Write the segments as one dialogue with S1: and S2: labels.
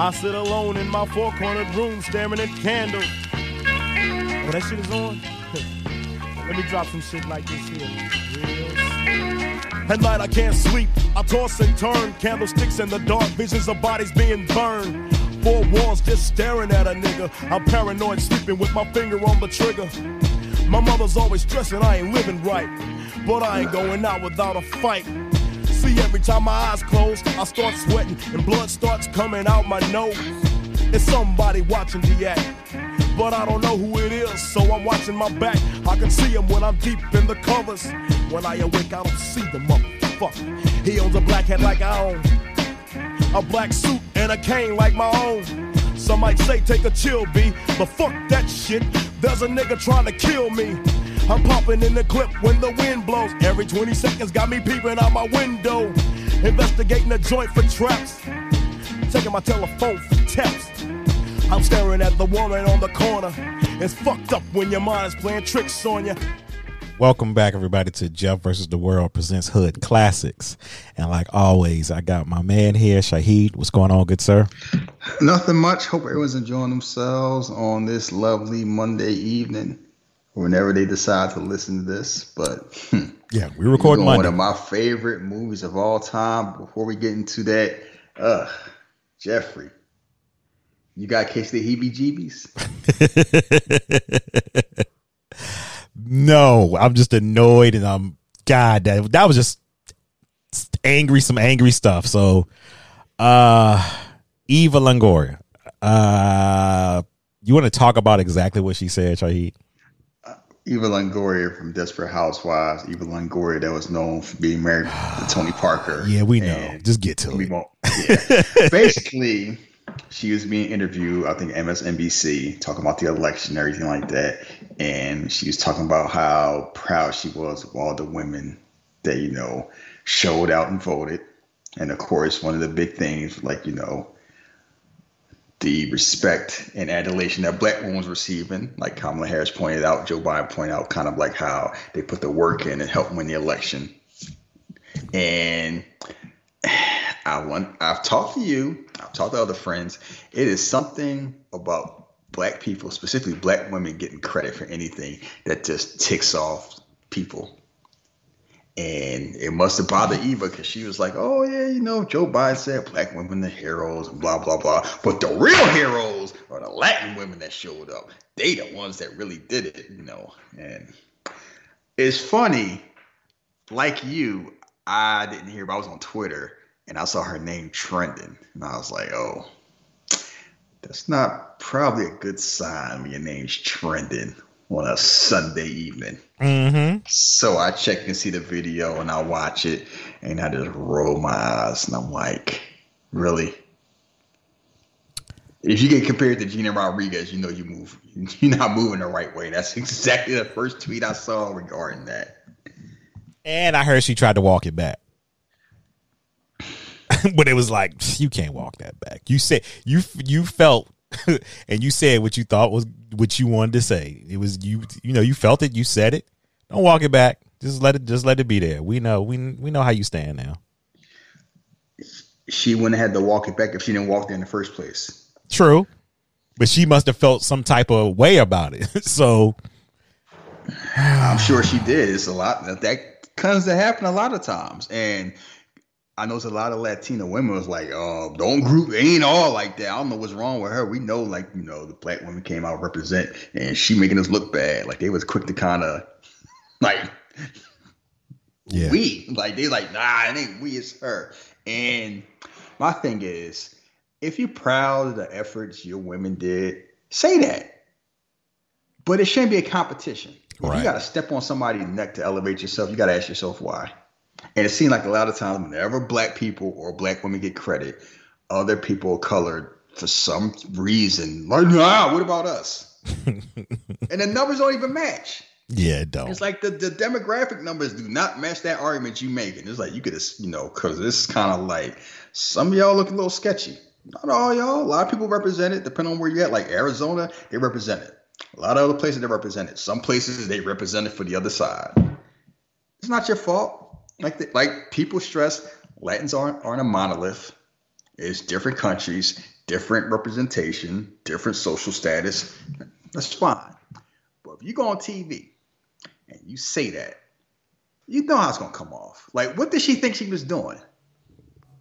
S1: I sit alone in my four cornered room staring at candles. Oh, that shit is on? Let me drop some shit like this here. At night I can't sleep, I toss and turn. Candlesticks in the dark, visions of bodies being burned. Four walls just staring at a nigga. I'm paranoid, sleeping with my finger on the trigger. My mother's always stressing I ain't living right, but I ain't going out without a fight. Every time my eyes close, I start sweating and blood starts coming out my nose. It's somebody watching the act, but I don't know who it is, so I'm watching my back. I can see him when I'm deep in the covers. When I awake, I don't see the motherfucker. He owns a black hat like I own, a black suit and a cane like my own. Some might say take a chill, B, but fuck that shit. There's a nigga trying to kill me. I'm popping in the clip when the wind blows. Every 20 seconds got me peeping out my window. Investigating the joint for traps. Taking my telephone for texts. I'm staring at the woman on the corner. It's fucked up when your mind is playing tricks on you.
S2: Welcome back, everybody, to Jeff versus the World presents Hood Classics. And like always, I got my man here, Shahid. What's going on, good sir?
S3: Nothing much. Hope everyone's enjoying themselves on this lovely Monday evening whenever they decide to listen to this. But
S2: yeah, we record Monday.
S3: One of my favorite movies of all time. Before we get into that, uh, Jeffrey, you got case the heebie-jeebies?
S2: no, I'm just annoyed, and I'm God. That that was just angry, some angry stuff. So, uh, Eva Longoria, uh, you want to talk about exactly what she said, Shahid?
S3: Eva Longoria from Desperate Housewives. Eva Longoria that was known for being married to Tony Parker.
S2: Yeah, we know. Just get to
S3: we
S2: it.
S3: Won't, yeah. Basically, she was being interviewed, I think MSNBC, talking about the election and everything like that. And she was talking about how proud she was of all the women that, you know, showed out and voted. And of course, one of the big things, like, you know, the respect and adulation that black women was receiving, like Kamala Harris pointed out, Joe Biden pointed out, kind of like how they put the work in and helped win the election. And I want I've talked to you, I've talked to other friends. It is something about black people, specifically black women, getting credit for anything that just ticks off people. And it must have bothered Eva because she was like, oh, yeah, you know, Joe Biden said black women are heroes and blah, blah, blah. But the real heroes are the Latin women that showed up. They the ones that really did it, you know. And it's funny, like you, I didn't hear, but I was on Twitter and I saw her name trending. And I was like, oh, that's not probably a good sign when your name's trending on a Sunday evening.
S2: Mm-hmm.
S3: So I check and see the video and I watch it and I just roll my eyes and I'm like, really? If you get compared to Gina Rodriguez, you know you move. You're not moving the right way. That's exactly the first tweet I saw regarding that.
S2: And I heard she tried to walk it back. but it was like you can't walk that back. You said you you felt and you said what you thought was what you wanted to say. It was you you know you felt it, you said it. Don't walk it back. Just let it just let it be there. We know we we know how you stand now.
S3: She wouldn't have had to walk it back if she didn't walk there in the first place.
S2: True. But she must have felt some type of way about it. so
S3: I'm sure she did. It's a lot that that comes to happen a lot of times. And I know a lot of Latina women was like, oh, don't group, ain't all like that. I don't know what's wrong with her. We know, like, you know, the black woman came out represent and she making us look bad. Like they was quick to kind of like
S2: yeah.
S3: we. Like they like, nah, it ain't we, it's her. And my thing is, if you're proud of the efforts your women did, say that. But it shouldn't be a competition. Right. You got to step on somebody's neck to elevate yourself. You got to ask yourself why. And it seemed like a lot of times, whenever black people or black women get credit, other people of color, for some reason, like, nah, what about us? and the numbers don't even match.
S2: Yeah, it don't.
S3: It's like the, the demographic numbers do not match that argument you making. It's like you could, you know, because this is kind of like some of y'all look a little sketchy. Not all y'all. A lot of people represent it, depending on where you're at. Like Arizona, they represent it. A lot of other places they represent it. Some places they represent it for the other side. It's not your fault like the, like people stress, Latins aren't aren't a monolith. It's different countries, different representation, different social status. That's fine. But if you go on TV and you say that, you know how it's gonna come off. Like, what did she think she was doing?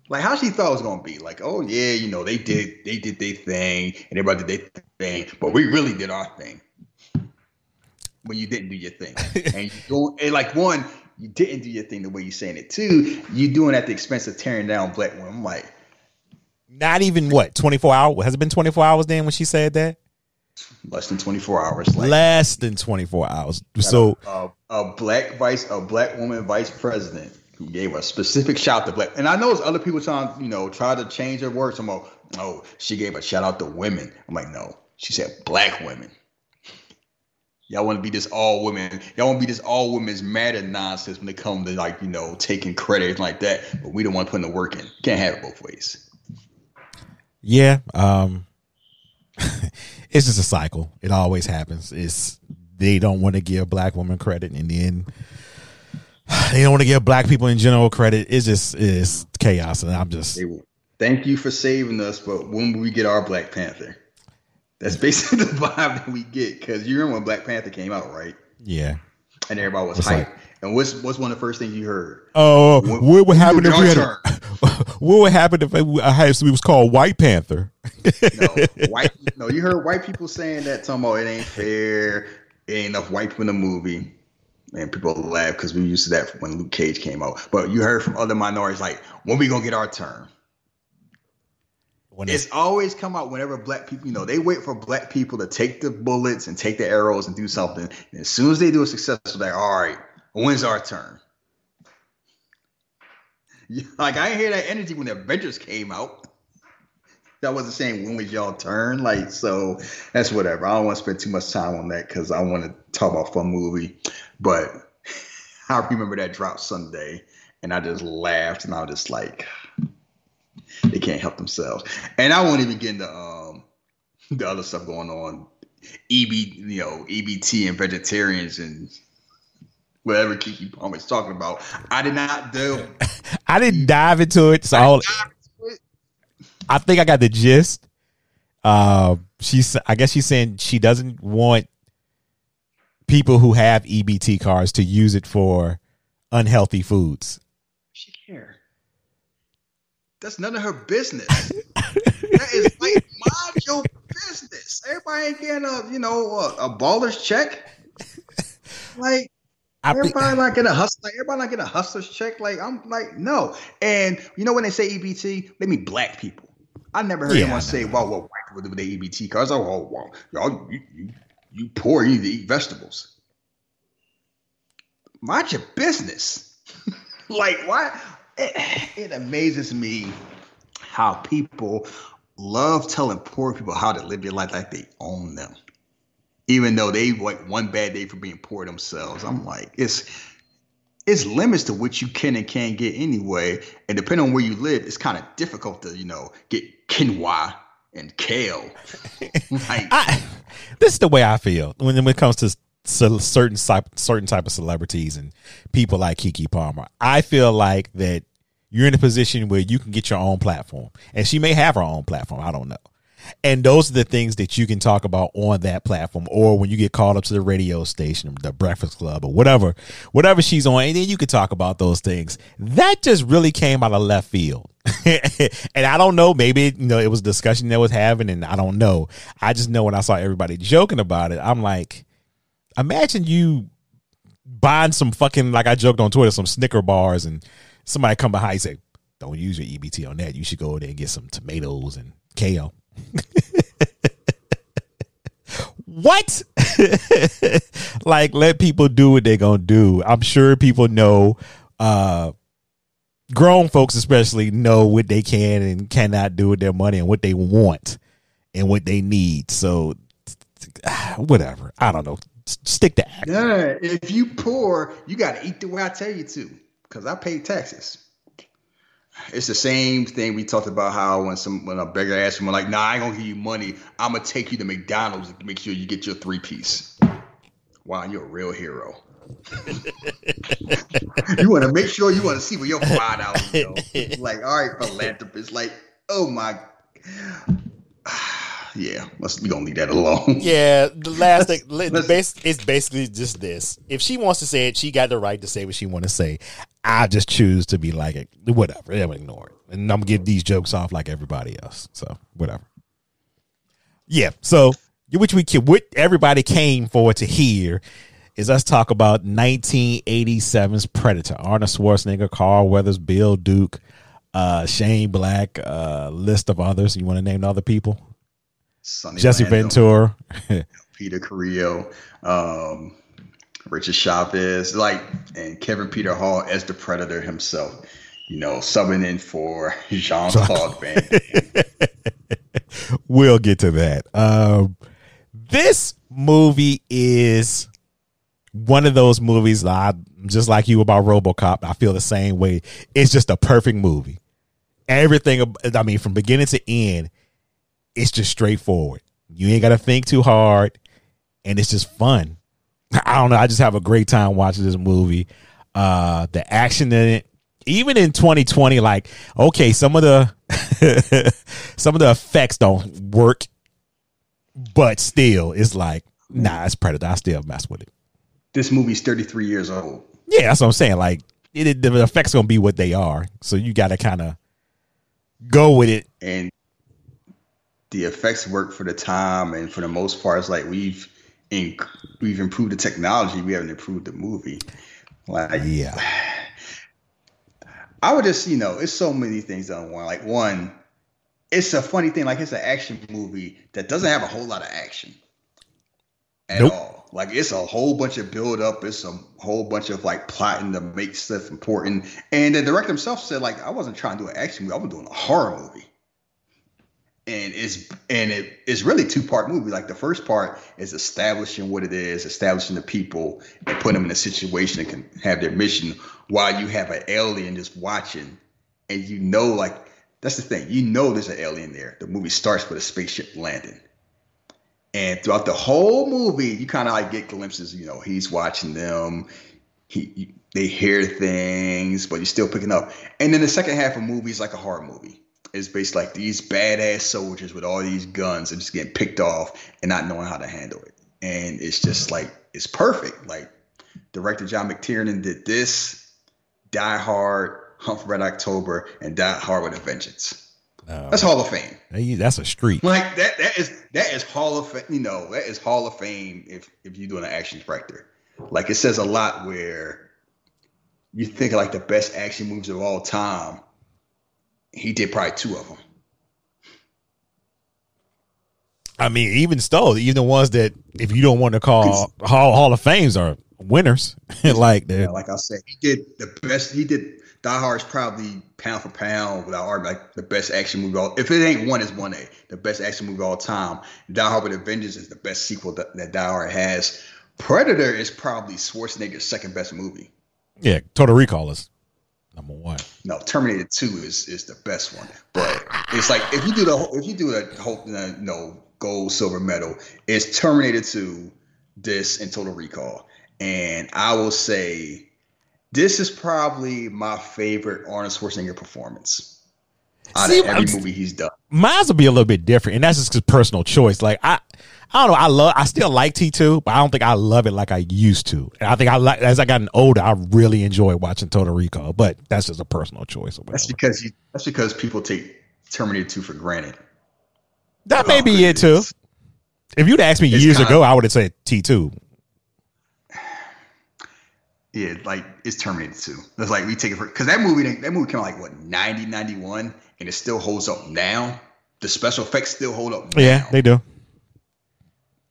S3: Like how she thought it was gonna be. Like, oh yeah, you know, they did they did their thing and everybody did their thing, but we really did our thing. When you didn't do your thing. and you don't and like one, you didn't do your thing the way you're saying it. Two, you're doing at the expense of tearing down black women. I'm like,
S2: not even what, 24 hours? Has it been 24 hours then when she said that?
S3: Less than 24 hours.
S2: Like, Less than 24 hours. So
S3: a, a, black vice, a black woman vice president who gave a specific shout to black. And I know there's other people trying, you know, try to change her words. I'm like, oh, she gave a shout out to women. I'm like, no, she said black women. Y'all want to be this all women. Y'all want to be this all women's matter nonsense when it comes to like, you know, taking credit like that. But we don't want to put in the work in. Can't have it both ways.
S2: Yeah. Um it's just a cycle. It always happens. It's they don't want to give black women credit and then they don't want to give black people in general credit. It's just it's chaos, and I'm just
S3: thank you for saving us. But when will we get our Black Panther? That's basically the vibe that we get because you remember when Black Panther came out, right?
S2: Yeah,
S3: and everybody was hyped. Like, and what's what's one of the first things you heard?
S2: Oh, uh, what would happen if we had? A, what would happen if I had we was called White Panther?
S3: no, white. No, you heard white people saying that. Talking about it ain't fair. It ain't enough white people in the movie and people laugh because we used to that when Luke Cage came out. But you heard from other minorities like, when we gonna get our turn? When it's, it's always come out whenever black people, you know, they wait for black people to take the bullets and take the arrows and do something. And as soon as they do a successful, they're all right. When's our turn? Like I didn't hear that energy when the Avengers came out. That wasn't saying when was y'all turn. Like so, that's whatever. I don't want to spend too much time on that because I want to talk about fun movie. But I remember that drop Sunday, and I just laughed, and I was just like, they can't help themselves. And I won't even get into um, the other stuff going on, EB, you know, EBT and vegetarians and whatever Keke Palmer's talking about. I did not do.
S2: I didn't dive into it. So I, I think I got the gist. Uh, she's, I guess she's saying she doesn't want people who have EBT cards to use it for unhealthy foods.
S3: That's none of her business. that is like mind your business. Everybody ain't getting a you know a, a baller's check. Like I everybody not getting a hustle. Like, everybody not getting a hustler's check. Like I'm like no. And you know when they say EBT, they mean black people. I never heard yeah, anyone say, "Well, what white people with the EBT cards." Oh, well, well y'all, you, you you poor, you need to eat vegetables. Mind your business. like, why? It, it amazes me how people love telling poor people how to live their life like they own them. Even though they like one bad day for being poor themselves. I'm like, it's it's limits to what you can and can't get anyway. And depending on where you live, it's kind of difficult to, you know, get quinoa and kale.
S2: like, I, this is the way I feel when, when it comes to certain certain type of celebrities and people like Keke Palmer. I feel like that you're in a position where you can get your own platform, and she may have her own platform. I don't know. And those are the things that you can talk about on that platform, or when you get called up to the radio station, the Breakfast Club, or whatever, whatever she's on, and then you could talk about those things. That just really came out of left field. and I don't know, maybe you know it was a discussion that was having, and I don't know. I just know when I saw everybody joking about it, I'm like, imagine you buying some fucking like I joked on Twitter, some Snicker bars, and somebody come behind and say, "Don't use your EBT on that. You should go there and get some tomatoes and kale." what? like, let people do what they're gonna do. I'm sure people know. Uh, grown folks, especially, know what they can and cannot do with their money and what they want and what they need. So, whatever. I don't know. Stick to
S3: act. Yeah, if you poor, you got to eat the way I tell you to, because I pay taxes it's the same thing we talked about how when some when a beggar asks someone like, "Nah, I ain't gonna give you money. I'm gonna take you to McDonald's to make sure you get your three piece." Wow, you're a real hero. you want to make sure you want to see where your five dollars go. Like, all right, philanthropist. Like, oh my. Yeah, let's we gonna leave that alone.
S2: Yeah, the last thing it's basically just this. If she wants to say it, she got the right to say what she want to say. I just choose to be like, it. whatever, I'm ignore it, and I'm gonna get these jokes off like everybody else. So whatever. Yeah. So which we what everybody came for to hear is us talk about 1987's Predator. Arnold Schwarzenegger, Carl Weathers, Bill Duke, uh, Shane Black, uh, list of others. You want to name the other people?
S3: Sonny
S2: Jesse Lando, Ventura,
S3: Peter Carrillo, um, Richard Chavez, like, and Kevin Peter Hall as the Predator himself. You know, subbing in for Jean Claude Van.
S2: we'll get to that. Um, this movie is one of those movies I just like you about RoboCop. I feel the same way. It's just a perfect movie. Everything, I mean, from beginning to end, it's just straightforward. You ain't got to think too hard, and it's just fun. I don't know. I just have a great time watching this movie. Uh, the action in it, even in 2020, like okay, some of the some of the effects don't work, but still, it's like nah, it's Predator. I still mess with it.
S3: This movie's 33 years old.
S2: Yeah, that's what I'm saying. Like it, the effects gonna be what they are, so you got to kind of go with it.
S3: And the effects work for the time, and for the most part, it's like we've in, we've improved the technology. We haven't improved the movie. Like
S2: yeah,
S3: I would just you know, it's so many things on one. Like one, it's a funny thing. Like it's an action movie that doesn't have a whole lot of action at nope. all. Like it's a whole bunch of build up. It's a whole bunch of like plotting to make stuff important. And the director himself said like I wasn't trying to do an action movie. I was doing a horror movie and it's and it is really two part movie. Like the first part is establishing what it is, establishing the people, and putting them in a situation that can have their mission. While you have an alien just watching, and you know, like that's the thing, you know, there's an alien there. The movie starts with a spaceship landing, and throughout the whole movie, you kind of like get glimpses. You know, he's watching them. He, they hear things, but he's still picking up. And then the second half of the movie is like a horror movie is based like these badass soldiers with all these guns and just getting picked off and not knowing how to handle it. And it's just like it's perfect. Like director John McTiernan did this, Die Hard, Hunt for Red October, and Die Hard with a Vengeance. Oh, that's Hall of Fame.
S2: That's a street.
S3: Like that. That is that is Hall of Fame. You know that is Hall of Fame if if you're doing an action director. Like it says a lot where you think like the best action movies of all time he did probably two of them.
S2: I mean, even still, even the ones that if you don't want to call Hall Hall of Fames are winners. like
S3: yeah, like I said, he did the best. He did Die Hard is probably pound for pound without argument like the best action movie. All, if it ain't one, it's one A. The best action movie all time. Die Hard with a Vengeance is the best sequel that, that Die Hard has. Predator is probably Schwarzenegger's second best movie.
S2: Yeah, Total Recall is number one.
S3: No, Terminator Two is is the best one. But it's like if you do the if you do the whole you know gold silver medal, it's Terminator Two, this, and Total Recall. And I will say, this is probably my favorite Arnold Schwarzenegger performance out See, of every I'm, movie he's done.
S2: Mine's will be a little bit different, and that's just his personal choice. Like I, I don't know. I love. I still like T two, but I don't think I love it like I used to. And I think I like as I gotten older, I really enjoy watching Total Recall. But that's just a personal choice.
S3: That's because you. That's because people take Terminator two for granted.
S2: That may oh, be it too. If you'd asked me years ago, I would have said T two.
S3: Yeah, like it's Terminator 2. That's like we take it for because that movie that movie came out like what 90, 91, and it still holds up now. The special effects still hold up. Now.
S2: Yeah, they do.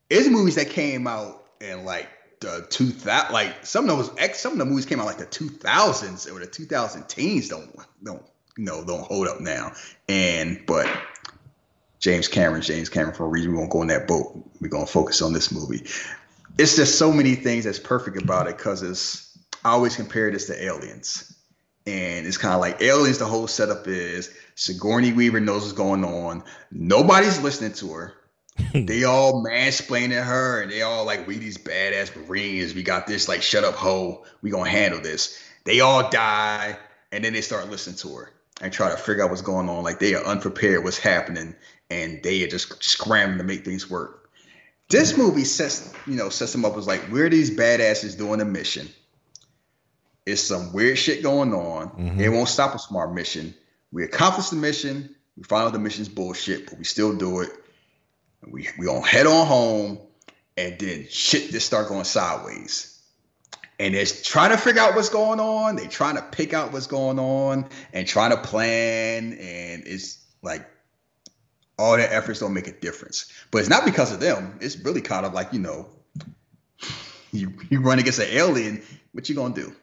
S3: It's movies that came out in like the two thousand, like some of those X, some of the movies came out like the two thousands or the two thousand teens don't don't you know don't hold up now. And but James Cameron, James Cameron for a reason we won't go in that boat. We're gonna focus on this movie. It's just so many things that's perfect about it because it's I always compare this to Aliens. And it's kind of like Aliens, the whole setup is Sigourney Weaver knows what's going on. Nobody's listening to her. they all mansplaining her and they all like, we these badass Marines. We got this, like, shut up, ho. We gonna handle this. They all die, and then they start listening to her. and try to figure out what's going on. Like they are unprepared what's happening and they are just scrambling to make things work. This movie sets, you know, sets them up as like we're these badasses doing a mission. It's some weird shit going on.
S2: Mhm.
S3: It won't stop us from our mission. We accomplish the mission. We find out the mission's bullshit, but we still do it. We we gonna head on home, and then shit just start going sideways. And they're trying to figure out what's going on. They're trying to pick out what's going on and trying to plan. And it's like all their efforts don't make a difference. But it's not because of them. It's really kind of like you know, you you run against an alien. What you gonna do?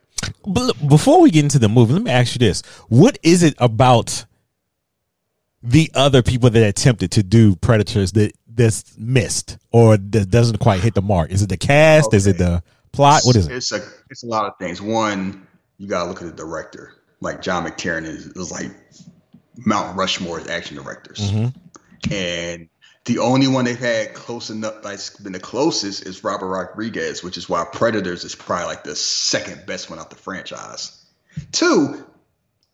S2: But look, before we get into the movie, let me ask you this: What is it about the other people that attempted to do Predators that that's missed or that doesn't quite hit the mark? Is it the cast? Is it the plot? What is it?
S3: It's a it's a lot of things. One, you gotta look at the director. Like John McTiernan is, is like Mount Rushmore's action directors,
S2: Mhm.
S3: and the only one they've had close enough that's been the closest is Robert Rodriguez, which is why Predators is probably like the second best one out the franchise. Two,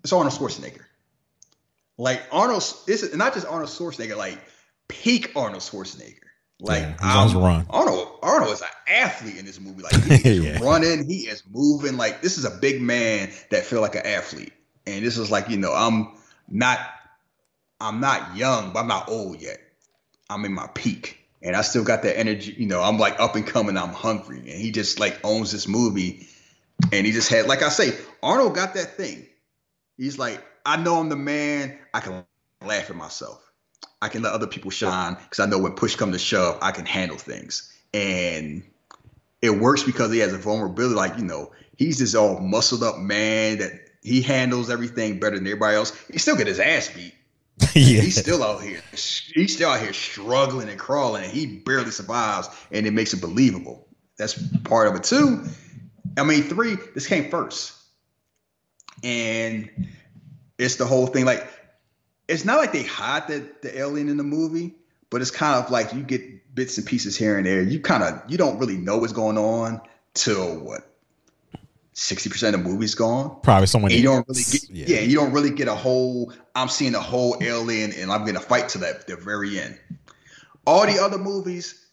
S3: it's Arnold Schwarzenegger. Like Arnold, this is not just Arnold Schwarzenegger, like peak Arnold Schwarzenegger. Like
S2: Yeah, he's on his
S3: um,
S2: run.
S3: Arnold, Arnold is an athlete in this movie. Like he is
S2: Yeah.
S3: running, he is moving. Like this is a big man that feel like an athlete. And this is like you know, I'm not, I'm not young, but I'm not old yet. I'm in my peak, and I still got that energy. You know, I'm like up and coming. I'm hungry, and he just like owns this movie. And he just had, like I say, Arnold got that thing. He's like, I know I'm the man. I can laugh at myself. I can let other people shine because I know when push comes to shove, I can handle things. And it works because he has a vulnerability. Like, you know, he's this all muscled up man that he handles everything better than everybody else. He still get his ass beat.
S2: yeah,
S3: He's still out here. He's still out here struggling and crawling, and he barely survives, and it makes it believable. That's part of it too. I mean, three. This came first, and it's the whole thing. Like, it's not like they hide the the alien in the movie, but it's kind of like you get bits and pieces here and there. You kind of you don't really know what's going on till what sixty percent of the movie's gone.
S2: probably someone.
S3: You don't really get, yeah. you don't really get a whole. I'm seeing a whole alien, and I'm gonna fight to that the very end. All the other movies,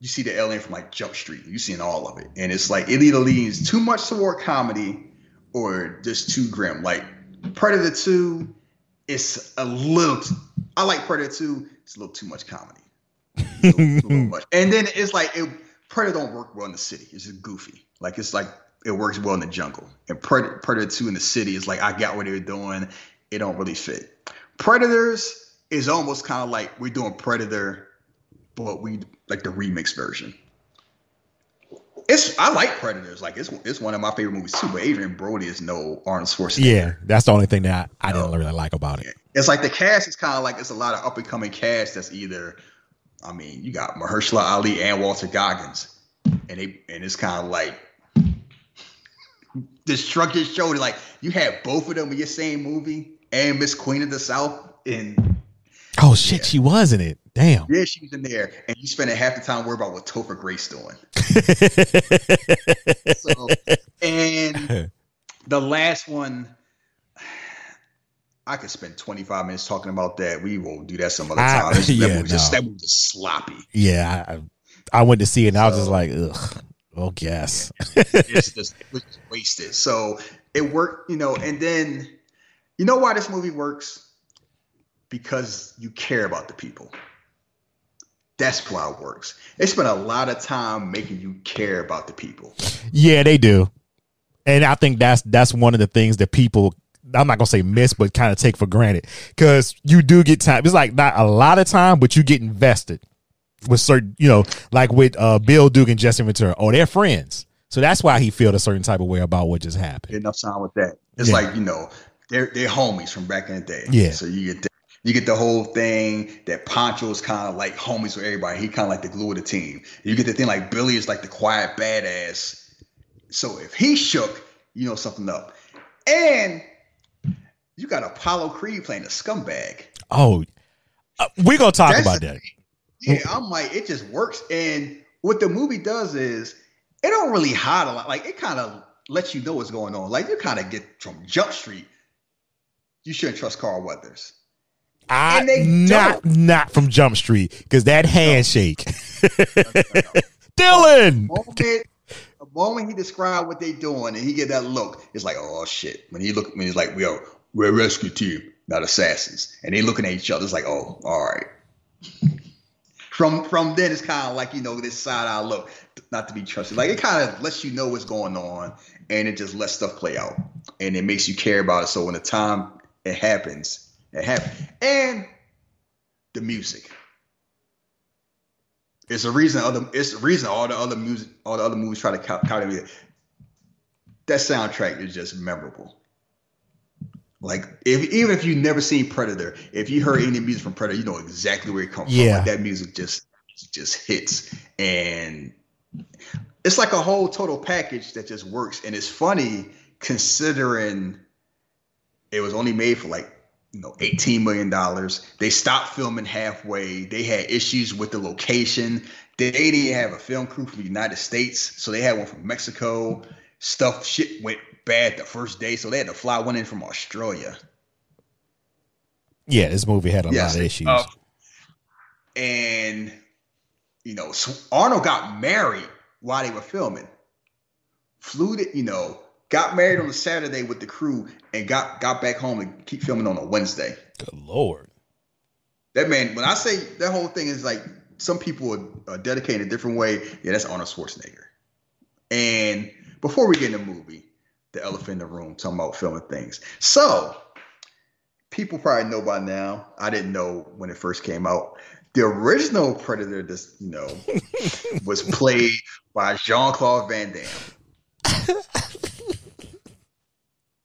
S3: you see the alien from like Jump Street. You seeing all of it, and it's like it either leans too much toward comedy or just too grim. Like Predator Two, it's a little. T- I like Predator Two. It's a little too much comedy. Little- little much. And then it's like it, Predator don't work well in the city. It's just goofy. Like it's like it works well in the jungle. And Predator, Predator 2 in the city is like I got what they're doing. It don't really fit. Predators is almost kind of like we're doing Predator, but we like the remix version. It's I like Predators. Like it's it's one of my favorite movies too. But Adrien Brody is no Arnold Schwarzenegger.
S2: Yeah, that's the only thing that I, I didn't really like about it.
S3: It's like the cast is kind of like it's a lot of up and coming cast that's either, I mean, you got Mahershala Ali and Walter Goggins, and they and it's kind of like your shoulder, like you had both of them in your same movie, and Miss Queen of the South, and
S2: Oh shit,
S3: Yeah.
S2: she was in it. Damn.
S3: yeah, she was in there, and you spending half the time worried about what Topher Grace doing. So, and the last one, I could spend 25 minutes talking about that. We will do that some other
S2: I-
S3: time. That,
S2: yeah,
S3: movie just, that movie just sloppy.
S2: yeah, I, I went to see it and I was just like, ugh. Oh yes.
S3: It's just it wasted. So it worked, you know, and then you know why this movie works? Because you care about the people. That's why it works. They spent a lot of time making you care about the people.
S2: Yeah, they do. And I think that's that's one of the things that people I'm not gonna say miss, but kind of take for granted. Cause you do get time. It's like not a lot of time, but you get invested with certain, you know, like with uh Bill Duke and Jesse Ventura. Oh, they're friends. So that's why he felt a certain type of way about what just happened.
S3: Enough time with that. It's
S2: Yeah.
S3: like, you know, they're they're homies from back in the day.
S2: Yeah.
S3: So you get the, you get the whole thing that Poncho is kind of like homies with everybody. He kind of like the glue of the team. You get the thing like Billy is like the quiet badass. So if he shook, you know something up. And you got Apollo Creed playing a scumbag.
S2: Oh, uh, we're gonna talk
S3: That's
S2: about that.
S3: Yeah, I'm like, it just works. And what the movie does is it don't really hide a lot. Like it kind of lets you know what's going on. Like you kind of get from Jump Street. you shouldn't trust Carl Weathers.
S2: I
S3: And they
S2: not
S3: don't.
S2: not from Jump Street because that handshake, Dillon.
S3: moment, the moment he described what they doing and he get that look, it's like, oh shit. When he look, when he's like, we are we're a rescue team, not assassins, and they looking at each other, it's like, oh, all right. From from then, it's kind of like you know this side eye look, not to be trusted. Like it kind of lets you know what's going on, and it just lets stuff play out, and it makes you care about it. So when the time it happens, it happens, and the music. It's a reason other. It's the reason all the other music, all the other movies try to count it. That soundtrack is just memorable. Like if even if you never seen Predator, if you heard any music from Predator, you know exactly where it comes
S2: Yeah.
S3: from. Like that music just just hits, and it's like a whole total package that just works. And it's funny considering it was only made for like you know, $18 million. They stopped filming halfway. They had issues with the location. They didn't have a film crew from the United States, so they had one from Mexico. Stuff shit went bad the first day, so they had to fly one in from Australia.
S2: Yeah, this movie had a
S3: Yes.
S2: lot of issues.
S3: Uh, and you know, so Arnold got married while they were filming. Flew to, you know, got married on a Saturday with the crew and got got back home and keep filming on a Wednesday.
S2: Good lord.
S3: That man, when I say that whole thing is like some people are, are dedicated a different way, yeah, that's Arnold Schwarzenegger. And before we get in the movie, the elephant in the room, talking about filming things. So people probably know by now. I didn't know when it first came out. The original Predator, this you know, was played by Jean Claude Van Damme.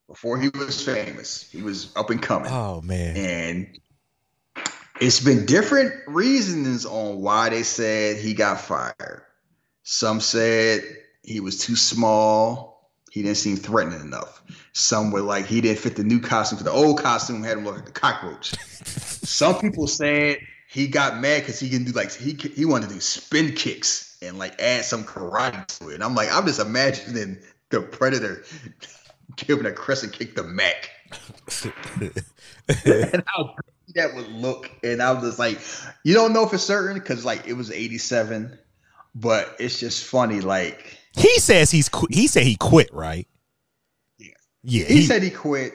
S3: Before he was famous, he was up and coming
S2: Oh man.
S3: and it's been different reasons on why they said he got fired. Some said he was too small. He didn't seem threatening enough. Some were like he didn't fit the new costume. For the old costume had him look like a cockroach. Some people said he got mad because he can do like he he wanted to do spin kicks and like add some karate to it. And I'm like, I'm just imagining the predator giving a crescent kick to Mac. and how that would look. And I was just like, you don't know for certain because like it was 87, but it's just funny. Like
S2: He says he's qu- he said he quit, right?
S3: Yeah.
S2: Yeah.
S3: he, said he quit.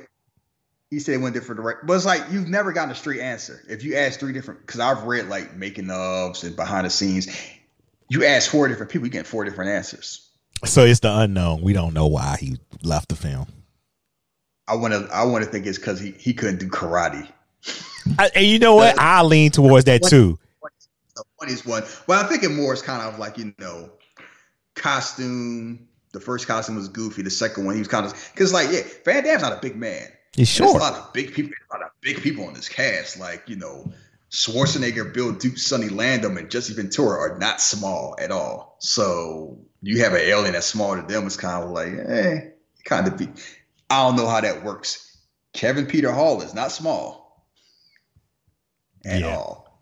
S3: He said he went different direct, but it's like you've never gotten a straight answer. If you ask three different, because I've read like making ofs and behind the scenes, you ask four different people, you get four different answers.
S2: so it's the unknown. We don't know why he left the film.
S3: I want to, I want to think it's because he he couldn't do karate.
S2: I, and you know what? I lean towards that too.
S3: The funniest one. Well, I'm thinking more is kind of like you know, costume. The first costume was goofy. The second one, he was kind of because like yeah, Van Damme's not a big man.
S2: He's
S3: There's
S2: short.
S3: a lot of big people. A lot of big people in this cast, like you know, Schwarzenegger, Bill Duke, Sonny Landham, and Jesse Ventura are not small at all. So you have an alien that's smaller than them. It's kind of like, eh, kind of be. I don't know how that works. Kevin Peter Hall is not small at
S2: Yeah.
S3: all.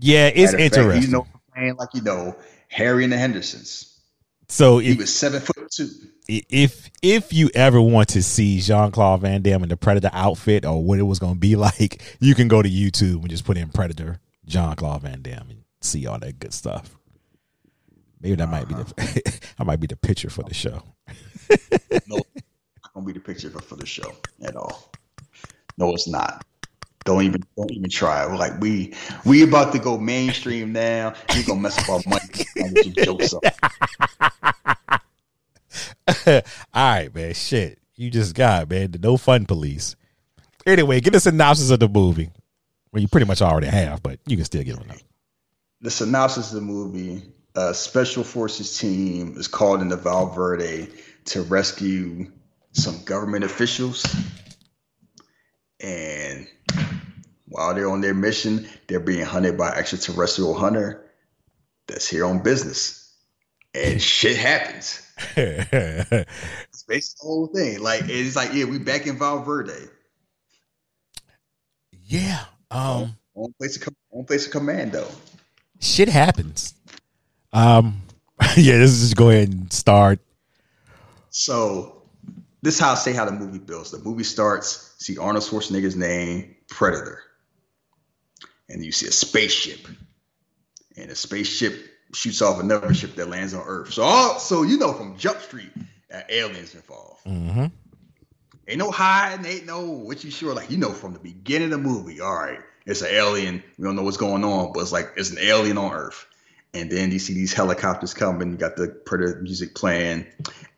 S2: Yeah, it's
S3: of fact,
S2: interesting.
S3: You know, like you know Harry and the Hendersons.
S2: so
S3: He was seven foot two.
S2: if if you ever want to see Jean Claude Van Damme in the Predator outfit or what it was going to be like, you can go to YouTube and just put in Predator Jean Claude Van Damme and see all that good stuff. Maybe that might be the uh-huh. I might be the picture for the show.
S3: No, not gonna be the picture for, for the show at all. No, it's not. Don't even don't even try. We're like we we about to go mainstream now. You gonna mess up our money and get your jokes up.
S2: All right, man. Shit, you just got man the no fun police. Anyway, get a synopsis of the movie. Well, you pretty much already have, but you can still get one. Up.
S3: The synopsis of the movie: A special forces team is called into Valverde to rescue some government officials, and while they're on their mission, they're being hunted by extraterrestrial hunter that's here on business, and shit happens. It's basically the whole thing. Like it's like, yeah, we back in Valverde.
S2: yeah. Um.
S3: On place to com- on place of commando.
S2: shit happens. Um, yeah, let's just go ahead and start.
S3: So this is how I say how the movie builds. The movie starts, see Arnold Schwarzenegger's name, Predator. And you see a spaceship. And a spaceship shoots off another ship that lands on Earth. So all so you know from Jump Street, uh, aliens involved.
S2: Mm-hmm.
S3: Ain't no hiding, ain't no what you sure. Like you know from the beginning of the movie, all right, it's an alien. We don't know what's going on, but it's like it's an alien on Earth. And then you see these helicopters coming. You got the Predator music playing,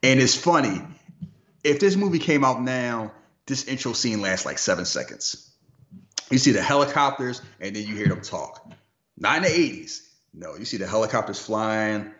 S3: and it's funny. If this movie came out now, this intro scene lasts like seven seconds. You see the helicopters, and then you hear them talk. Not in the '80s. No, you see the helicopters flying.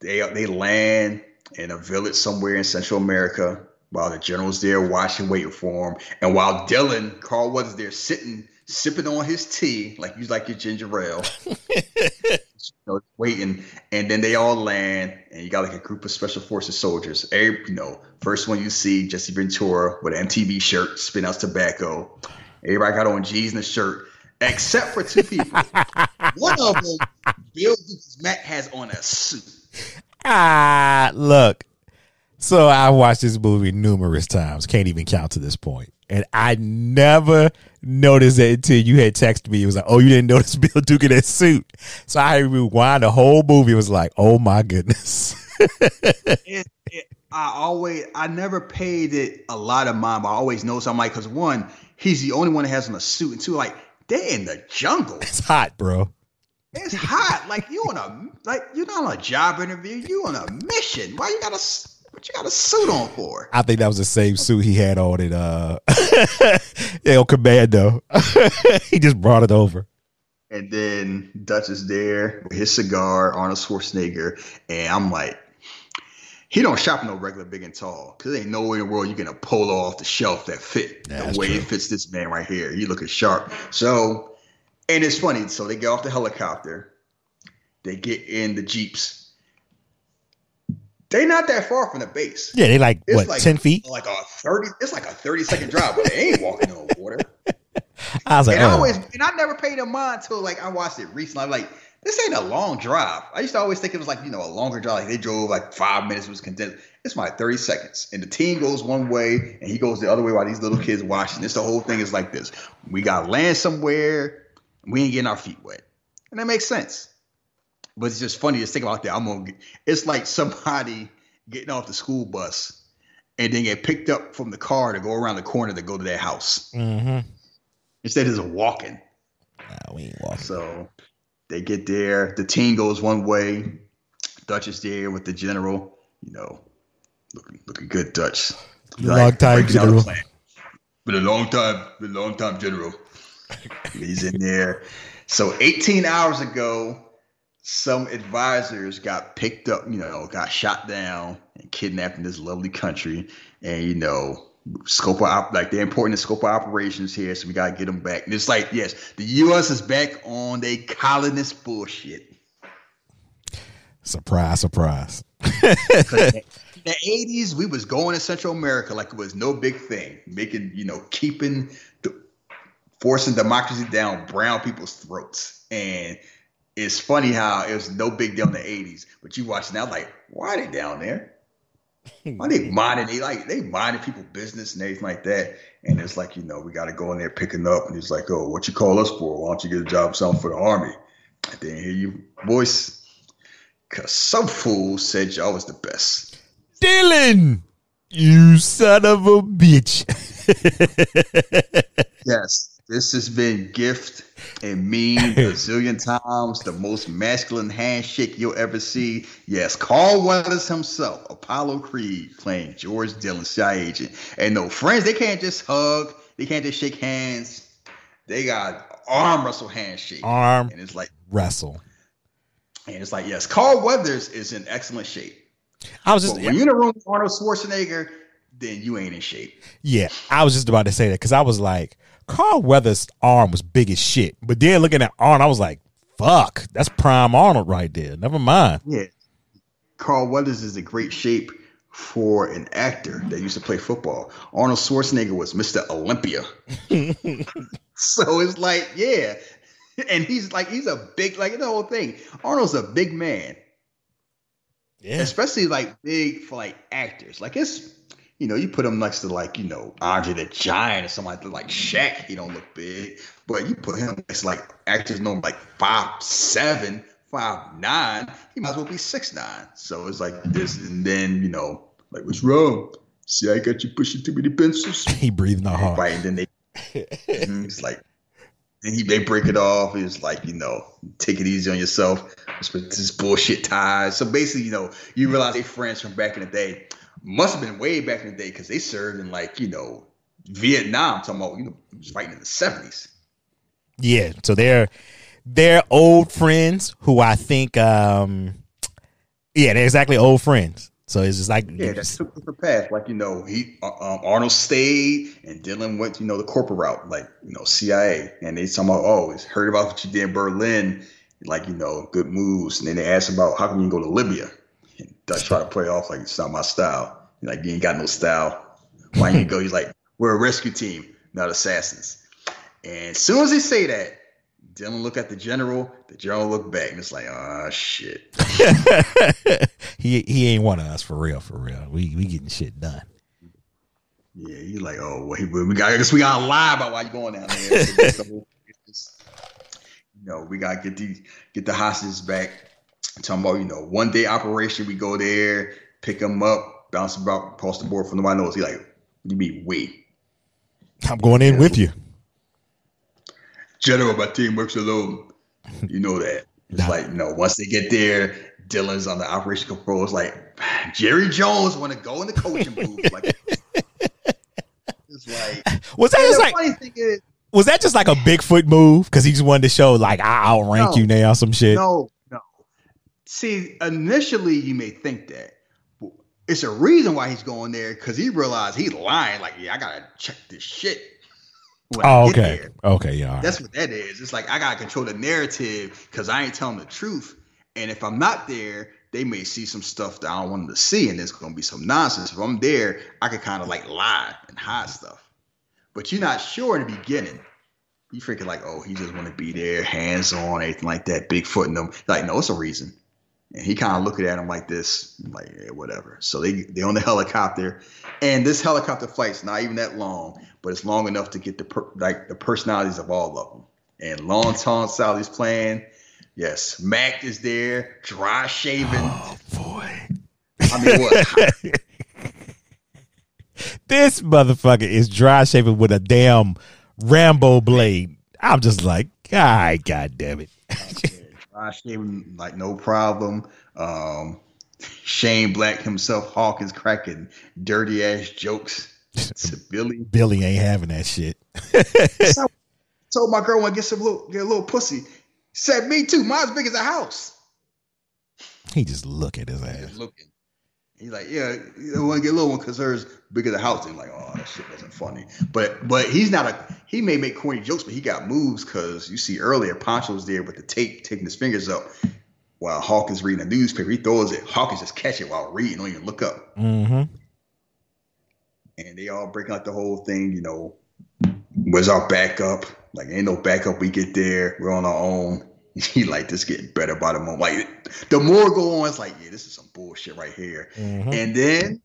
S3: They they land in a village somewhere in Central America while the general's there watching, waiting for him, and while Dillon Carl Weathers there sitting sipping on his tea like you like your ginger ale, you know, waiting, and then they all land, and you got like a group of special forces soldiers. Every, you know, first one you see Jesse Ventura with an MTV shirt, spin out tobacco. Everybody got on jeans and a shirt, except for two people. one of them, Bill Matt has on a suit.
S2: Ah, look. So I watched this movie numerous times. Can't even count to this point. And I never noticed it until you had texted me. It was like, oh, you didn't notice Bill Duke in that suit. So I rewind the whole movie. It was like, oh my goodness.
S3: it, it, I always, I never paid it a lot of mind, but I always know something like, because one, he's the only one that has on a suit, and two, like, they're in the jungle.
S2: It's hot, bro.
S3: It's hot. like you on a like you're not on a job interview. You on a mission. Why you got a what you got a suit on for?
S2: I think that was the same suit he had on in uh yeah, El Commando. he just brought it over.
S3: And then Dutch is there with his cigar, Arnold Schwarzenegger, and I'm like, he don't shop no regular big and tall because ain't nowhere in the world you get a polo off the shelf that fit
S2: Yeah,
S3: the way
S2: true.
S3: it fits this man right here. He looking sharp. So, and it's funny. So they get off the helicopter, they get in the jeeps. They not that far from the base.
S2: Yeah, they like
S3: It's
S2: what
S3: like-
S2: ten feet.
S3: Like a thirty. It's like a thirty second drive, but they ain't walking on water.
S2: I was like,
S3: And I
S2: oh,
S3: always and I never paid a mind till like I watched it recently. I'm like, this ain't a long drive. I used to always think it was like, you know, a longer drive. Like they drove like five minutes, was condensed. It's my 30 seconds. And the team goes one way and he goes the other way while these little kids watching. This the whole thing is like this. We got land somewhere, we ain't getting our feet wet. And that makes sense. But it's just funny to think about that. I'm gonna get, it's like somebody getting off the school bus and then get picked up from the car to go around the corner to go to their house.
S2: mm-hmm.
S3: Instead of just walking.
S2: nah, we ain't walking.
S3: So they get there. The team goes one way. Dutch is there with the general. You know, looking looking good, Dutch.
S2: Long time
S3: breaking down the
S2: general.
S3: Been a long time. Been a long time, general. He's in there. So 18 hours ago, some advisors got picked up. You know, got shot down and kidnapped in this lovely country. And you know, scope of op- like they're important to scope of operations here, so we gotta get them back. And it's like, yes, the U.S. is back on they colonist bullshit.
S2: Surprise, surprise.
S3: In the 80s, we was going to Central America like it was no big thing, making you know, keeping the forcing democracy down brown people's throats. And it's funny how it was no big deal in the 80s, but you watch now, like, why are they down there? Why they minding they like they minding people business and everything like that. And it's like, you know, we gotta go in there picking up and it's like, oh, what you call us for? Why don't you get a job something for the army? I didn't hear your voice. Cause some fool said y'all was the best.
S2: Dillon, you son of a bitch.
S3: Yes, this has been gift and mean a zillion times. The most masculine handshake you'll ever see. Yes, Carl Weathers himself, Apollo Creed, playing George Dillon, CIA agent. And no friends, they can't just hug. They can't just shake hands. They got arm wrestle handshake.
S2: Arm
S3: And it's like,
S2: wrestle.
S3: and it's like, yes, Carl Weathers is in excellent shape.
S2: I was just
S3: But when you're in a room with Arnold Schwarzenegger, then you ain't in shape.
S2: yeah, I was just about to say that because I was like, Carl Weathers' arm was big as shit. But then looking at Arnold, I was like, fuck, that's prime Arnold right there. Never mind.
S3: Yeah. Carl Weathers is in great shape for an actor that used to play football. Arnold Schwarzenegger was Mr. Olympia. so it's like, yeah. And he's like, he's a big, like the whole thing. Arnold's a big man,
S2: Yeah.
S3: especially like big for like actors. Like it's, You know, you put him next to like, you know, Andre the Giant or something like, like Shaq, he don't look big. But you put him next to like actors known like five seven, five nine, he might as well be six nine. So it's like this, and then you know, like what's wrong? See, I got you pushing too many pencils.
S2: He breathed not hard.
S3: Right, and then they, Mhm, it's like, and he they break it off. It's like you know, take it easy on yourself. This, this bullshit ties. So basically, you know, you realize they friends from back in the day. Must have been way back in the day because they served in like you know Vietnam. Talking about you know, fighting in the seventies.
S2: Yeah, so they're they're old friends who I think um yeah, they're exactly old friends. So it's just like
S3: Yeah, that took different path. Like you know, he uh, um, Arnold stayed, and Dillon went, you know, the corporate route, like you know, CIA. And they talking about, oh, he's heard about what you did in Berlin, like you know, good moves. And then they asked about how come you go to Libya, Dutch try to play off like it's not my style. He's like you ain't got no style. Why you go? He's like, we're a rescue team, not assassins. And as soon as he say that, Dillon look at the general. The general look back, and it's like, oh shit.
S2: he he ain't one of us for real, for real. We we getting shit done.
S3: Yeah, you like, oh, wait, we got. I guess we gotta lie about why you going down there. So it's the whole- it's just- you know, we gotta get the get the hostages back. Talking about, you know, one day operation. We go there, pick them up, bounce them about across the board from nobody knows. He like, you mean we?
S2: I'm going in with you.
S3: General, my team works alone. You know that. It's like, no, once they get there, Dillon's on the operation control. It's like Jerry Jones want to go in the coaching booth. Like, it's like,
S2: Was that just like
S3: funny thing is,
S2: was that just like a Bigfoot move? Because he just wanted to show like I outrank
S3: No.
S2: you now, some shit.
S3: No. See, initially you may think that. It's a reason why he's going there because he realized he's lying. Like, yeah, I gotta check this shit. when I
S2: Oh,
S3: get
S2: okay.
S3: there.
S2: Okay, yeah. all right.
S3: That's what that is. It's like I gotta control the narrative because I ain't telling the truth. And if I'm not there, they may see some stuff that I don't want them to see, and there's gonna be some nonsense. If I'm there, I can kind of like lie and hide stuff. But you're not sure in the beginning. You freaking like, oh, he just want to be there, hands on, anything like that, Bigfoot and them. Like, no, it's a reason. And he kind of looking at him like this, like, yeah, whatever. So they they on the helicopter, and this helicopter flight's not even that long, but it's long enough to get the per, like the personalities of all of them. And Long Tall Sally's playing. Yes, Mac is there, dry shaven.
S2: Oh boy.
S3: I mean, what?
S2: This motherfucker is dry shaving with a damn Rambo blade. I'm just like, God, God damn it.
S3: dry shaven, like no problem. Um, Shane Black himself, Hawkins cracking dirty ass jokes to Billy.
S2: Billy ain't having that shit.
S3: So, told my girl want to get some little get a little pussy. Said me too. Mine's big as a house.
S2: He just look at his ass.
S3: looking. He's like, yeah, I want to get a little one because hers big as a house. And like, oh, that shit wasn't funny. But but he's not a. He may make corny jokes, but he got moves because you see earlier, Poncho's there with the tape, taking his fingers up while Hawkins reading a newspaper. He throws it. Hawkins just catch it while reading, don't even look up.
S2: Mm-hmm.
S3: and they all break out the whole thing, you know, where's our backup? Like, ain't no backup. We get there, we're on our own. He like this getting better by the moment. Like the more go on, it's like, yeah, this is some bullshit right here.
S2: Mhm.
S3: And then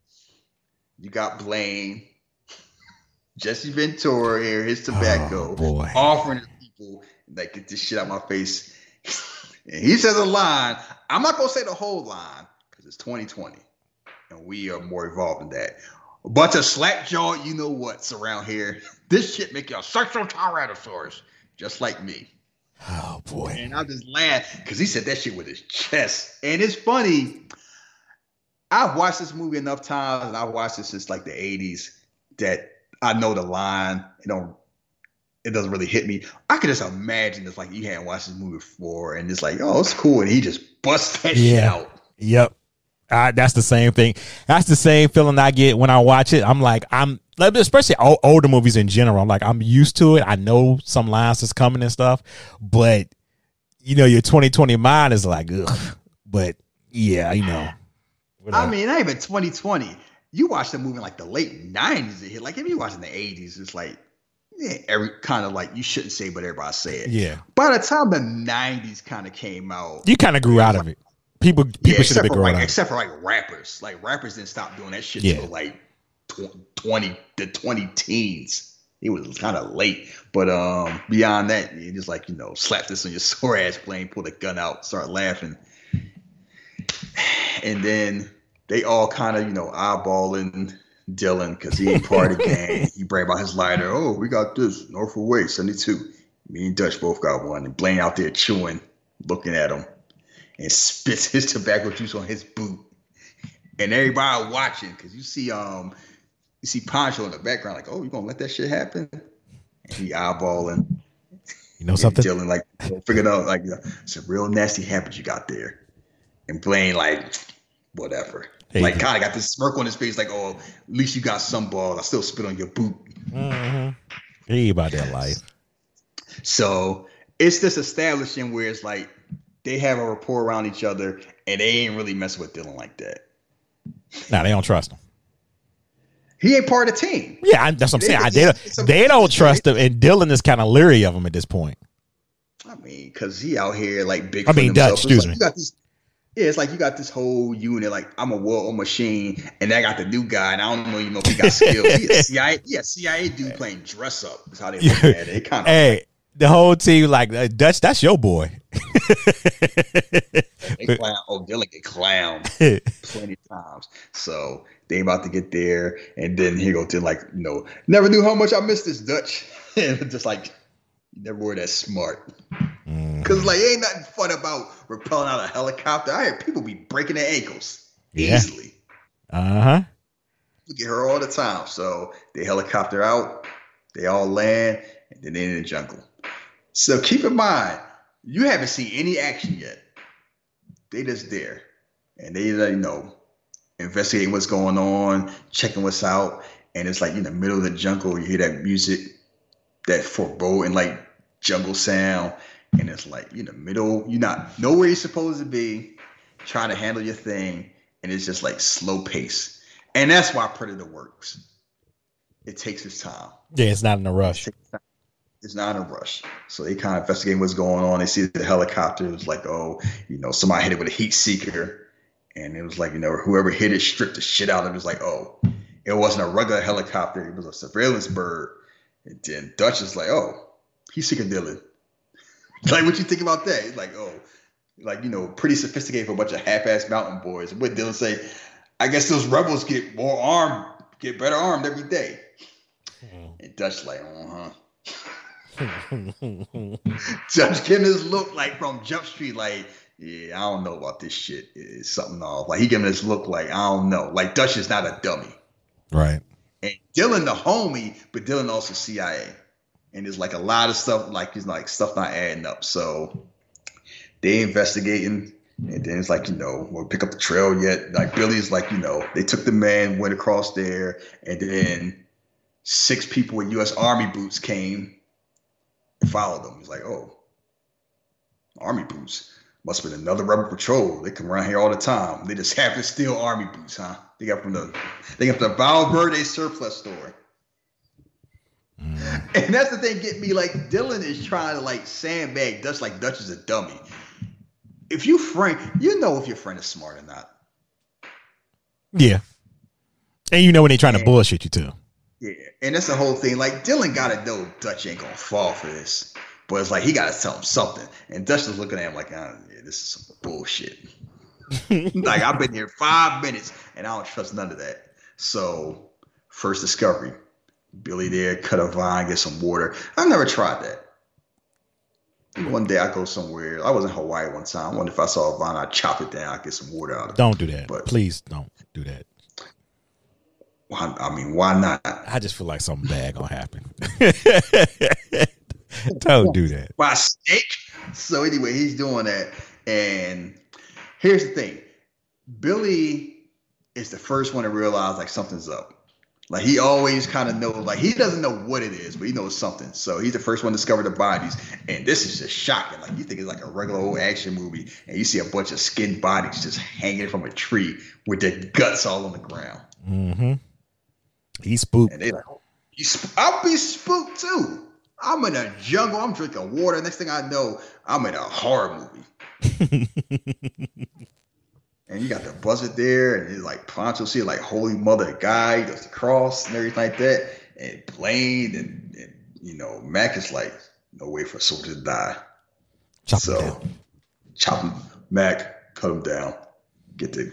S3: you got Blain, Jesse Ventura here, his tobacco,
S2: Oh, boy.
S3: offering people like get this shit out my face. and he says a line. I'm not gonna say the whole line because it's 2020 and we are more evolved than that. A bunch of slack jawed, you know what's around here. This shit make you a sexual tyrannosaurus, just like me.
S2: Oh boy.
S3: And I just laughed because he said that shit with his chest. And it's funny. I've watched this movie enough times, and I've watched it since like the '80s that I know the line. It don't. It doesn't really hit me. I could just imagine it's like you hadn't watched this movie before, and it's like, oh, it's cool, and he just busts that shit
S2: Yeah.
S3: out.
S2: Yep. I, that's the same thing. That's the same feeling I get when I watch it. I'm like, I'm like, especially older movies in general. I'm like, I'm used to it. I know some lines is coming and stuff, but you know, your 2020 mind is like, ugh. But yeah, you know.
S3: I uh, mean, not even 2020. You watch the movie in like the late 90s. It hit. Like if you watch in the 80s, it's like yeah, every kind of like you shouldn't say, but everybody said.
S2: yeah,
S3: By the time the 90s kind of came out,
S2: you kind of grew out of it. People, people
S3: yeah,
S2: should have been growing
S3: like
S2: up.
S3: except for like rappers. Like rappers didn't stop doing that shit
S2: Yeah.
S3: till like tw- 20 the 20 teens. He was kind of late, but um, beyond that, you just like you know, slap this on your sore ass plane, pull the gun out, start laughing, and then they all kind of you know eyeballing Dillon because he ain't part of the gang. He brag about his lighter. Oh, we got this Norfolk Way 72. Me and Dutch both got one, and Blain out there chewing, looking at him, and spits his tobacco juice on his boot, and everybody watching because you see um you see Poncho in the background, like, oh, you gonna let that shit happen? And he eyeballing.
S2: You know something?
S3: Dillon like figured out like it's a real nasty habit you got there, and Blain like whatever.
S2: Hey,
S3: like kind of got this smirk on his face, like, oh, at least you got some balls. I still spit on your boot.
S2: Mm-hmm. He about that life.
S3: So it's this establishing where it's like they have a rapport around each other, and they ain't really messing with Dillon like that.
S2: Nah, they don't trust him.
S3: He ain't part of the team.
S2: Yeah, I, that's what I'm saying. I, they,
S3: It's- it's a-
S2: they don't trust him, and Dillon is kind of leery of him at this point.
S3: I mean, because he out here like big.
S2: I mean, Dutch, excuse
S3: like
S2: me.
S3: You got this. Yeah, it's like you got this whole unit. Like I'm a well machine, and I got the new guy, and I don't know you know if he got skills. He a CIA, yeah, CIA dude playing dress up. Is how they look at it. It kind of
S2: Hey, the whole team like Dutch. That's your boy.
S3: they clown. Oh, Dillon get clowned plenty of times. So they about to get there, and then he go to like, you know, never knew how much I missed this Dutch, and just like, you never were that smart.
S2: Mm.
S3: Cause like ain't nothing fun about repelling out a helicopter. I hear people be breaking their ankles
S2: Yeah.
S3: easily.
S2: Uh huh.
S3: We get her all the time. So they helicopter out, they all land, and then they in the jungle. So keep in mind, you haven't seen any action yet. They just there. And they you know, investigating what's going on, checking what's out. And it's like in the middle of the jungle, you hear that music, that foreboding like jungle sound. And it's like you in the middle, you're not know where you're supposed to be, trying to handle your thing, and it's just like slow pace. And that's why Predator works. It takes its time.
S2: Yeah, it's not in a rush.
S3: It's not in a rush. So they kind of investigate what's going on. They see the helicopter. It was like, oh, you know, somebody hit it with a heat seeker. And it was like, you know, whoever hit it stripped the shit out of it. It was like, oh, it wasn't a regular helicopter. It was a surveillance bird. And then Dutch is like, oh, he's seeking Dillon. like, what you think about that? He's like, oh, like, you know, pretty sophisticated for a bunch of half-ass mountain boys. And what Dillon say, I guess those rebels get more armed, get better armed every day. And Dutch like, uh-huh. Judge giving this look like from Jump Street, like, yeah, I don't know about this shit. It's something off. Like he giving this look like, I don't know. Like Dutch is not a dummy.
S2: right.
S3: And Dillon the homie, but Dillon also CIA. And there's like a lot of stuff, like he's like stuff not adding up. So they investigating, and then it's like, you know, we'll pick up the trail yet. Like Billy's like, you know, they took the man, went across there, and then six people with US Army boots came followed them. He's like, oh, Army boots. Must have been another rebel patrol. They come around here all the time. They just have to steal army boots, huh? They got from the they got from the Val Verde surplus store. Mm. And that's the thing, get me like Dillon is trying to like sandbag Dutch like Dutch is a dummy. If you friend, you know if your friend is smart or not.
S2: Yeah. And you know when they're trying to bullshit you too.
S3: Yeah, and that's the whole thing. Like Dillon gotta know Dutch ain't gonna fall for this, but it's like he gotta tell him something. And Dutch is looking at him like, ah, yeah, this is some bullshit. like I've been here five minutes and I don't trust none of that. So first discovery, Billy there cut a vine, get some water. I've never tried that. One day I go somewhere. I was in Hawaii one time. I wonder if I saw a vine, I'd chop it down, I'd get some water out of it.
S2: Don't do that.
S3: But-
S2: Please don't do that.
S3: Why, I mean, why not?
S2: I just feel like something bad gonna happen. don't do that.
S3: by snake. So anyway, he's doing that. And here's the thing. Billy is the first one to realize like something's up. Like he always kind of knows, like he doesn't know what it is, but he knows something. So he's the first one to discover the bodies. And this is just shocking. Like you think it's like a regular old action movie, and you see a bunch of skinned bodies just hanging from a tree with their guts all on the ground.
S2: Mm-hmm. He spooked.
S3: And they like, oh, sp- I'll be spooked too. I'm in a jungle. I'm drinking water. Next thing I know, I'm in a horror movie. And you got the buzzard there, and it's like Poncho see like Holy Mother Guy, does the cross and everything like that. And Blain and, and you know, Mac is like, no way for a soldier to die.
S2: Chop
S3: so
S2: him down.
S3: chop him, Mac, cut him down. Get the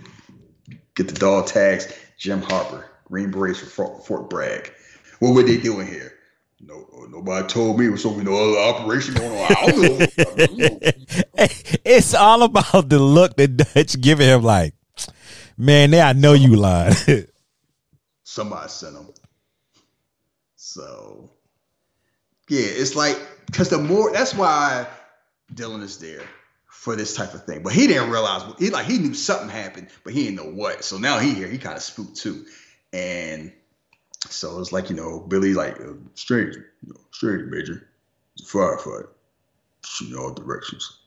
S3: get the dog tags. Jim Hopper, Green Berets for Fort, Fort Bragg. What were they doing here? No, nobody told me. Was So we know other operation going on. I don't know. I don't know.
S2: it's all about the look that Dutch giving him. Like, man, now I know you lied.
S3: Somebody sent them. So yeah, it's like because the more that's why Dillon is there for this type of thing. But he didn't realize he like he knew something happened, but he didn't know what. So now he here, he kind of spooked too, and so it's like you know Billy like uh, strange, you know, strange major, it's a firefight, shooting all directions.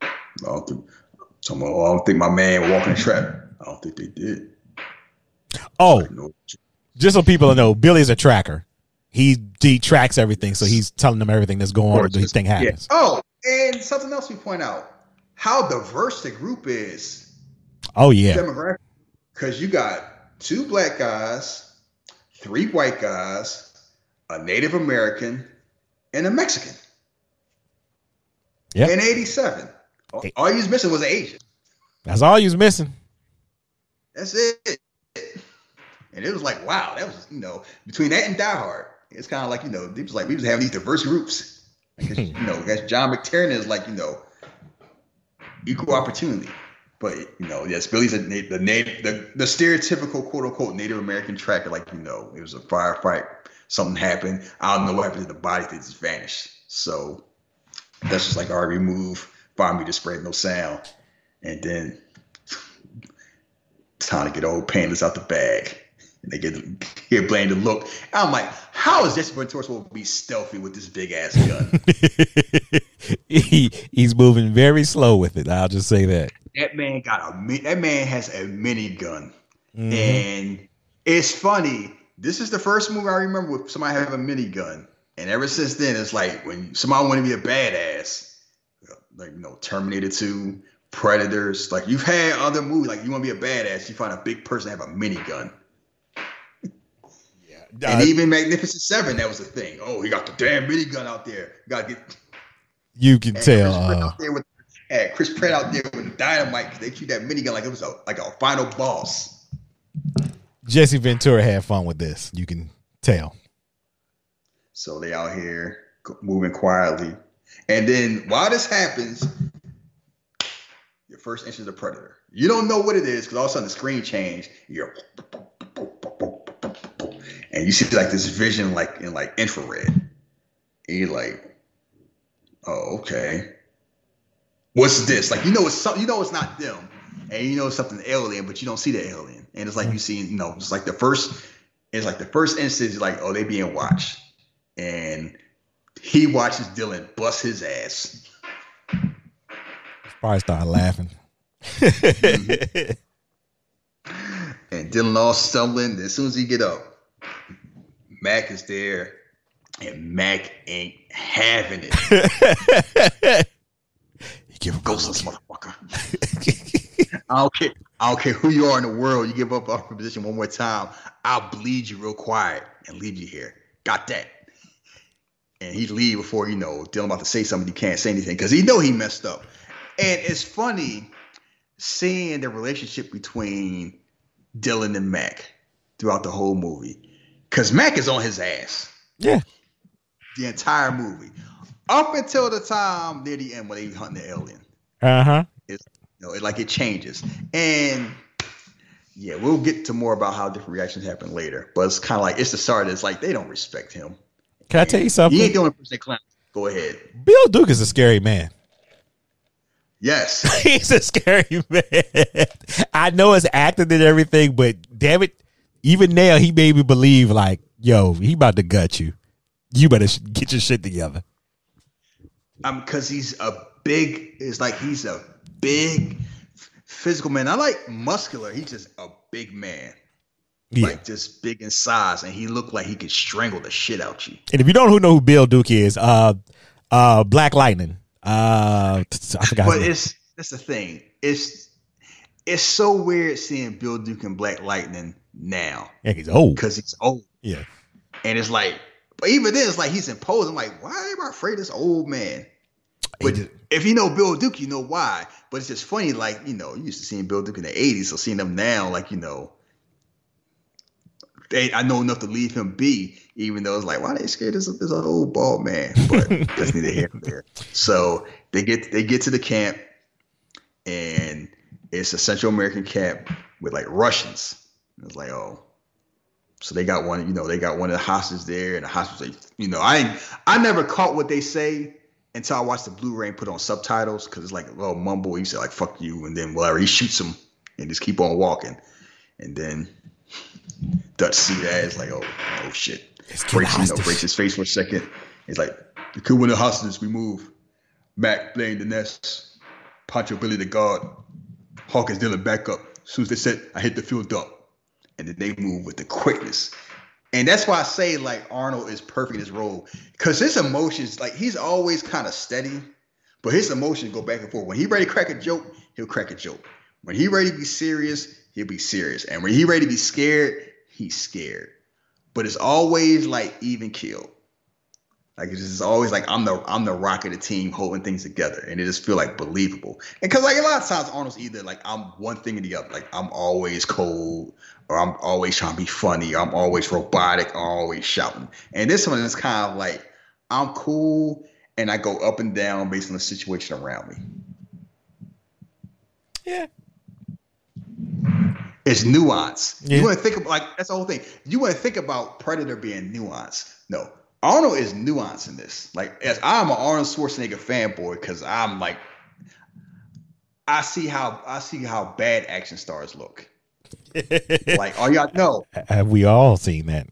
S3: I don't think. About, oh, I don't think my man walking the trap. I don't think they did.
S2: oh,
S3: No,
S2: just so people know, Billy's a tracker. He he tracks everything, so he's telling them everything that's going on. This thing happens.
S3: Yeah. Oh, and something else we point out: how diverse the group is
S2: Oh yeah,
S3: demographic. Because you got two black guys, three white guys, a Native American, and a Mexican.
S2: Yeah.
S3: In '87, all, all you was missing was an Asian.
S2: that's all you was missing.
S3: That's it. And it was like, wow, that was you know between that and Die Hard, it's kind of like you know it was like we was having these diverse groups. Because you know, guess John McTiernan is like you know equal opportunity. But you know, yes, Billy's a the native, the, the stereotypical quote unquote Native American tracker. Like you know, it was a firefight, something happened. I don't know what happened to the body; they just vanished. So that's just like our remove, five meter spread, no sound, and then time to get Old Painless out the bag. And they get here Blain to look. I'm like, how is Jesse Ventura supposed to be stealthy with this big ass gun?
S2: he he's moving very slow with it. I'll just say that.
S3: That man got a that man has a mini gun,
S2: Mhm.
S3: and it's funny. This is the first movie I remember with somebody having a mini gun, and ever since then, it's like when somebody want to be a badass, like you know, Terminator Two, Predators. Like you've had other movies, like you want to be a badass, you find a big person have a mini gun. And
S2: Uh,
S3: even Magnificent Seven, that was a thing. Oh, he got the damn minigun out there. You gotta get
S2: you can tell. Uh,
S3: out there with had Chris Pratt out there with dynamite 'cause they treat that minigun like it was a like a final boss.
S2: Jesse Ventura had fun with this. You can tell.
S3: So they out here moving quietly, and then while this happens, your first instance of predator. You don't know what it is because all of a sudden the screen changed. You're and you see like this vision like in like infrared. And you're like, oh, okay. What's this? Like you know it's something you know it's not them. And you know it's something alien, but you don't see the alien. And it's like you see, you know, it's like the first it's like the first instance, like, oh, they being watched. And he watches Dillon bust his ass.
S2: Probably started laughing.
S3: and Dillon all stumbling. As soon as he get up, Mac is there, and Mac ain't having it.
S2: you give a
S3: Ghost motherfucker. I don't care. I don't care who you are in the world. You give up our position one more time, I'll bleed you real quiet and leave you here. Got that? And he leave before you know Dillon about to say something. He can't say anything because he know he messed up. And it's funny seeing the relationship between Dillon and Mac throughout the whole movie because Mac is on his ass
S2: Yeah.
S3: the entire movie up until the time near the end when they hunting the alien.
S2: Uh huh.
S3: You know, it, like it changes. And yeah, we'll get to more about how different reactions happen later. But it's kind of like it's the start. It's like they don't respect him.
S2: Can I tell you something?
S3: He ain't the only person that clown. Go ahead.
S2: Bill Duke is a scary man.
S3: Yes.
S2: He's a scary man. I know it's acting and everything, but damn it, even now he made me believe like, yo, he about to gut you. You better get your shit together.
S3: Um, because he's a big. It's like he's a big physical man. I like muscular. He's just a big man,
S2: Yeah.
S3: like just big in size, and he looked like he could strangle the shit out you.
S2: and if you don't know who Bill Duke is, uh, uh, Black Lightning. Uh, I forgot.
S3: But it's that's the thing. It's it's so weird seeing Bill Duke and Black Lightning now.
S2: Yeah, he's old.
S3: Because he's old.
S2: Yeah.
S3: And it's like, but even then, it's like he's imposing. I'm like, why am I afraid of this old man? But if you know Bill Duke, you know why. But it's just funny, like, you know, you used to seeing Bill Duke in the 80s, so seeing him now, like, you know, they I know enough to leave him be, even though it's like, why they scared this this old bald man? But that's neither here nor there. So they get they get to the camp and it's a Central American camp with like Russians. It's like, oh, so they got one, you know, they got one of the hostages there, and the hostage, like, you know, I I never caught what they say until I watched the Blu-ray and put on subtitles because it's like a little mumble. He said like "fuck you," and then whatever he shoots him and just keep on walking, and then Dutch see that it's like, oh, oh shit, breaks, you know, breaks his face for a second. He's like, the coup win the hostages, we move. Mac Blain the nest, Poncho Billy the guard, Hawkins Dillon back up. As soon as they said, I hit the field dump and then they move with the quickness. And that's why I say like Arnold is perfect in his role because his emotions, like he's always kind of steady, but his emotions go back and forth. When he ready to crack a joke, he'll crack a joke. When he ready to be serious, he'll be serious. And when he ready to be scared, he's scared. But it's always like even killed. Like it's just always like I'm the I'm the rock of the team holding things together, and it just feel like believable. And because like a lot of times Arnold's either like I'm one thing or the other. Like I'm always cold, or I'm always trying to be funny, or I'm always robotic, or always shouting. And this one is kind of like I'm cool, and I go up and down based on the situation around me.
S2: Yeah.
S3: It's nuance.
S2: Yeah.
S3: You want to think about like that's the whole thing. You want to think about Predator being nuance. No, Arnold is nuance in this. Like, as I'm an Arnold Schwarzenegger fanboy because I'm like, I see how I see how bad action stars look. like, all y'all know,
S2: Have we all seen that?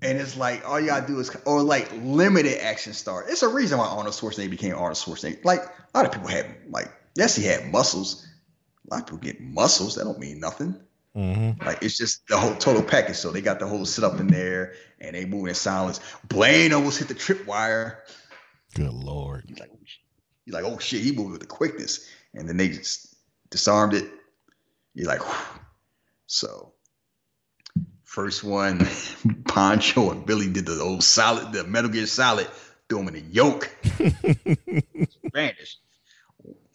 S3: and it's like all y'all do is or like limited action star. It's a reason why Arnold Schwarzenegger became Arnold Schwarzenegger. Like a lot of people had like yes, he had muscles. A lot of people get muscles. That don't mean nothing.
S2: Mm-hmm.
S3: Like it's just the whole total package. So they got the whole sit up in there and they move in silence. Blain almost hit the tripwire.
S2: Good lord.
S3: He's like, oh, shit. he's like, oh shit, he moved with the quickness. And then they just disarmed it. You're like, Whew. so first one, Poncho and Billy did the old solid, the Metal Gear Solid, threw him in a yoke. Spanish.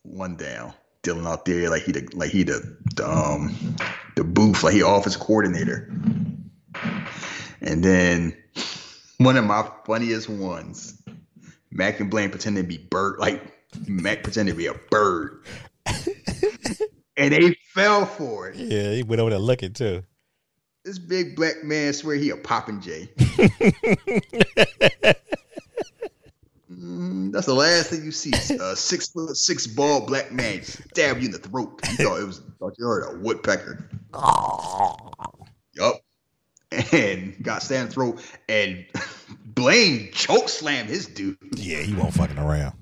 S3: One down. Dillon out there like he the like he the, the um the booth, like he office coordinator. And then one of my funniest ones, Mac and Blain pretending to be bird, like Mac pretending to be a bird. and they fell for it.
S2: Yeah, he went over there looking too.
S3: This big black man swear he a poppin' J. That's the last thing you see. A six foot six bald black man stab you in the throat. You thought it was thought you heard a woodpecker. Yup. And got stabbed in the throat. And Blain choke slammed his dude.
S2: Yeah, he won't fucking around.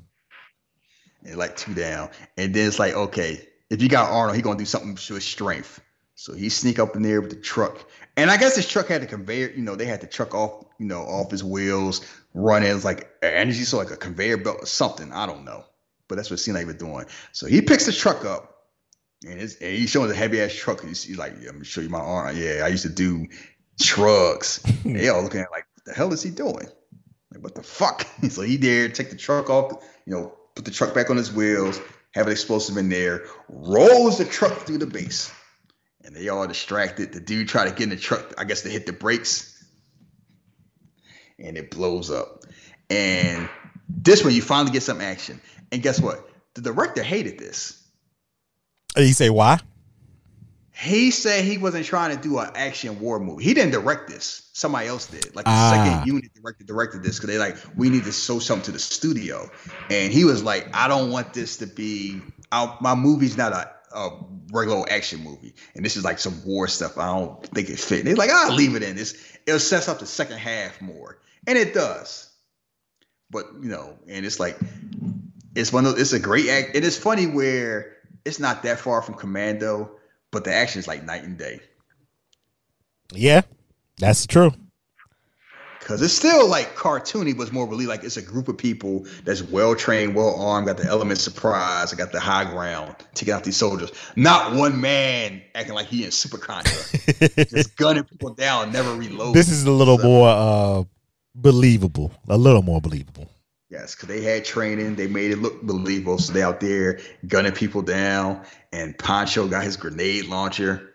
S3: And like two down. And then it's like, okay, if you got Arnold, he gonna do something with his strength. So he sneak up in there with the truck. And I guess his truck had a conveyor, you know, they had the truck off, you know, off his wheels, running. It was like energy, so like a conveyor belt or something. I don't know. But that's what it seemed like he was doing. So he picks the truck up and, it's, and he's showing the heavy ass truck. He's, he's like, yeah, I'm gonna show you my arm. Yeah, I used to do trucks. They all looking at like, what the hell is he doing? Like, what the fuck? so he there, take the truck off, you know, put the truck back on his wheels, have an explosive in there, rolls the truck through the base. And they all distracted. The dude tried to get in the truck, I guess to hit the brakes. And it blows up. And this one, you finally get some action. And guess what? The director hated this.
S2: He say why?
S3: He said he wasn't trying to do an action war movie. He didn't direct this. Somebody else did. Like the
S2: Ah.
S3: second unit director directed this because they like we need to show something to the studio. And he was like, I don't want this to be. I, my movie's not a, a regular action movie, and this is like some war stuff. I don't think it fit. And he's like, I'll leave it in. This it sets up the second half more, and it does. But you know, and it's like it's one of it's a great act. It is funny where it's not that far from Commando, but the action is like night and day.
S2: Yeah, that's true.
S3: Cause it's still like cartoony, but it's more really like it's a group of people that's well trained, well armed, got the element of surprise, I got the high ground, taking out these soldiers. Not one man acting like he in super contra, just gunning people down, never reload.
S2: This is a little so, more uh believable, a little more believable.
S3: Yes, because they had training, they made it look believable. So they out there gunning people down, and Poncho got his grenade launcher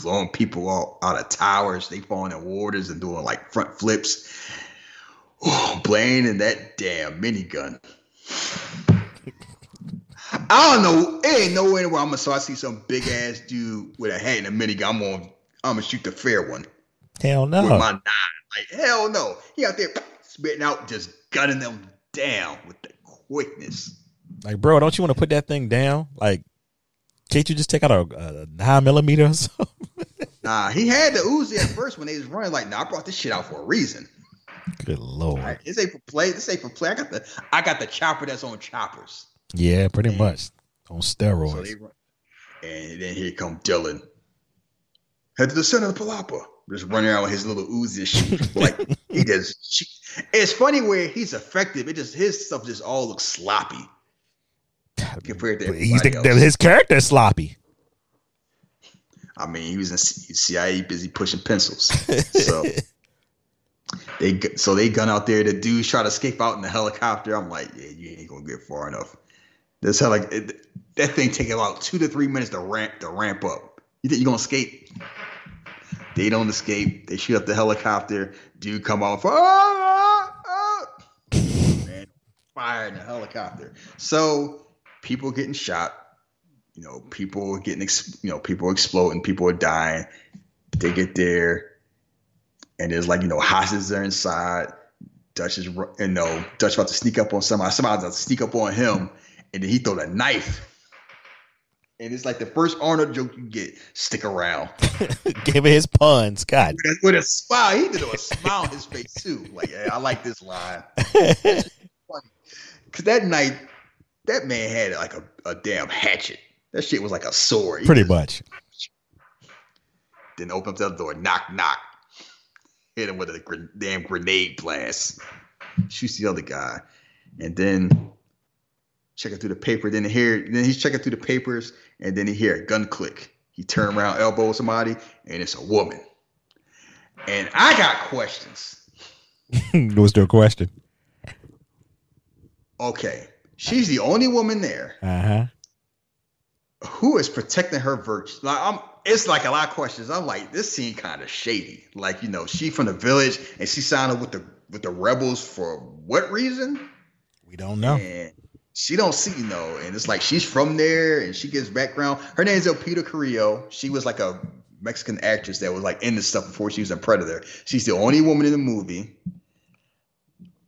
S3: blowing people out, out of towers. They falling in waters and doing like front flips. Oh, Blain and that damn minigun. I don't know. It ain't no nowhere where I'm gonna so I see some big ass dude with a hat and a minigun. I'm gonna I'm gonna shoot the fair one.
S2: Hell no.
S3: With my nine. Like hell no. He out there spitting out, just gunning them down with the quickness.
S2: Like, bro, don't you want to put that thing down? Like, can't you just take out a, a nine millimeter or something?
S3: Nah, he had the Uzi at first when they was running. Like, nah, I brought this shit out for a reason.
S2: Good lord! Right,
S3: this ain't for play. This ain't for play. I got the I got the chopper that's on choppers.
S2: Yeah, pretty and, much on steroids. So
S3: and then here come Dillon. Head to the center of the palapa. Just running around with his little Uzi like he just. It's funny where he's effective. It just his stuff just all looks sloppy compared to he's the,
S2: his character is sloppy.
S3: I mean, he was in CIA busy pushing pencils. So they so they gun out there. The dudes try to escape out in the helicopter. I'm like, yeah, you ain't gonna get far enough. This hell like it, that thing taking about two to three minutes to ramp to ramp up. You think you're gonna escape? They don't escape. They shoot up the helicopter. Dude come off. Ah, ah, ah. Man, fire in the helicopter. So people getting shot. You know, people getting, you know, people exploding, people are dying. They get there, and there's like, you know, hostages are inside. Dutch is, you know, Dutch about to sneak up on somebody. Somebody's about to sneak up on him, and then he throw a knife. And it's like the first Arnold joke you get. Stick around.
S2: Give it his puns. God.
S3: With a, with a smile. He did a smile on his face too. Like, hey, I like this line. Because that night, that man had like a, a damn hatchet. That shit was like a sword.
S2: He Pretty much.
S3: Then open up the door, knock, knock. Hit him with a gr- damn grenade blast. Shoots the other guy. And then checking through the paper. Then here, then he's checking through the papers, and then he hear a gun click. He turn around, elbow somebody, and it's a woman. And I got questions.
S2: What's their question?
S3: Okay, She's the only woman there.
S2: Uh-huh.
S3: Who is protecting her virtue? Like I'm it's like a lot of questions. I'm like, this scene kind of shady. Like, you know, she from the village and she signed up with the with the rebels for what reason?
S2: We don't know.
S3: And she don't see, know, and it's like she's from there and she gives background. Her name is Elpidia Carrillo. She was like a Mexican actress that was like in the stuff before she was a predator. She's the only woman in the movie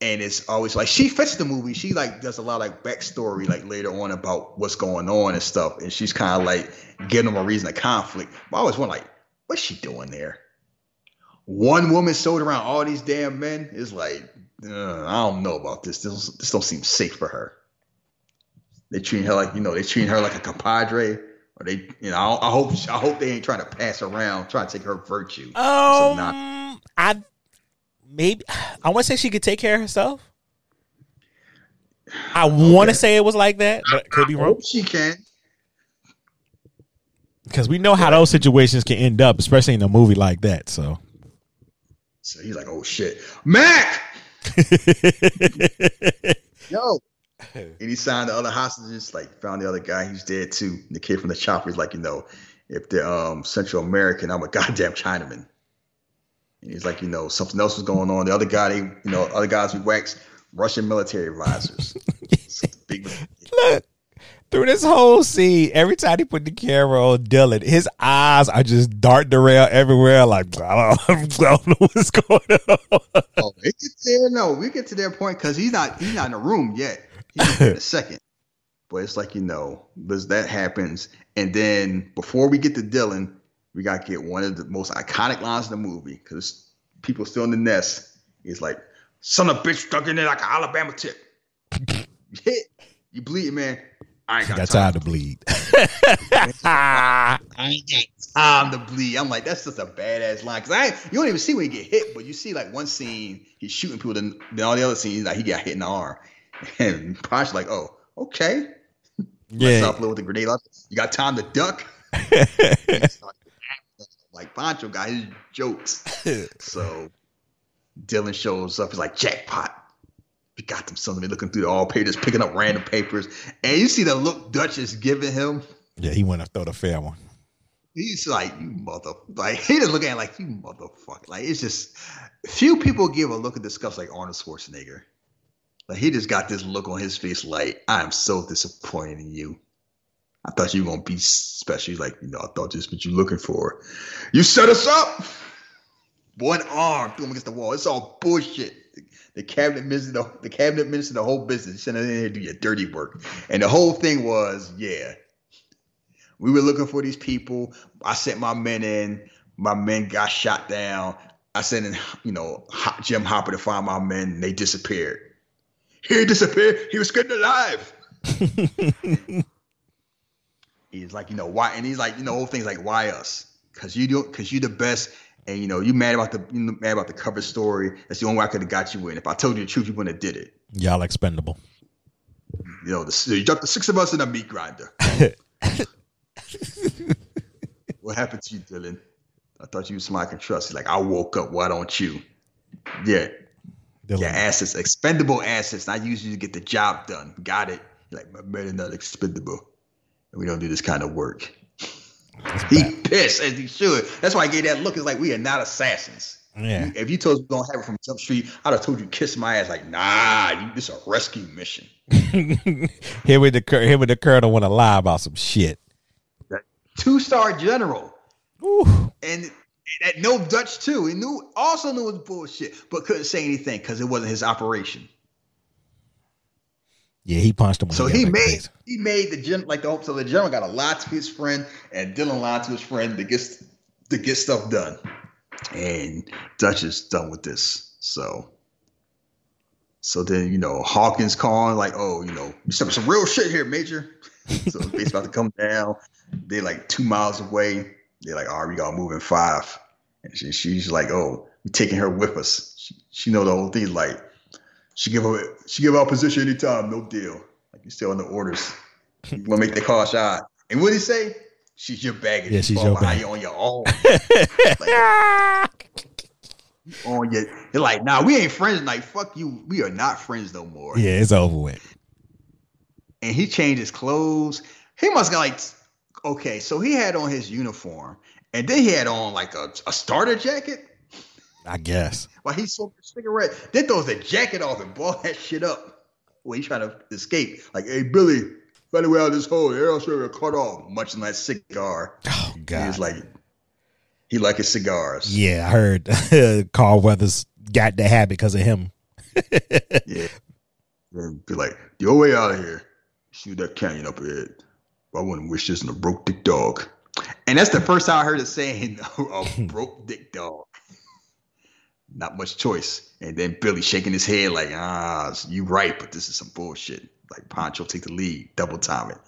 S3: and it's always like she fits the movie. She like does a lot of like backstory like later on about what's going on and stuff, and she's kind of like giving them a reason to conflict. But I always wonder like, what's she doing there? One woman sold around all these damn men is like, uh, I don't know about this. This this don't seem safe for her. They treat her like you know they treat her like a compadre, or they you know I, I hope I hope they ain't trying to pass around, trying to take her virtue.
S2: Um, not, I maybe I want to say she could take care of herself. I want to say it was like that, but could be wrong.
S3: she can.
S2: Because we know how those situations can end up, especially in a movie like that. So,
S3: so he's like, "Oh shit, Mac." Yo, and he signed the other hostages. Like, found the other guy. He's dead too. And the kid from the chopper is like, you know, if they're um, Central American, I'm a goddamn Chinaman. And he's like, you know, something else was going on. The other guy, they, you know, other guys we waxed Russian military advisors.
S2: big, Look, through this whole scene, every time he put the camera on Dillon, his eyes are just darting around everywhere. Like I don't, I don't know what's going on.
S3: oh, we get there. No, we get to their point because he's not he's not in the room yet. He's in a second. But it's like you know, because that happens, and then before we get to Dillon, we got to get one of the most iconic lines in the movie because people still in the nest. It's like, son of a bitch stuck in there like an Alabama tip. you bleeding, man. I ain't got,
S2: Got
S3: time.
S2: time to bleed.
S3: I ain't got time to bleed. I'm like, that's just a badass line. Cause I ain't, you don't even see when he get hit, but you see like one scene he's shooting people, then, then all the other scenes like he got hit in the arm, and Ponch like, oh, okay.
S2: yeah.
S3: Myself with the grenade. You got time to duck. like Poncho got his jokes. So Dillon shows up. He's like, jackpot. We got them something. Looking through the all papers, picking up random papers. And you see the look Dutch is giving him.
S2: yeah, he went to throw the fair one.
S3: He's like, you mother. Like, he just looking at it like, you motherfucker. Like, it's just, few people give a look at this stuff like Arnold Schwarzenegger. Like, he just got this look on his face like, I'm so disappointed in you. I thought you were to be special. Like, you know, I thought this is what you're looking for. You set us up. One arm, threw him against the wall. It's all bullshit. The cabinet minister, the, the cabinet minister, the whole business, sent in here to do your dirty work. And the whole thing was, yeah, we were looking for these people. I sent my men in. My men got shot down. I sent in, you know, Jim Hopper to find my men. And they disappeared. He disappeared. He was getting alive. he's like, you know, why? And he's like, you know, old thing's like, why us? Because you do, because you're the best. And you know, you mad about the you mad about the cover story. That's the only way I could have got you in. If I told you the truth, you wouldn't have did it.
S2: Y'all expendable.
S3: You know, the, you dropped the six of us in a meat grinder. what happened to you, Dillon? I thought you was somebody I can trust. He's like, I woke up. Why don't you? Yeah,
S2: Dillon,
S3: yeah, assets, expendable assets. Not use you to get the job done. Got it. You're like, my men are not expendable. And we don't do this kind of work. He pissed as he should. That's why I gave that look. It's like we are not assassins.
S2: yeah.
S3: If you told us we don't have it from Jump Street, I'd have told you kiss my ass. Like, nah, you, this is a rescue mission.
S2: here with the here with the colonel want to lie about some shit.
S3: Two star general.
S2: Ooh.
S3: and that no Dutch too. He knew also knew it was bullshit, but couldn't say anything because it wasn't his operation.
S2: Yeah, he punched him.
S3: So he made
S2: base.
S3: he made the gen like the so the general got a lot to his friend, and Dillon lied to his friend to get to get stuff done. And Dutch is done with this. So so then you know Hawkins calling like, oh, you know, some some real shit here, Major. so the base about to come down. They're like two miles away. They're like, all right, we gotta move in five. And she, she's like, oh, we taking her with us. She, she know the whole thing. Like, she give her she give our position anytime, no deal. Like you still in the orders. You wanna make the car shot. And what did he say? She's your baggage.
S2: Yeah, she's your
S3: behind
S2: bag-
S3: You on your own. on your, you're like, nah, we ain't friends. Like, fuck you. We are not friends no more.
S2: Yeah, it's over with.
S3: and he changed his clothes. He must got like okay, so he had on his uniform, and then he had on like a, a starter jacket
S2: I guess.
S3: while he smoked a cigarette. Then throws the jacket off and ball that shit up when he trying to escape. Like, hey Billy, find a way out of this hole. Or else we're cut off, much in that cigar.
S2: Oh God.
S3: He's like, he like his cigars.
S2: yeah, I heard Carl Weathers got the habit because of him.
S3: Yeah. Be like, your way out of here. Shoot that canyon up ahead. I wouldn't wish this on a broke dick dog. And that's the first time I heard it saying a broke dick dog. Not much choice. And then Billy shaking his head like, ah, you right, but this is some bullshit. Like Poncho take the lead, double time it.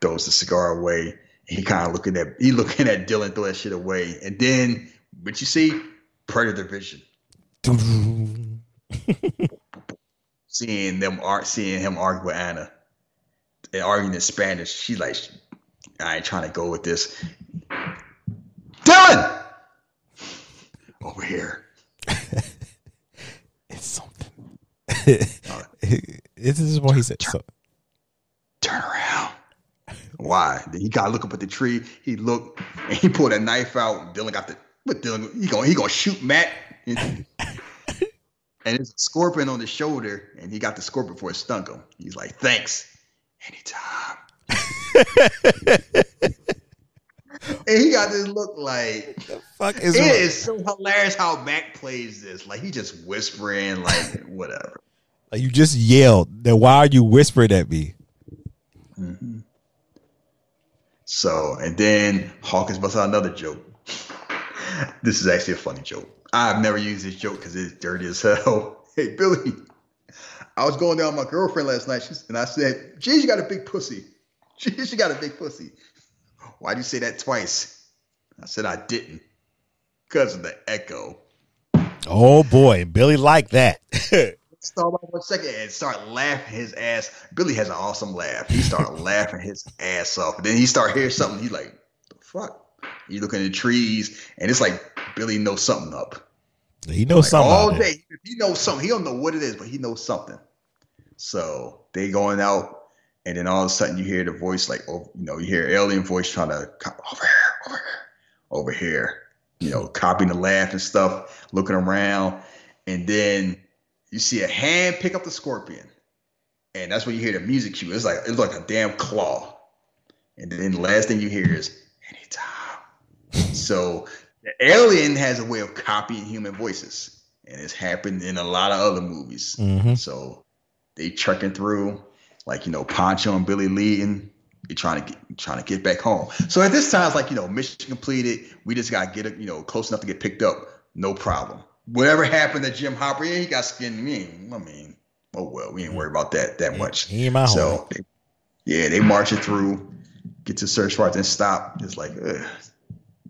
S3: Throws the cigar away. He kind of looking at he looking at Dillon throw that shit away. And then what you see? Predator vision. seeing them art seeing him argue with Anna and arguing in Spanish. She like I ain't trying to go with this. Dillon over here.
S2: It's something. this is what he said. So,
S3: Turn around. Why? Then he gotta look up at the tree. He looked and he pulled a knife out. Dillon got the But Dillon he gonna he gonna shoot Matt. and there's a scorpion on the shoulder, and he got the scorpion before it stunk him. He's like, thanks. Anytime. and he got this look like the
S2: fuck is
S3: it is so hilarious how Mac plays this. Like he just whispering, like whatever.
S2: Like, you just yelled. Then why are you whispering at me? Mm-hmm.
S3: So, and then Hawkins busts out another joke. this is actually a funny joke. I've never used this joke because it's dirty as hell. Hey, Billy, I was going down with my girlfriend last night, she, and I said, "Geez, you got a big pussy. Geez, you got a big pussy." Why'd you say that twice? I said I didn't, because of the echo.
S2: Oh boy, Billy liked that.
S3: Start by one second and start laughing his ass. Billy has an awesome laugh. He started laughing his ass off. And then he start hearing something. He's like, "The fuck?" You look in the trees, and it's like Billy knows something up.
S2: he knows
S3: Like,
S2: something.
S3: all day. He knows something. He don't know what it is, but he knows something. So they going out, and then all of a sudden you hear the voice like, oh, you know, you hear alien voice trying to come over here, over here, over here. You know, copying the laugh and stuff, looking around, and then you see a hand pick up the scorpion, and that's when you hear the music cue. It's like it's like a damn claw, and then the last thing you hear is anytime. So the alien has a way of copying human voices, and it's happened in a lot of other movies.
S2: Mhm.
S3: So they trekking through, like you know, Poncho and Billy Lee, and they trying to get trying to get back home. So at this time, it's like you know, mission completed. We just got to get it, you know, close enough to get picked up. No problem. Whatever happened to Jim Hopper, yeah, he got skinned. Me, I mean, oh well, we ain't worried about that that much.
S2: He ain't my.
S3: So they, yeah, they march it through, get to search for it, then stop. It's like, ugh.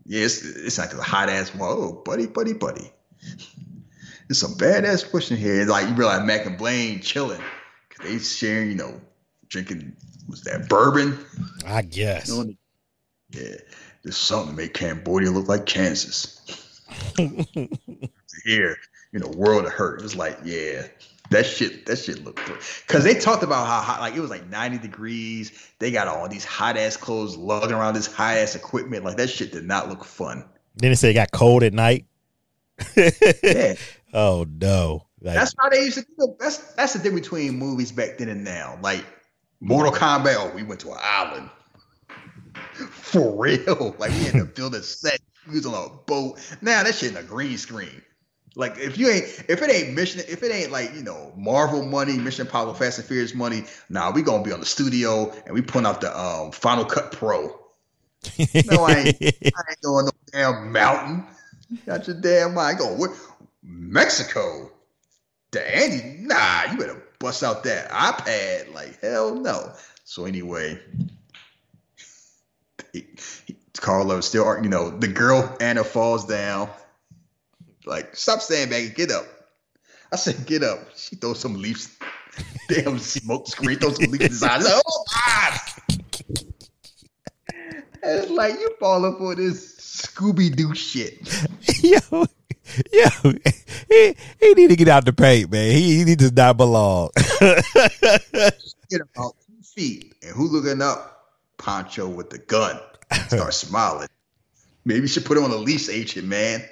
S3: yeah, it's, it's like a hot ass. Whoa, oh, buddy, buddy, buddy. There's some badass pushing here. Like you realize Mac and Blain chilling they sharing, you know, drinking was that bourbon?
S2: I guess.
S3: You know, yeah, there's something to make Cambodia look like Kansas. Here, you know, world of hurt. It's like, yeah, that shit, that shit looked good. Cause they talked about how hot, like it was like 90 degrees. They got all these hot ass clothes, lugging around this high ass equipment. Like that shit did not look fun.
S2: Then they say it got cold at night.
S3: Yeah,
S2: oh no. Like,
S3: that's how they used to do. it. That's that's the thing between movies back then and now. Like Mortal Kombat, oh, we went to an island. For real. Like we had to build a set. We was on a boat. Now that shit in a green screen. Like if you ain't if it ain't mission if it ain't like you know Marvel money, Mission Impossible, Fast and Furious money, nah, we gonna be on the studio and we putting out the um Final Cut Pro. No, I ain't, I ain't going no damn mountain. Got your damn mind going. Where, Mexico, the Andy, nah, you better bust out that iPad. Like hell no. So anyway, he, Carlo still, you know, the girl Anna falls down. Like, stop standing back and get up. I said, get up. She throws some leaves. Damn smoke screen, throws some leaves inside. Like, oh my! It's like you falling for this Scooby Doo shit.
S2: yo, yo, he, he need to get out the paint, man. He, he does not belong.
S3: Get about two feet, and who looking up? Poncho with the gun. Start smiling. Maybe you should put him on a lease agent man.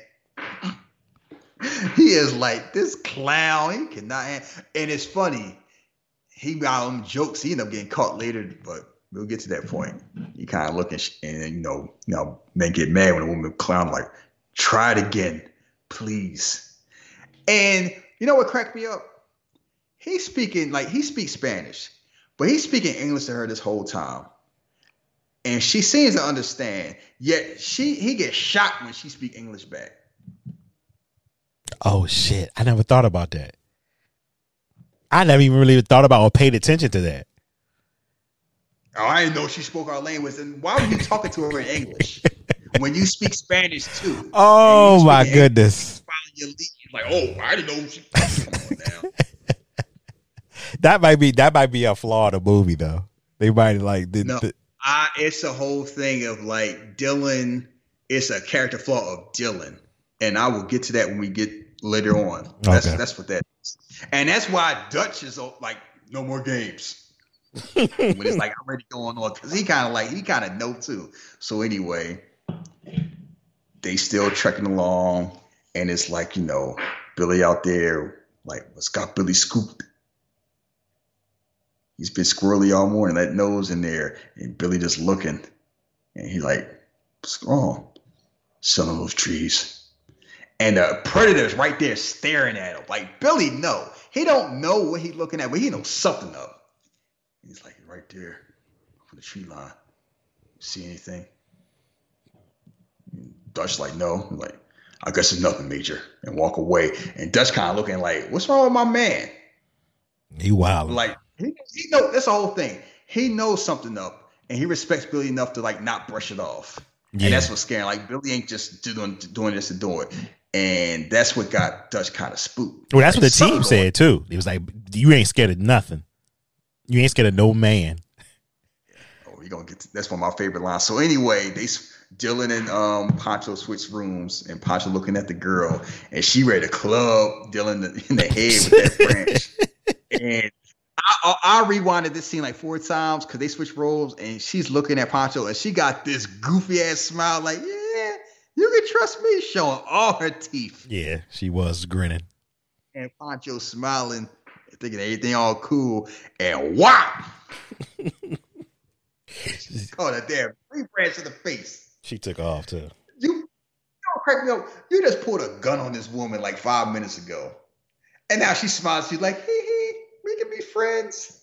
S3: He is like this clown. He cannot. And it's funny. He got them jokes. He ended up getting caught later, but we'll get to that point. He kind of looking, and then, you know, you know, men get mad when a woman clown like, try it again, please. And you know what cracked me up? He's speaking like he speaks Spanish, but he's speaking English to her this whole time. And she seems to understand, yet she he gets shocked when she speaks English back.
S2: oh shit! I never thought about that. I never even really thought about or paid attention to that.
S3: Oh, I didn't know she spoke our language. And why were you talking to her in English when you speak Spanish too?
S2: Oh my goodness,
S3: lead. Like, oh, I didn't know she. Come on now.
S2: that might be that might be a flaw in the movie though. They might like the,
S3: No.
S2: the-
S3: I, it's a whole thing of like Dillon. It's a character flaw of Dillon, and I will get to that when we get later on. That's
S2: Okay.
S3: that's what that is, and that's why Dutch is uh, like no more games. when it's like already going on because he kind of like he kind of know too. So anyway, they still trekking along, and it's like you know Billy out there like what's got Billy scooped. He's been squirrely all morning, that nose in there, and Billy just looking, and he like, what's wrong? Son of those trees. And the predator's right there staring at him. Like Billy, no, he don't know what he's looking at, but he knows something up. He's like right there on the tree line. See anything? Dutch like no. He's like I guess it's nothing major, and walk away. And Dutch kind of looking like, what's wrong with my man?
S2: He wild.
S3: Like he, he know that's the whole thing. He knows something up, and he respects Billy enough to like not brush it off.
S2: Yeah.
S3: And that's what's scary. Like Billy ain't just doing doing this to do it. And that's what got Dutch kind of spooked.
S2: Well, that's what the team said too. It was like, you ain't scared of nothing. You ain't scared of no man.
S3: Oh, we gonna get to, that's one of my favorite lines. So anyway, they Dillon and um Poncho switch rooms, and Poncho looking at the girl, and she ready to club Dillon in the head with that branch. and I, I, I rewinded this scene like four times because they switched roles, and she's looking at Poncho, and she got this goofy ass smile, like yeah, you can trust me, showing all her teeth,
S2: Yeah, she was grinning.
S3: and Poncho smiling, thinking everything all cool, and wow. Caught that damn free branch in the face.
S2: She took off too.
S3: You, you don't crack me up. You just pulled a gun on this woman like five minutes ago. And now she smiles. She's like, hee hee, we can be friends.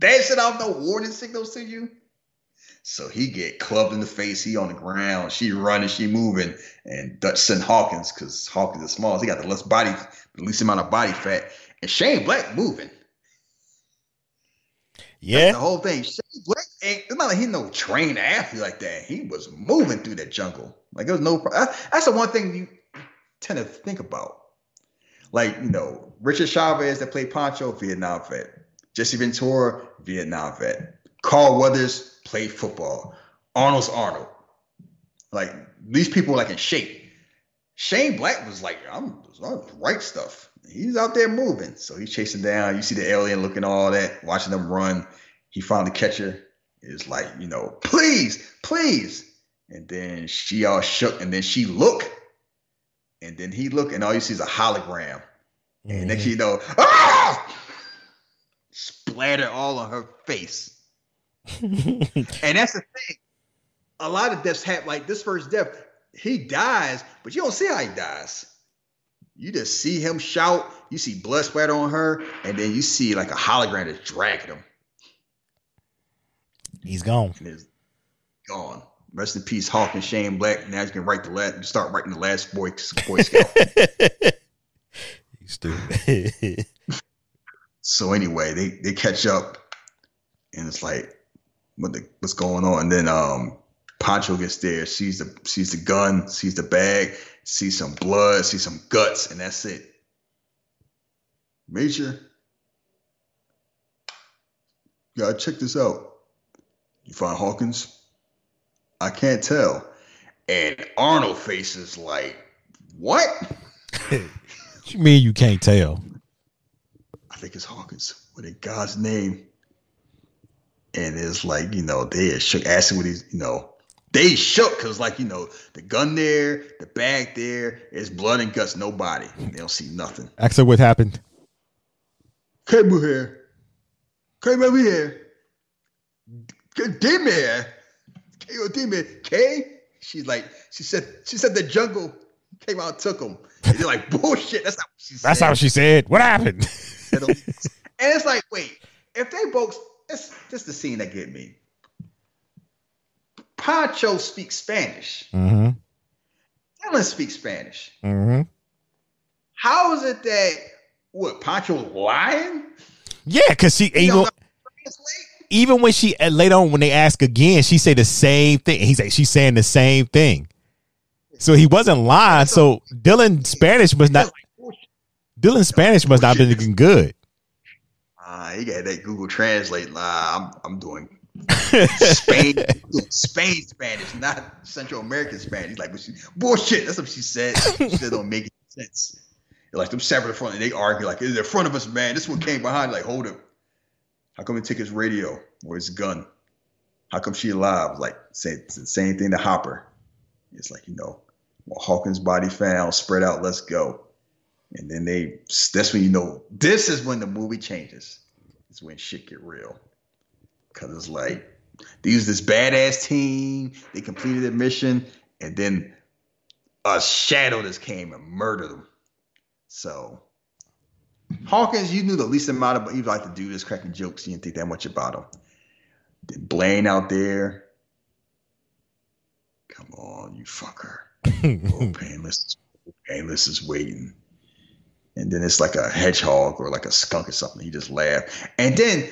S3: Sent out no warning signals to you. So he get clubbed in the face. He on the ground. She running. She moving. And Dutch sent Hawkins because Hawkins is small. He got the less body, the least amount of body fat. And Shane Black moving.
S2: Yeah.
S3: The whole thing. Shane Black not like he no trained athlete like that. He was moving through that jungle. Like there was no. pro- uh, That's the one thing you tend to think about. Like you know, Richard Chaves that played Poncho, Vietnam vet. Jesse Ventura, Vietnam vet. Carl Weathers played football. Arnold's Arnold. Like these people were like in shape. Shane Black was like, I'm, I'm right stuff. He's out there moving. So he's chasing down. You see the alien looking all that, watching them run. He finally catch her. It's like, you know, please, please. And then she all shook, and then she look, and then he look, and all you see is a hologram. And next
S2: Mhm.
S3: thing you know, ah! Splatter all on her face. And that's the thing. A lot of deaths happen. Like this first death, he dies, but you don't see how he dies. You just see him shout. You see blood splatter on her, and then you see like a hologram that's dragging him,
S2: he's gone.
S3: and it's gone. Rest in peace, Hawk and Shane Black. Now you can write the last. Start writing the last boy, boy Scout.
S2: He's stupid.
S3: so anyway, they they catch up, and it's like, what the what's going on? And then um, Poncho gets there, sees the sees the gun, sees the bag, sees some blood, sees some guts, and that's it. Major, you gotta check this out. You find Hawkins? I can't tell. And Arnold faces like, what?
S2: what you mean you can't tell?
S3: I think it's Hawkins. What in God's name? And it's like, you know, they shook, asking what he's, you know, they shook because, like, you know, the gun there, the bag there, is blood and guts, nobody. They don't see nothing.
S2: Her what happened.
S3: Came over here. Came over here. Dime. K.O. Dime. K? She's like, she said, she said the jungle came out took him. And they're like, bullshit. That's not what she said.
S2: That's how she said. What happened?
S3: and it's like, wait, if they both, this this the scene that get me. Poncho speaks Spanish.
S2: mm-hmm.
S3: Dillon speaks Spanish.
S2: Mm-hmm.
S3: How is it that what Poncho's lying?
S2: Yeah, because she
S3: He
S2: even
S3: don't know how to translate?
S2: even when she uh, later on when they ask again, she say the same thing. He's like she's saying the same thing. So he wasn't lying. So Dillon Spanish must not Dillon Spanish must not have been good.
S3: Ah, he got that Google Translate. Nah, I'm I'm doing Spain Spain Spanish, not Central American Spanish. He's like, but she, bullshit. That's what she said. She said don't make any sense. They're like them separate front, and they argue like, "Is in front of us, man? This one came behind. Like, hold up. How come he took his radio or his gun? How come she alive? Like, say the same thing to Hopper. It's like you know, well, Hawkins' body found, spread out. Let's go. And then they, that's when you know, this is when the movie changes. It's when shit get real. Cause it's like, these this badass team, they completed their mission, and then a shadow just came and murdered them. So Hawkins, you knew the least amount of but you'd like to do this cracking jokes, you didn't think that much about him. Then Blain out there. Come on, you fucker. Oh, painless. Painless is waiting. and then it's like a hedgehog or like a skunk or something. He just laughed, and then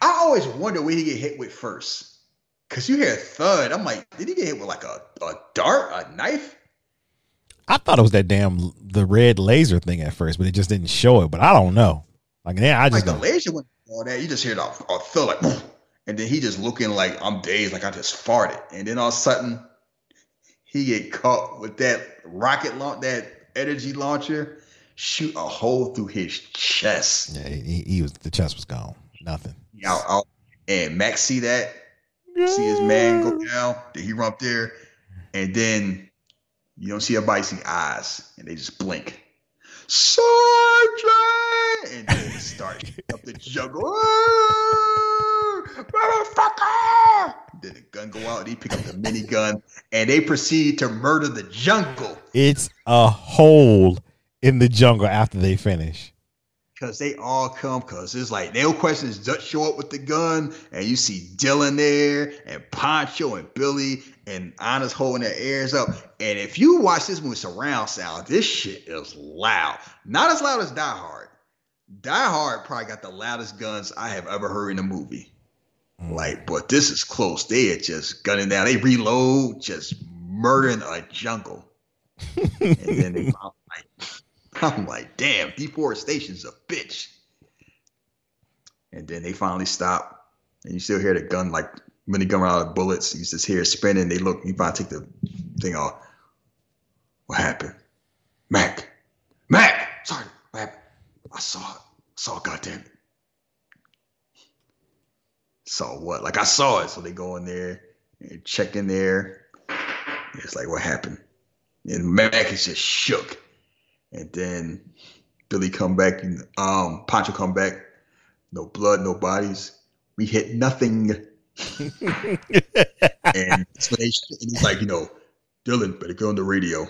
S3: I always wonder where he get hit with first, cause you hear a thud. I'm like, did he get hit with like a, a dart, a knife?
S2: I thought it was that damn the red laser thing at first, but it just didn't show it. But I don't know. Like yeah, I just
S3: Like the laser went all that. You just hear the a thud like, boom, and then he just looking like I'm dazed, like I just farted, and then all of a sudden he get caught with that rocket launch, that energy launcher, shoot a hole through his chest.
S2: Yeah, he, he was the chest was gone. Nothing.
S3: Out. And Max see that, see his man go down, then he run up there, and then you don't see everybody see eyes, and they just blink. Sergeant! And then it starts up the jungle. "Ah, Motherfucker! Then the gun go out, and he pick up the minigun, and they proceed to murder the jungle.
S2: It's a hole in the jungle after they finish.
S3: Cause they all come, cause it's like no questions. Just show up with the gun, and you see Dillon there, and Poncho and Billy, and Anna's holding their ears up. And if you watch this movie surround sound, this shit is loud. Not as loud as Die Hard. Die Hard probably got the loudest guns I have ever heard in a movie. Like, but this is close. They are just gunning down. They reload, just murdering a jungle. and then they I'm like, I'm like, damn, deforestation's a bitch. And then they finally stop, and you still hear the gun like when they gun out of bullets. You just hear it spinning. They look, you finally take the thing off. What happened? Mac, Mac, sorry, what happened? I saw it. I saw it, goddamn it. Saw what? Like I saw it. So they go in there and check in there. It's like, what happened? And Mac is just shook. And then Billy come back and um Pancho come back. No blood, no bodies. We hit nothing. And they, and he's like, you know, Dillon, better go on the radio.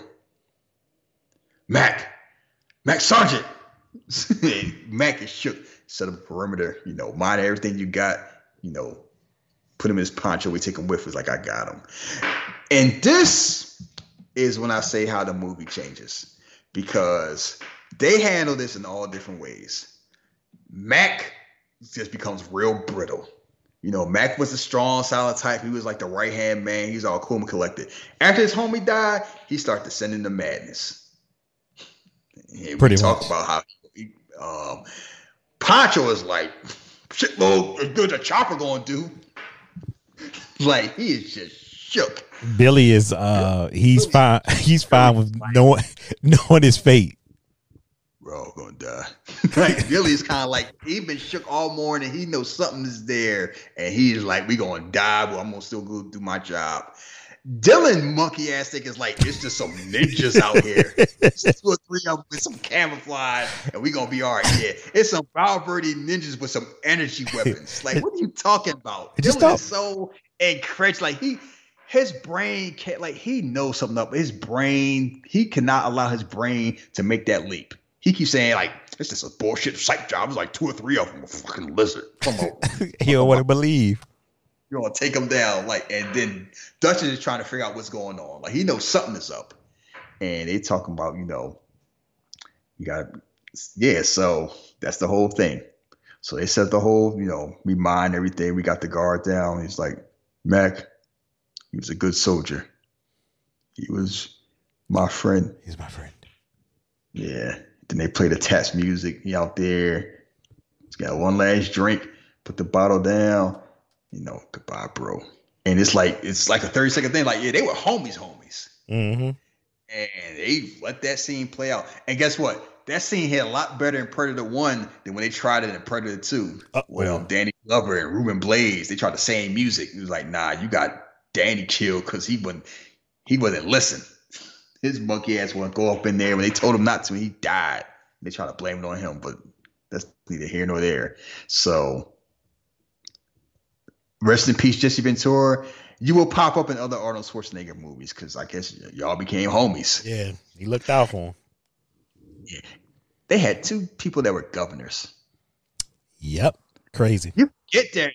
S3: Mac, Mac Sergeant. Mac is shook. Set up a perimeter, you know, mind everything you got, you know, put him in his poncho. We take him with us like I got him. And this is when I say how the movie changes because they handle this in all different ways. Mac just becomes real brittle. You know, Mac was a strong, solid type. He was like the right hand man. He's all cool and collected. After his homie died, he started descending to madness. And
S2: Pretty
S3: we talk
S2: much.
S3: about how he, um, Poncho is like, shit, well, good the chopper gonna do. Like he is just shook.
S2: Billy is uh he's fine he's fine with knowing knowing his fate.
S3: We're all gonna die. like Billy's kind of like he been shook all morning. He knows something is there, and he's like, "We gonna die, but I'm gonna still go do my job." Dillon monkey ass think is like it's just some ninjas out here. It's two or three of them with some camouflage, and we gonna be all right. Yeah, it's some Valverde ninjas with some energy weapons. Like, what are you talking about?
S2: It just Dillon
S3: is so incredulous. Like he, his brain can't. Like he knows something up. His brain, he cannot allow his brain to make that leap. He keeps saying like, "It's just a bullshit psych job." It's like two or three of them, a fucking lizard. Come on.
S2: He don't want to believe.
S3: You're gonna take him down, like, and then Dutch is trying to figure out what's going on. Like, he knows something is up, and they talking about, you know, you got, yeah. So that's the whole thing. So they set the whole, you know, we mine everything. We got the guard down. He's like, Mac, he was a good soldier. He was my friend.
S2: He's my friend.
S3: Yeah. Then they play the test music. He out there. He's got one last drink. Put the bottle down. You know, goodbye, bro. And it's like it's like a 30 second thing. Like, yeah, they were homies, homies.
S2: Mm-hmm.
S3: And they let that scene play out. And guess what? That scene hit a lot better in Predator 1 than when they tried it in Predator 2.
S2: Uh-oh.
S3: Well, Danny Glover and Ruben Blades, they tried the same music. It was like, nah, you got Danny killed because he wouldn't he wouldn't listen. His monkey ass wouldn't go up in there when they told him not to, he died. They try to blame it on him, but that's neither here nor there. So rest in peace, Jesse Ventura. You will pop up in other Arnold Schwarzenegger movies because I guess y- y'all became homies.
S2: Yeah, he looked out for him. Yeah.
S3: They had two people that were governors.
S2: Yep, crazy.
S3: You get there.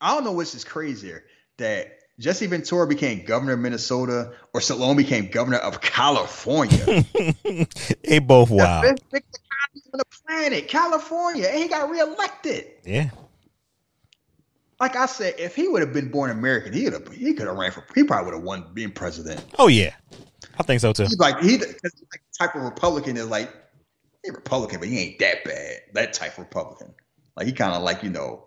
S3: I don't know which is crazier that Jesse Ventura became governor of Minnesota or Stallone became governor of California.
S2: they both wild.
S3: The on the planet, California, and he got reelected.
S2: Yeah.
S3: Like I said, if he would have been born American, he would have he could have ran for he probably would have won being president.
S2: Oh yeah. I think so too.
S3: He's like he like type of Republican is like he Republican, but he ain't that bad. That type of Republican. Like he kind of like, you know,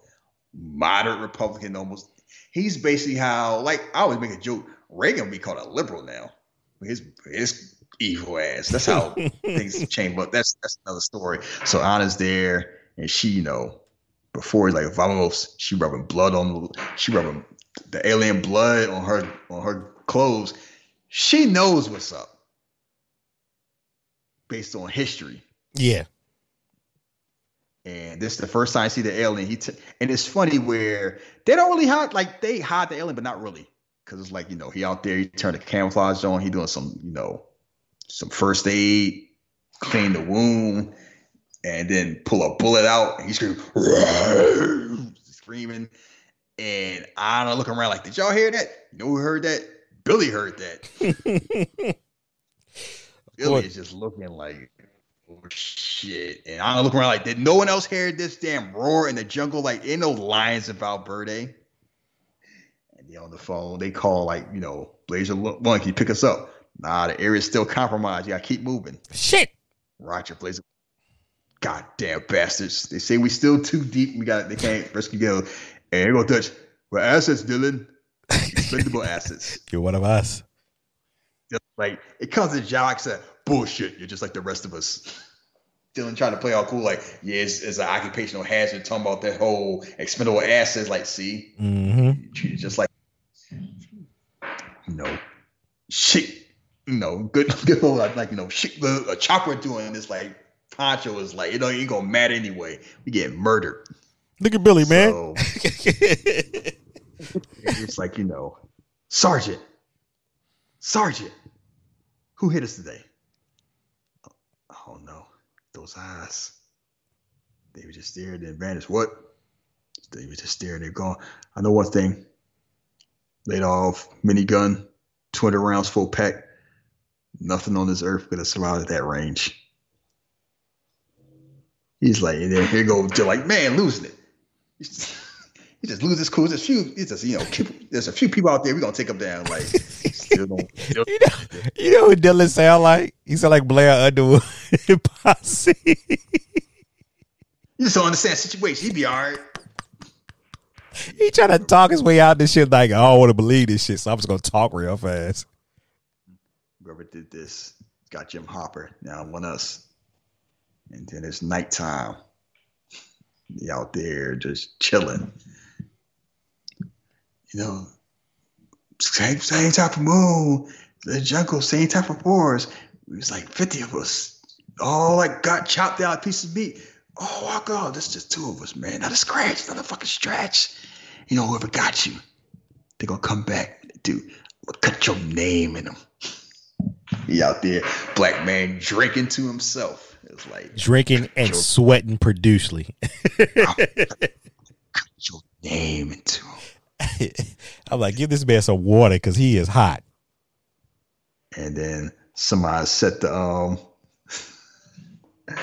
S3: moderate Republican almost. He's basically how like I always make a joke, Reagan would be called a liberal now. His his evil ass. That's how things change. But that's that's another story. So Anna's there, and she, you know, before like vamos, she rubbing blood on she rubbing the alien blood on her on her clothes. She knows what's up based on history.
S2: Yeah.
S3: And this is the first time I see the alien. He t- and it's funny where they don't really hide like they hide the alien, but not really. Cause it's like, you know, he out there, he turned the camouflage on, he doing some, you know, some first aid, clean the wound, and then pull a bullet out. And he's screaming, screaming. And I don't know, looking around like, did y'all hear that? You know who heard that? Billy heard that. Billy is just looking like, oh shit. And I don't look around like, did no one else hear this damn roar in the jungle? Like, ain't no lions of Valverde. And they on the phone, they call like, you know, Blazer One, can you pick us up? Nah, the area's still compromised. You gotta keep moving.
S2: Shit.
S3: Roger, Blazer. Goddamn bastards. They say we still too deep. We got they can't rescue go. And here go Dutch. We're assets, Dillon. Expendable assets.
S2: You're one of us.
S3: Just like it comes to Jock said, bullshit. You're just like the rest of us. Dillon trying to play all cool, like, yeah, it's, it's an occupational hazard, talking about that whole expendable assets. Like, see,
S2: Mm-hmm.
S3: just like no, shit. no, know, good, good old like you know, shit. The a chopper doing this like Poncho is like, you know, you ain't gonna matter anyway. We get murdered.
S2: Look at Billy, man.
S3: So it's like you know, Sergeant, Sergeant, who hit us today? Oh no, those eyes. They were just there, then vanished. What? They were just there, they're gone. I know one thing. Laid off, minigun, 200 rounds full pack. Nothing on this earth could have survived at that range. He's like, and then here goes like, man, losing it. He just loses cool. There's a few, it's just, you know, keep, there's a few people out there we're gonna take them down. Like, still don't, still,
S2: you know, you know what Dillon sound like? He sound like Blair Underwood posse.
S3: you just don't understand the situation. He'd be all right.
S2: he trying to talk his way out this shit like I don't want to believe this shit, so I'm just gonna talk real fast.
S3: Whoever did this got Jim Hopper. Now one us. And then it's nighttime. He out there just chilling. You know, same same type of moon, the jungle, same type of forest. It was like 50 of us. All like got chopped out pieces of meat. Oh, walk on. That's just two of us, man. Not a scratch, not a fucking stretch. You know, whoever got you, they're gonna come back. Dude, cut your name in them. He out there, black man drinking to himself. It's like
S2: Drinking and
S3: Joke.
S2: sweating profusely.
S3: cut your name into him.
S2: I'm like, give this man some water because he is hot.
S3: And then somebody set the um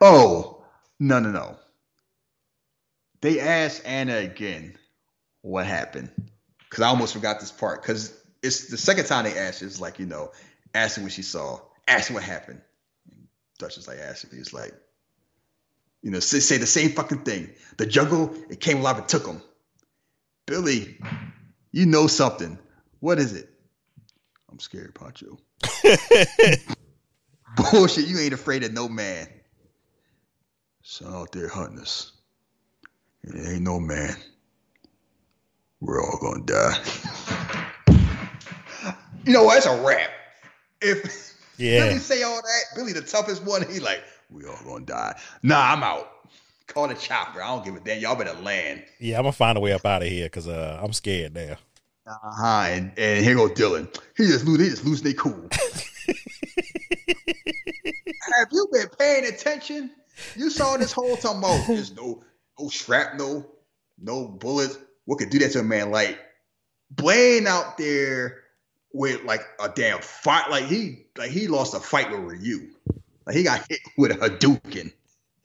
S3: Oh, no no no. They asked Anna again what happened. Cause I almost forgot this part. Cause it's the second time they asked, it's like, you know, asking what she saw, asking what happened. And Dutch is like asking, he's like, you know, say, say the same fucking thing. The jungle, it came alive and took him. Billy, you know something. What is it? I'm scared, Poncho. Bullshit, you ain't afraid of no man. Son out there hunting us. It ain't no man. We're all gonna die. you know what? It's a wrap. If
S2: Yeah.
S3: Billy say all that, Billy the toughest one, he like, we all gonna die. Nah, I'm out. Call the chopper. I don't give a damn. Y'all better land.
S2: Yeah, I'm gonna find a way up out of here because uh, I'm scared now.
S3: Uh-huh. And, and here go Dillon. He just lose, he just losing their cool. Have you been paying attention? You saw this whole time about there's no no shrapnel, no bullets. What could do that to a man? Like Blain out there with like a damn fight. Like he like he lost a fight with Ryu. Like he got hit with a Hadouken.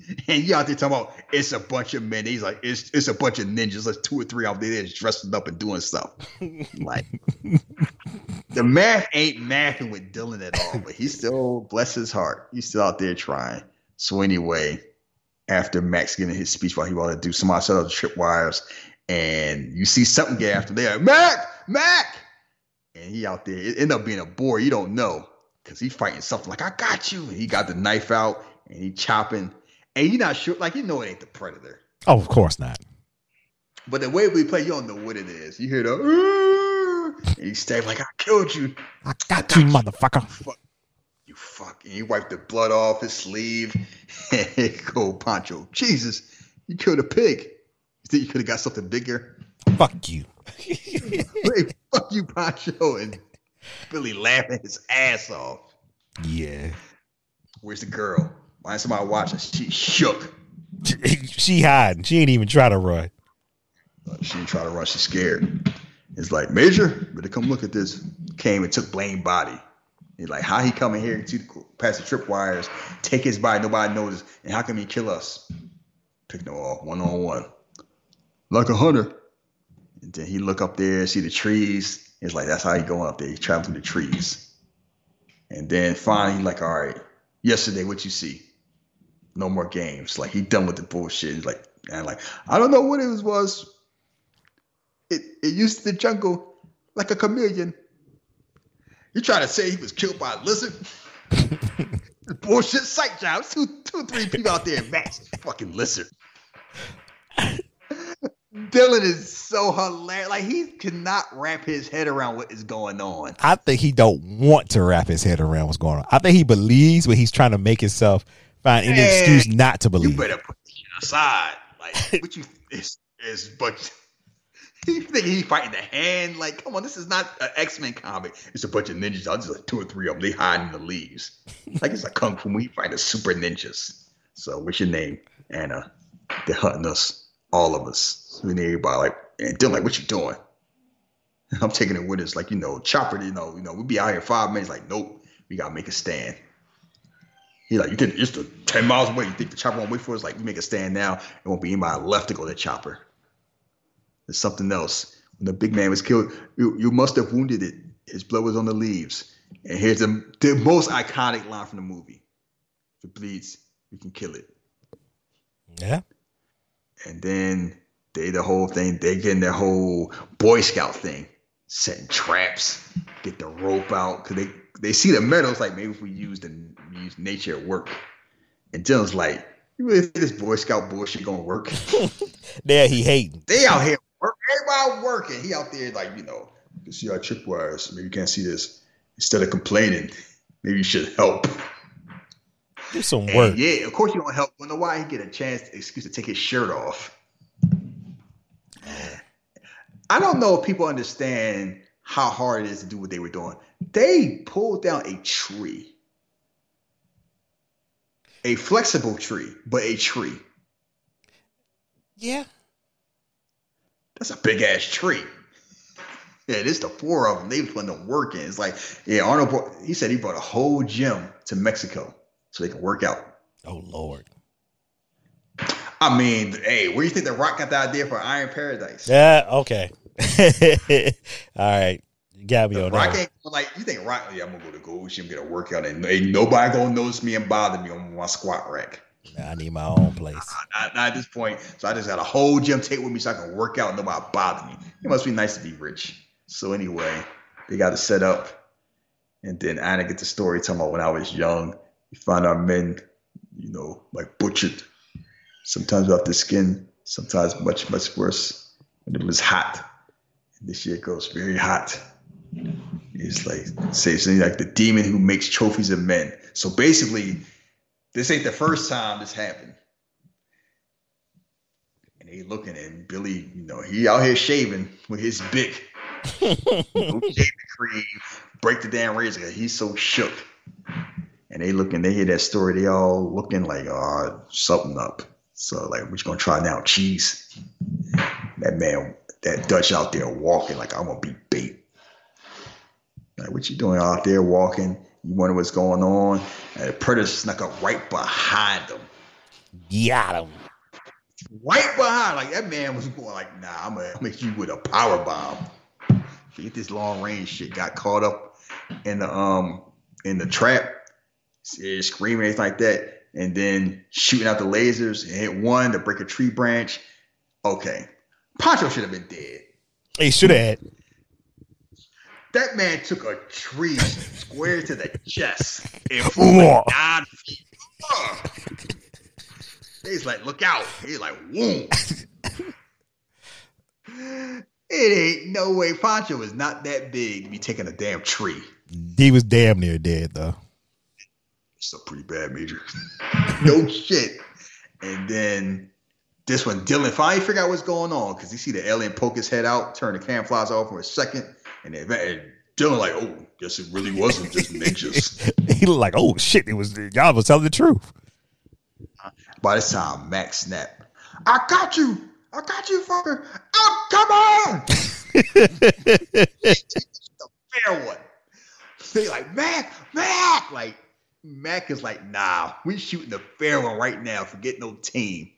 S3: And you out there talking about it's a bunch of men. He's like, it's it's a bunch of ninjas. Like two or three out there just dressing up and doing stuff. like the math ain't mathing with Dillon at all, but he still bless his heart. He's still out there trying. So anyway, after Max giving his speech while he wanted to do somebody set up the trip wires, and you see something get after there, Mac, Mac, and he out there. It ended up being a boar. You don't know because he's fighting something like I got you. And he got the knife out and he chopping and you're not sure, like you know it ain't the predator.
S2: Oh, of course not.
S3: But the way we play, you don't know what it is. You hear the and he stab like I killed you.
S2: I got you, motherfucker.
S3: Fuck. You fuck. And you wipe the blood off his sleeve. go Poncho. Jesus, you killed a pig. You think you could have got something bigger?
S2: Fuck you.
S3: hey, fuck you, Poncho. And Billy laughing his ass off.
S2: Yeah.
S3: Where's the girl? Why somebody watching? She shook.
S2: She hiding. She ain't even try to run.
S3: Uh, she didn't try to run. She's scared. It's like Major, better come look at this. Came and took Blain body. He's like, how he coming here to pass the trip wires, take his body, nobody noticed, and how come he kill us? Pick no off one on one, like a hunter. And then he look up there, see the trees. It's like that's how he going up there. He traveling through the trees. And then finally, like, all right, yesterday, what you see? No more games. Like he done with the bullshit. Like, and like, I don't know what it was. It it used the jungle like a chameleon. You trying to say he was killed by a lizard? bullshit sight jobs. Two two three people out there match fucking lizard. Dillon is so hilarious. Like he cannot wrap his head around what is going on.
S2: I think he don't want to wrap his head around what's going on. I think he believes what he's trying to make himself find any excuse not to believe.
S3: You better put shit aside. Like what you is is but you think he's fighting the hand? Like, come on, this is not an X Men comic. It's a bunch of ninjas. I'll just like two or three of them. They hide in the leaves. Like it's a kung fu. We fight the super ninjas. So what's your name? Anna. They're hunting us, all of us. We need everybody like and Dillon, like, what you doing? I'm taking it with us, like you know, chopper. You know, you know, we be out here five minutes. Like, nope, we gotta make a stand. He like, you can just a, ten miles away. You think the chopper won't wait for us? Like, we make a stand now. It won't be anybody left to go to the chopper. There's something else. When the big man was killed, you, you must have wounded it. His blood was on the leaves. And here's the, the most iconic line from the movie: "If it bleeds, we can kill it."
S2: Yeah.
S3: And then they the whole thing. They getting their whole Boy Scout thing, setting traps, get the rope out because they they see the medals. Like maybe if we use the use nature at work. And Dillon's like, you really think this Boy Scout bullshit gonna work?
S2: there he hating.
S3: They out here work, everybody working. He out there like, you know, you can see our tripwires. Maybe you can't see this. Instead of complaining, maybe you should help.
S2: Do some
S3: And
S2: work.
S3: yeah, of course you don't help. Wonder why he get a chance, excuse to take his shirt off. I don't know if people understand how hard it is to do what they were doing. They pulled down a tree, a flexible tree, but a tree.
S2: Yeah.
S3: That's a big ass tree. Yeah, it's the four of them. They putting them working. It's like, yeah, Arnold. Brought, he said he brought a whole gym to Mexico so they can work out.
S2: Oh Lord.
S3: I mean, hey, where do you think the Rock got the idea for Iron Paradise?
S2: Yeah. Okay. All right. You got me on
S3: Rock
S2: that.
S3: like you think Rock. Yeah, I'm gonna go to Gold Gym get a workout, and ain't nobody gonna notice me and bother me on my squat rack.
S2: Nah, I need my own place.
S3: Not, not at this point. So I just got a whole gym tape with me so I can work out. and Nobody bother me. It must be nice to be rich. So anyway, they got it set up, and then Anna get the story talking about when I was young. You find our men, you know, like butchered, sometimes off the skin, sometimes much much worse when it was hot. This year goes very hot. It's like say something like the demon who makes trophies of men. So basically, this ain't the first time this happened. And they looking at Billy, you know, he out here shaving with his big shaving cream, break the damn razor. He's so shook. And they looking, they hear that story, they all looking like, oh, something up. So like, what you gonna try now? Cheese. That man, that Dutch out there walking like I'm gonna be bait. Like, what you doing out there walking? You wonder what's going on? And the predator snuck up right behind them.
S2: Got him.
S3: right behind. Like that man was going like, nah, I'm gonna make you with a power bomb. Get this long range shit. Got caught up in the um in the trap, screaming anything like that, and then shooting out the lasers and hit one to break a tree branch. Okay, Poncho should have been dead.
S2: He should have.
S3: That man took a tree square to the chest and flew like nine feet. Ugh. He's like, look out. He's like, whoom. it ain't no way. Poncho is not that big to be taking a damn tree.
S2: He was damn near dead though.
S3: It's a pretty bad major. no shit. And then this one, Dillon finally figured out what's going on because you see the alien poke his head out, turn the camouflage off for a second, and then and Dillon like, oh, guess it really wasn't just ninjas.
S2: he looked like, oh shit, it was y'all was telling the truth.
S3: By this time, Max snapped. I got you. I got you, fucker. Oh, come on. the fair one. They like, Mac, Mac. Like, Mac is like, nah, we shooting the fair one right now. Forget no team.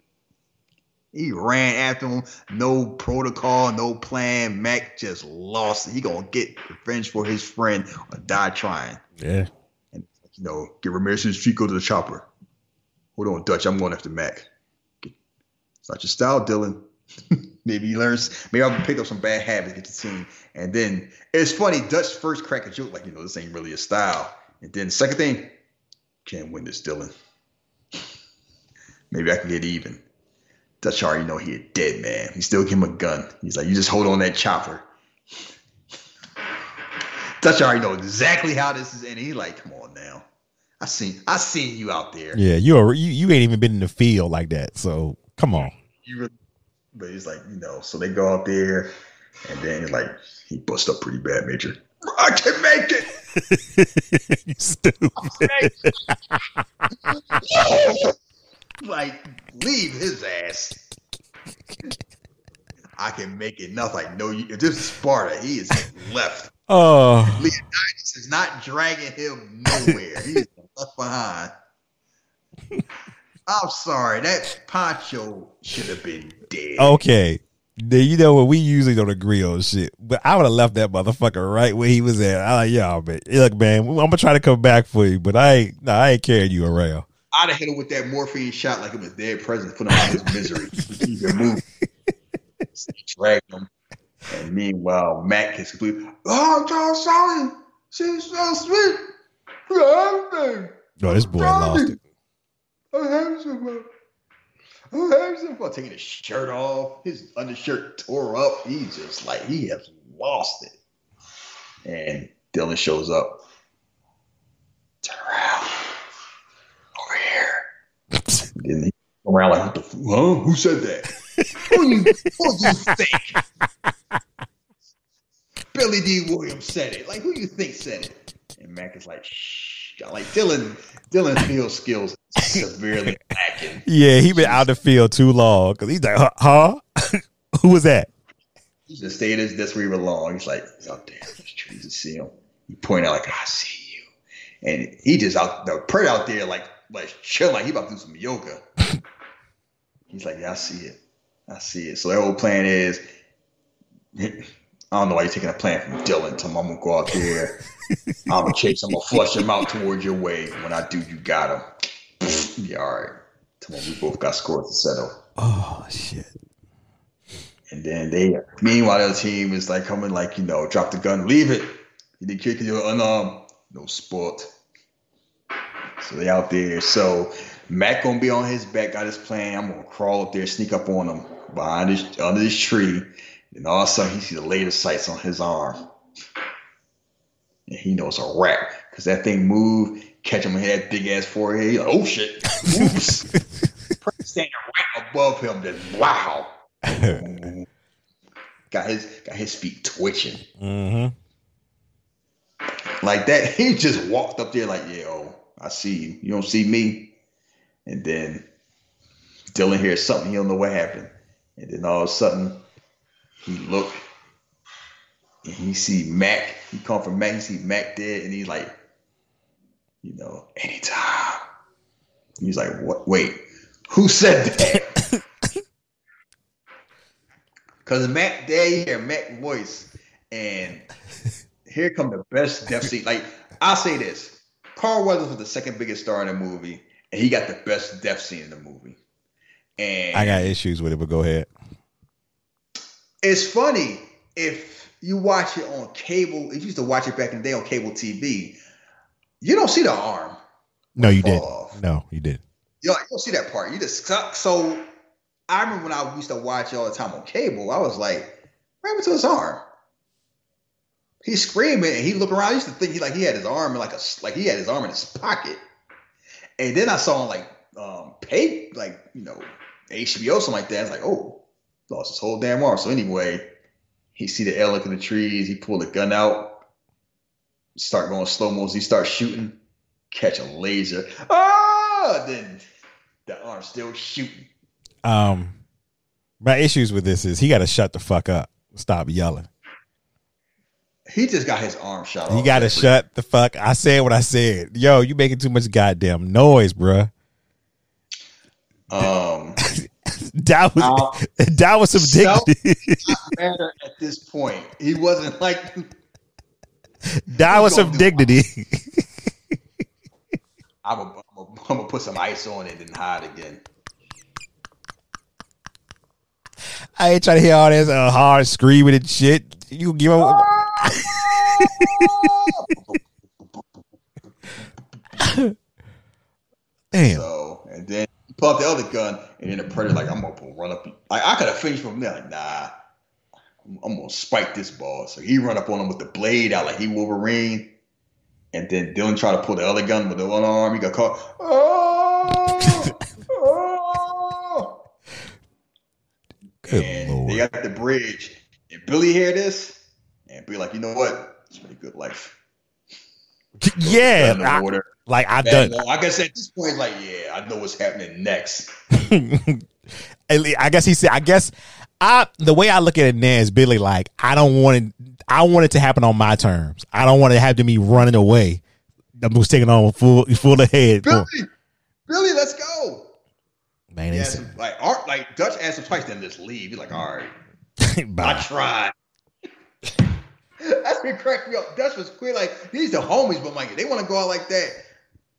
S3: He ran after him. No protocol, no plan. Mac just lost. He gonna get revenge for his friend or die trying.
S2: Yeah.
S3: And you know, get Ramirez's street, go to the chopper. Hold on, Dutch. I'm going after Mac. It's not your style, Dillon. maybe he learns. Maybe I'll pick up some bad habits, get the team. And then it's funny. Dutch first crack a joke like, you know, this ain't really a style. And then second thing, can't win this, Dillon. maybe I can get even. Dutch already know he a dead man. He still give him a gun. He's like, you just hold on that chopper. Dutch already know exactly how this is ending. He like, come on now. I seen I seen you out there.
S2: Yeah, you are you, you ain't even been in the field like that. So come on.
S3: You really, but he's like, you know, so they go out there and then he's like he bust up pretty bad, Major. I can make it.
S2: you stupid.
S3: like, leave his ass. I can make it. Nothing like no. You, this is Sparta. He is left.
S2: Oh,
S3: Leonidas is not dragging him nowhere. He's left behind. I'm sorry. That Poncho should have been dead.
S2: okay. Now, you know what? We usually don't agree on shit, but I would have left that motherfucker right where he was at. I like, y'all, man. Look, man, I'm gonna try to come back for you, but I ain't, nah, I ain't carrying you around.
S3: I'd have hit him with that morphine shot like it was dead president, put him out of his misery. Keep him moving. Drag him. And meanwhile, Mac is completely, oh, I'm so sorry. She's so sweet.
S2: No, oh, this boy lost it.
S3: I have some. I have some. Taking his shirt off, his undershirt tore up. He's just like he has lost it. And Dillon shows up. Turn around. Over here. Then he around like, what the f- huh? Who said that? who you, who you think? Billy Dee Williams said it. Like, who you think said it? And Mac is like, shh. Like Dillon, Dillon field skills severely lacking.
S2: Yeah, he been out the field too long because he's like, huh? huh? Who was that?
S3: He just stayed as this where he belongs. He's like, he's out there. Just trying to see him. He point out like, I see you, and he just out the Pert out there like like chill, like he about to do some yoga. He's like, yeah, I see it. I see it. So their whole plan is, I don't know why you're taking a plan from Dillon. Tell him I'm gonna go out there. I'm gonna chase. Him, I'm gonna flush him out towards your way. When I do, you got him. yeah, all right. Tell him we both got scores to settle.
S2: Oh shit!
S3: And then they, meanwhile, the other team is like coming, like you know, drop the gun, leave it. You didn't kick you're unarmed. No sport. So they out there. So Mac gonna be on his back, got his plan. I'm gonna crawl up there, sneak up on him behind this under this tree. And all of a sudden, he sees the laser sights on his arm, and he knows a wrap because that thing move, catch him in that big ass forehead. He like, oh shit! Oops. Standing right above him, just wow. got his got his feet twitching
S2: hmm
S3: like that. He just walked up there like, yeah, oh, I see you. You don't see me. And then Dillon hears something. He don't know what happened. And then all of a sudden, he look and he see Mac. He come from Mac. He see Mac dead, and he's like, you know, anytime. He's like, what? Wait, Who said that? Because Mac there you hear Matt voice, and here come the best death scene. Like I'll say this: Carl Weathers was the second biggest star in the movie, and he got the best death scene in the movie. And
S2: I got issues with it, but go ahead.
S3: it's funny if you watch it on cable. If you used to watch it back in the day on cable TV, you don't see the arm.
S2: No, you did.
S3: off.
S2: No, you did.
S3: You don't, you don't see that part. You just suck. So I remember when I used to watch it all the time on cable. I was like, what happened to his arm? He's screaming and he looked around. I used to think he like he had his arm in like a like he had his arm in his pocket. And then I saw him like um pay like you know HBO something like that. I was like, oh, lost his whole damn arm. So anyway, he see the elk in the trees. He pulled a gun out, start going slow motion. He starts shooting, catch a laser. Ah, then the arm still shooting.
S2: Um, my issues with this is he got to shut the fuck up. Stop yelling.
S3: He just got his arm shot off.
S2: You got to shut the fuck. I said what I said. Yo, you making too much goddamn noise, bruh.
S3: Um,
S2: That was
S3: Ow.
S2: that was some
S3: So-
S2: dignity.
S3: matter at this point. He wasn't like
S2: that was some dignity.
S3: I'm gonna I'm gonna- I'm gonna put some ice on it and hide again.
S2: I ain't trying to hear all this uh, hard screaming and shit. You give up. Damn.
S3: So and then he pulled out the other gun, and then the predator like I'm gonna run up. Like I could have finished from there. Like nah, I'm, I'm gonna spike this ball. So he run up on him with the blade out like he Wolverine. And then Dillon tried to pull the other gun with the one arm. He got caught. Oh, oh.
S2: Good
S3: and
S2: lord.
S3: they got the bridge. And Billy hear this, and be like, you know what? It's a pretty good life.
S2: yeah,
S3: Gun in the
S2: I- like I've
S3: Man,
S2: done.
S3: well, I guess at this point, like, yeah, I know what's happening next.
S2: I guess he said. I guess I the way I look at it now is Billy. Like I don't want it. I want it to happen on my terms. I don't want it to have to be running away. I'm just taking on full full ahead.
S3: Billy, Billy, let's go.
S2: Man,
S3: Yeah,
S2: it's,
S3: like Art, like Dutch asked him twice, then just leave. He's like, all right, I
S2: bye.
S3: tried. That's what cracked me up. Dutch was quick, like these the homies, but like they want to go out like that.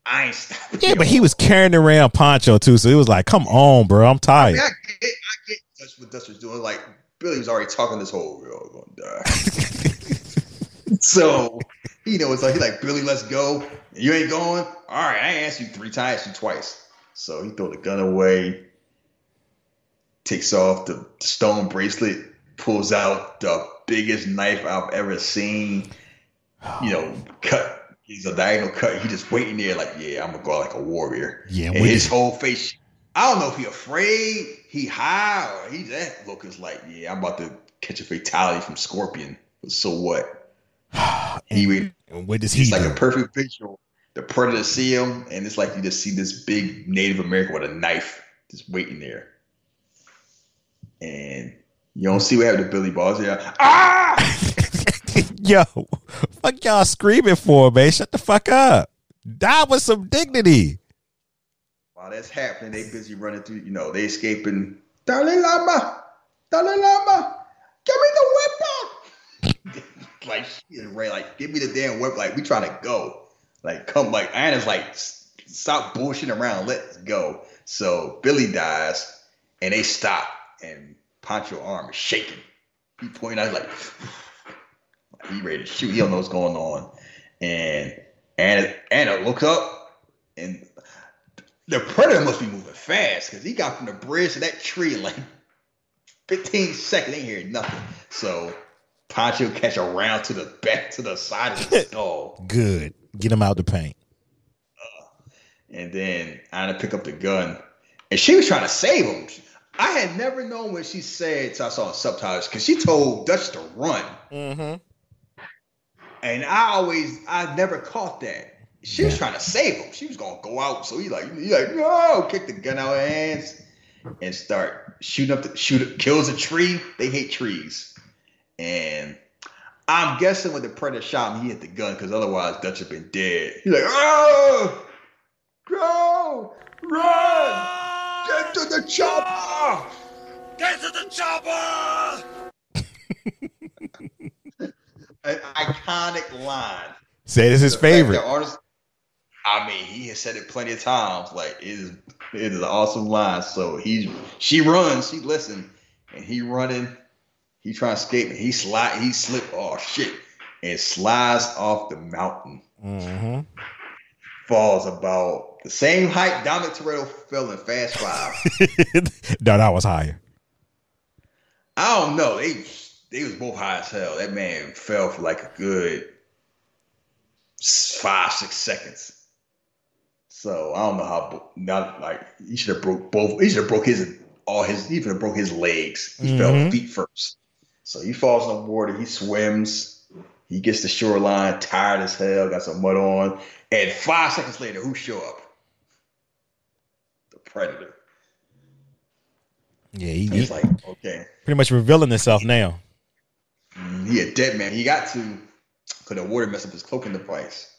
S3: I ain't stopping.
S2: Yeah, but he was carrying around Poncho too, so it was like, come on, bro, I'm
S3: I, mean,
S2: tired.
S3: I get, I get Dutch what Dutch was doing. Like Billy was already talking this whole real gonna die. so you know, it's like he like Billy, let's go. You ain't going. All right, I asked you three times, you twice. So he threw the gun away, takes off the, the stone bracelet, pulls out the biggest knife I've ever seen. You know, cut. He's a diagonal cut. He just waiting there, like, yeah, I'm gonna go out like a warrior.
S2: Yeah,
S3: And his whole face. I don't know if he afraid, he high, or he that look is like, yeah, I'm about to catch a fatality from Scorpion. So what? He
S2: And what does he
S3: He's like a perfect picture. The predator see him, and it's like you just see this big Native American with a knife just waiting there. And you don't see what happened to Billy Balls Yeah, Ah!
S2: Yo, fuck y'all screaming for, man. Shut the fuck up. Die with some dignity.
S3: While that's happening, they busy running through, you know, they escaping. Dalai Lama! Dalai Lama! Give me the weapon! like, she is ready, like, give me the damn weapon. Like, we trying to go. Like, come, like, Anna's like, stop bullshitting around, let's go. So Billy dies, and they stop, and Poncho arm is shaking. He pointing out, like, he ready to shoot. He don't know what's going on. And Anna, Anna looks up, and the predator must be moving fast because he got from the bridge to that tree in like 15 seconds. Ain't hearing nothing. So Poncho catch a round to the back to the side of the skull,
S2: Good. Get him out the paint.
S3: Uh, and then Anna pick up the gun, and she was trying to save him. I had never known what she said till I saw the subtitles because she told Dutch to run,
S2: Mm-hmm.
S3: and I always I never caught that. She was trying to save him. She was gonna go out, so he like he like no, kick the gun out of her hands and start shooting up the shoot kills a tree. They hate trees, and I'm guessing when the predator shot him, he hit the gun because otherwise Dutch have been dead. He's like, oh, go, run. Get to the chopper!
S2: Get to the chopper!
S3: An iconic line.
S2: Said it's his favorite.
S3: that Arnold- I mean, he has said it plenty of times. Like it is, it is an awesome line. So he's she runs, she listen, and he running. He trying to escape, and he slide, he slip. Oh shit! And slides off the mountain.
S2: hmm
S3: Falls about the same height Dominic Toretto fell in Fast Five.
S2: no, that was higher.
S3: I don't know. They they was both high as hell. That man fell for like a good five six seconds. So I don't know how. Not like he should have broke both. He should have broke his all his. He should have broke his legs. He
S2: Mhm.
S3: fell feet first. So he falls the water. He swims. He gets to shoreline, tired as hell, got some mud on, and five seconds later, who show up? The predator.
S2: Yeah, he,
S3: And
S2: he
S3: it's like, okay,
S2: pretty much revealing himself now.
S3: Mm, He a dead man. He got to because the water messed up his cloak cloaking device.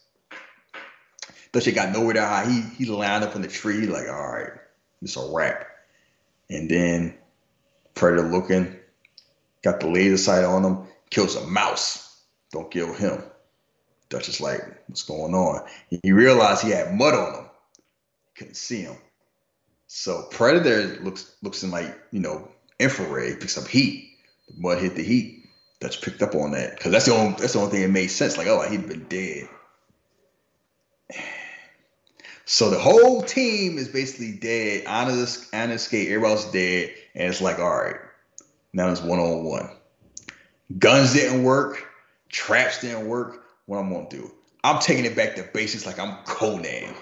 S3: But she got nowhere to hide. He he lined up in the tree. Like, all right, it's a wrap. And then Predator looking, got the laser sight on him, kills a mouse. Don't kill him. Dutch is like, what's going on? He realized he had mud on him. Couldn't see him. So Predator looks looks in like, you know, infrared, picks up heat. The mud hit the heat. Dutch picked up on that. Because that's the only that's the only thing that made sense. Like, oh, he'd been dead. So the whole team is basically dead. Anna, Anna escaped. everybody's dead. And it's like, all right, now it's one on one. Guns didn't work. Traps didn't work. What I'm gonna do? I'm taking it back to basics, like I'm Conan.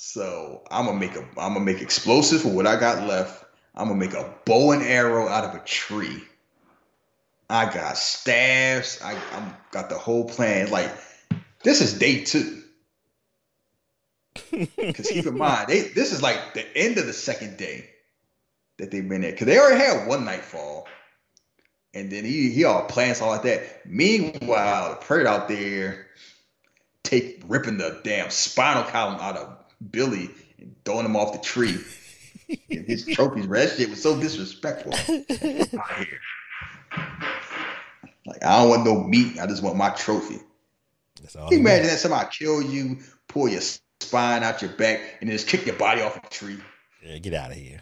S3: So I'm gonna make a I'm gonna make explosives for what I got left. I'm gonna make a bow and arrow out of a tree. I got staffs. I I'm got the whole plan. Like this is day two. Because keep in mind, they this is like the end of the second day that they've been there. Because they already had one nightfall. And then he he all plans all like that. Meanwhile, the predator out there take ripping the damn spinal column out of Billy and throwing him off the tree. and his trophies, bro. That shit was so disrespectful. Like I don't want no meat. I just want my trophy.
S2: That's all
S3: Can you imagine that somebody kill you, pull your spine out your back, and just kick your body off a tree?
S2: Yeah, get out of here.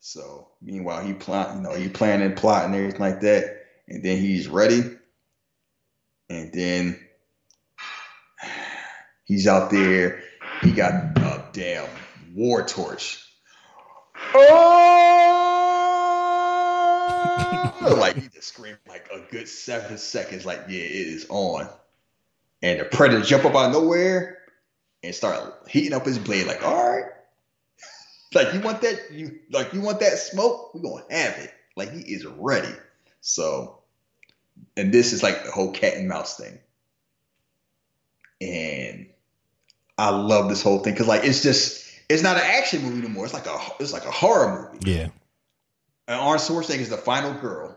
S3: So meanwhile, he plan, you know, he planning, plotting, everything like that, and then he's ready, and then he's out there. He got a damn war torch. Oh! like he just screamed like a good seven seconds. Like yeah, it is on. And the predator jump up out of nowhere and start heating up his blade. Like all right. Like you want that you like you want that smoke? We're gonna have it. Like he is ready. So, and this is like the whole cat and mouse thing. And I love this whole thing because like it's just it's not an action movie anymore. It's like a it's like a horror movie.
S2: Yeah.
S3: And Arnold Schwarzenegger is the final girl,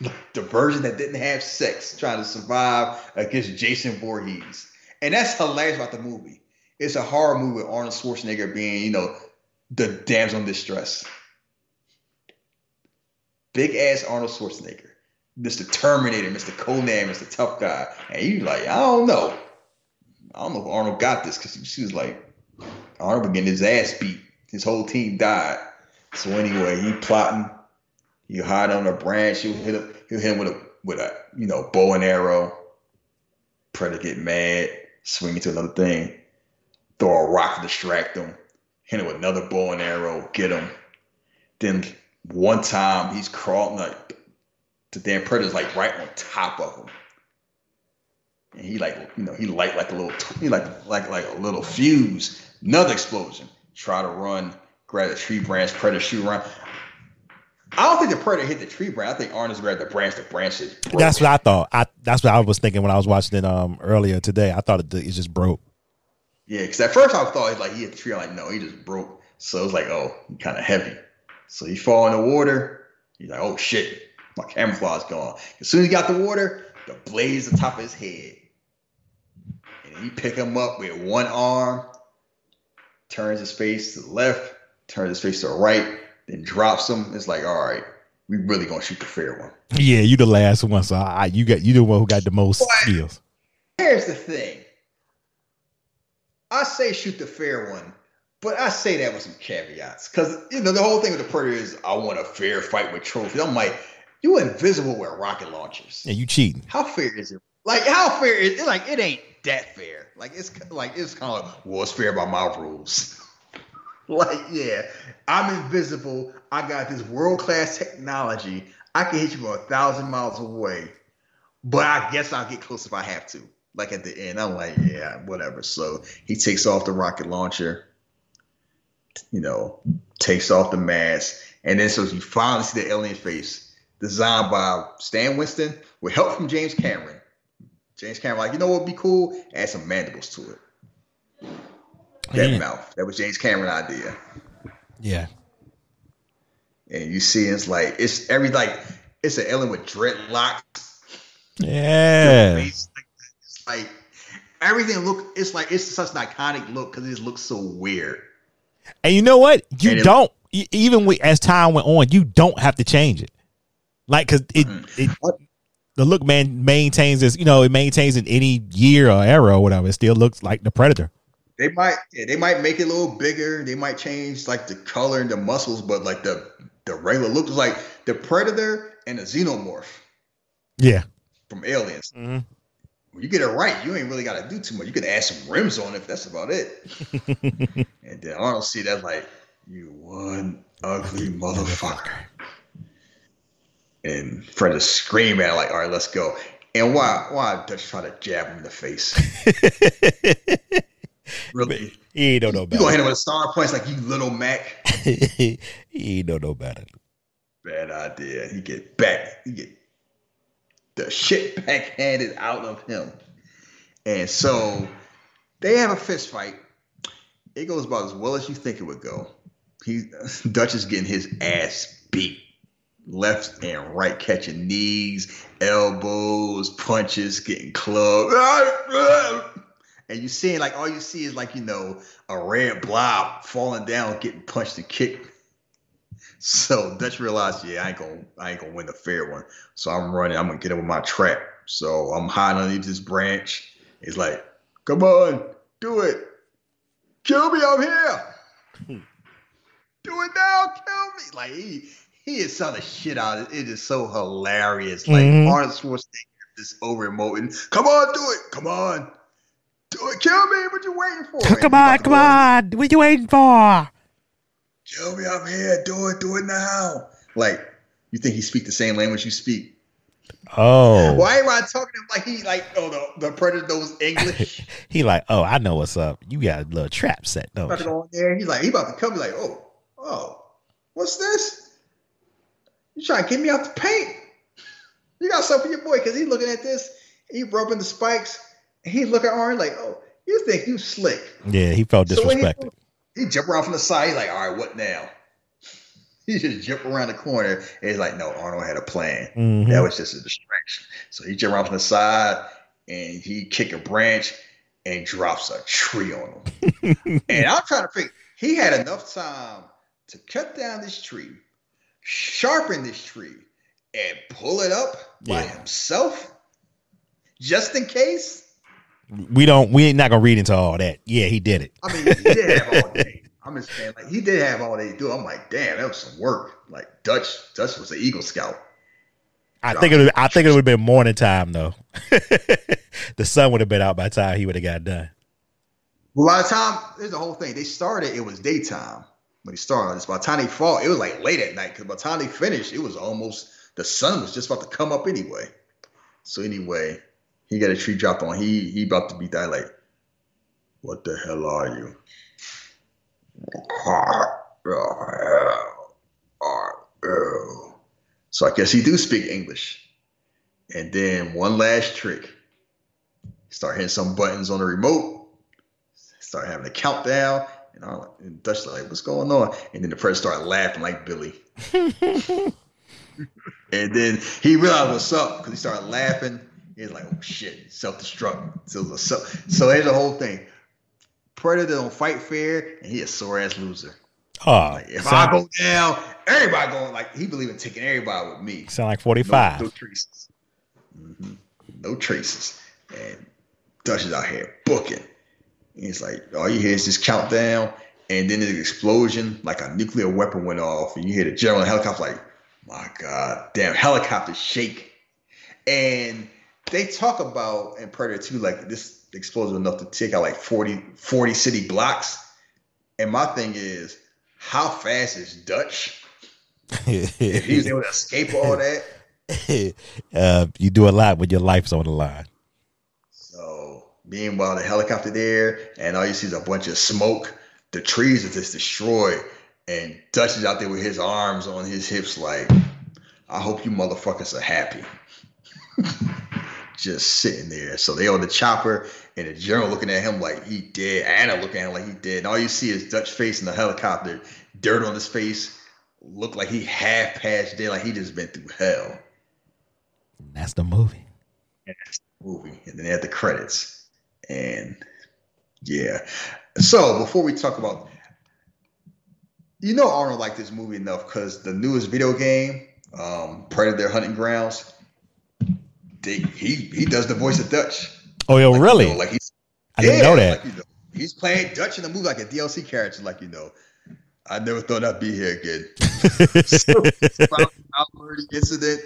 S3: the version that didn't have sex, trying to survive against Jason Voorhees. And that's hilarious about the movie. It's a horror movie with Arnold Schwarzenegger being, you know, the damsel in distress. Big ass Arnold Schwarzenegger, Mr. Terminator, Mr. Conan, Mr. Tough Guy, and you like, I don't know, I don't know if Arnold got this because she was like, Arnold getting his ass beat. His whole team died. So anyway, he plotting. He hide on a branch. He'll hit him. He'll hit him with a with a you know bow and arrow. Predator get mad, swing into another thing, throw a rock to distract him, hit him with another bow and arrow, get him. Then one time he's crawling like the damn predator's like right on top of him. And he like, you know, he light like a little, he like like like a little fuse. Another explosion. Try to run, grab the tree branch, predator shoot around. I don't think the predator hit the tree branch. I think Arnold's grabbed the branch. The branch is broke.
S2: That's what I thought. I that's what I was thinking when I was watching it um earlier today. I thought it, it just broke.
S3: Yeah, because at first I thought like he hit the tree. I'm like, no, he just broke. So it was like, oh, he kind of heavy. So he fall in the water. He's like, oh shit, my camouflage gone. As soon as he got the water, the blaze the top of his head. He pick him up with one arm turns his face to the left, turns his face to the right, then drops him. It's like, all right, we really gonna shoot the fair one.
S2: Yeah, you the last one, so I, you got you the one who got the most
S3: What?
S2: skills.
S3: Here's the thing. I say shoot the fair one, but I say that with some caveats. Cause you know, the whole thing with the Predator is I want a fair fight with trophies. I'm like, you invisible with rocket launchers.
S2: Yeah, you cheating.
S3: How fair is it? Like, how fair is it? Like, it ain't that fair. Like, it's like it's kind of well, it's fair by my rules. like, yeah, I'm invisible. I got this world class technology. I can hit you from a thousand miles away, but I guess I'll get close if I have to. Like at the end, I'm like, yeah, whatever. So he takes off the rocket launcher, you know, takes off the mask, and then so you finally see the alien face designed by Stan Winston with help from James Cameron. James Cameron, like, you know what would be cool? Add some mandibles to it. That
S2: Yeah.
S3: mouth. That was James Cameron idea.
S2: Yeah.
S3: And you see it's like it's every like it's an alien with dreadlocks.
S2: Yeah.
S3: It's like everything look it's like it's such an iconic look because it just looks so weird.
S2: And you know what? You
S3: And
S2: don't e- even we, as time went on, you don't have to change it. Like cuz it mm-hmm. it
S3: What?
S2: The look man maintains this, you know, it maintains in any year or era or whatever. It still looks like the predator.
S3: They might yeah, they might make it a little bigger. They might change like the color and the muscles, but like the the regular look is like the predator and the xenomorph
S2: Yeah.
S3: from Aliens.
S2: Mm-hmm.
S3: When you get it right, you ain't really got to do too much. You can add some rims on it. If that's about it. and then I don't see that like you one ugly motherfucker. And Fred is screaming like, all right, let's go. And why why Dutch try to jab him in the face? Really?
S2: he ain't know no
S3: You gonna hit him with a star points like you little Mac?
S2: he ain't know no better.
S3: Bad idea. He get back. He get the shit backhanded out of him. And so they have a fist fight. It goes about as well as you think it would go. He Dutch is getting his ass beat. Left and right catching knees, elbows, punches, getting clubbed. And you seeing like all you see is like, you know, a red blob falling down, getting punched and kicked. So Dutch realized, yeah, I ain't gonna, I ain't gonna win the fair one. So I'm running. I'm gonna get him with my trap. So I'm hiding underneath this branch. He's like, "Come on, do it, kill me, I'm here. Hmm. do it now, kill me." Like he, he is selling shit out. of It It is so hilarious. Like
S2: Mhm.
S3: Arnold Schwarzenegger is over emoting. Come on, do it. Come on, do it. Kill me. What you waiting for?
S2: Come on, come on. What you waiting for?
S3: Kill me, I'm here. Do it, do it now. Like, you think he speak the same language you speak?
S2: Oh.
S3: Why am I talking to him like he like oh the, the predator knows English?
S2: He like, oh, I know what's up. You got a little trap set, don't
S3: about to go there. He's like, he about to come. He's like, oh, oh, what's this? You trying to get me out the paint? You got something for your boy? Cause he looking at this, he rubbing the spikes, and he look at Arn like, oh, you think you slick?
S2: Yeah, he felt
S3: So he-
S2: disrespected.
S3: He jump around from the side. He's like, all right, what now? He just jump around the corner. And he's like, no, Arnold had a plan.
S2: Mhm.
S3: That was just a distraction. So he jump around from the side and he kick a branch and drops a tree on him. and I'm trying to figure, he had enough time to cut down this tree, sharpen this tree, and pull it up by
S2: Yeah.
S3: himself, just in case.
S2: we don't. We ain't not gonna read into all that. Yeah, he did it.
S3: I mean, he did have all day. I'm just saying, like he did have all day to do. I'm like, damn, that was some work. Like Dutch, Dutch was an Eagle Scout.
S2: I think it. Would, I think it would have been morning time though. the sun would have been out by the time he would have got done.
S3: Well, by the time there's the whole thing, they started. It was daytime when they started. This by the time they fall, it was like late at night. Because by the time they finished, it was almost the sun was just about to come up anyway. So anyway, he got a tree dropped on. He he about to be that like, what the hell are you? Oh, oh. So I guess he do speak English. And then one last trick. Start hitting some buttons on the remote. Start having a countdown. And I'm like, and Dutch like, what's going on? And then the president started laughing like Billy. and then he realized what's up because he started laughing. He's like, oh shit, self destruct. So, so, so here's the whole thing. Predator don't fight fair, and he a sore ass loser.
S2: Oh,
S3: Like, if
S2: sound,
S3: I go down, everybody going like he believe in taking everybody with me.
S2: sound like forty five.
S3: No, no traces. hmm No traces. And Dutch is out here booking. It's like all you hear is this countdown, and then an explosion, like a nuclear weapon went off, and you hear the general helicopter like, my God, damn helicopter shake. And they talk about in Predator 2, like this explosion enough to take out like 40, 40 city blocks. And my thing is, how fast is Dutch? If he was able to escape all that.
S2: uh, you do a lot when your life's on the line.
S3: Meanwhile, the helicopter there, and all you see is a bunch of smoke. The trees are just destroyed, and Dutch is out there with his arms on his hips, like, "I hope you motherfuckers are happy." just sitting there. So they on the chopper, and the general looking at him like he dead. Anna looking at him like he dead. And all you see is Dutch face in the helicopter, dirt on his face, look like he half passed dead, like he just been through hell.
S2: That's the movie.
S3: that's the movie, and then they had the credits, and yeah. So before we talk about, you know, Arnold liked this movie enough because the newest video game, um, Predator Hunting Grounds, they, he he does the voice of Dutch.
S2: Oh, yo,
S3: Like, you
S2: really?
S3: know, like he's
S2: I didn't know that.
S3: Like, you know, he's playing Dutch in the movie like a DLC character. Like you know, I never thought I'd be here again. so, about Albert incident.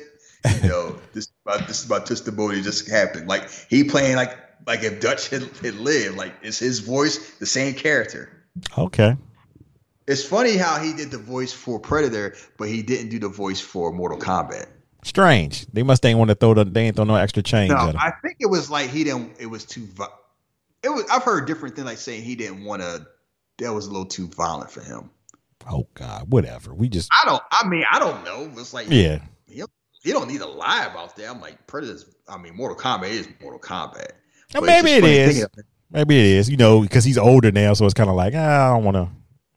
S3: You know, this is about this is about testimony just happened. Like he playing like like if Dutch had, had lived, like it's his voice, the same character.
S2: okay.
S3: It's funny how he did the voice for Predator, but he didn't do the voice for Mortal Kombat.
S2: Strange. They must ain't want to throw the. They ain't throw no extra change
S3: No,
S2: at him.
S3: I think it was like he didn't. It was too. It was. I've heard different things, like saying he didn't want to. That was a little too violent for him.
S2: oh God, whatever. We just
S3: I don't. I mean, I don't know. It's like
S2: yeah.
S3: he don't need to lie about that. I'm like Predator's. I mean, Mortal Kombat is Mortal Kombat.
S2: Now,
S3: But it's
S2: maybe it
S3: funny
S2: is.
S3: thinking of it.
S2: Maybe it is. You know, because he's older now, so it's kind of like ah, I don't want to.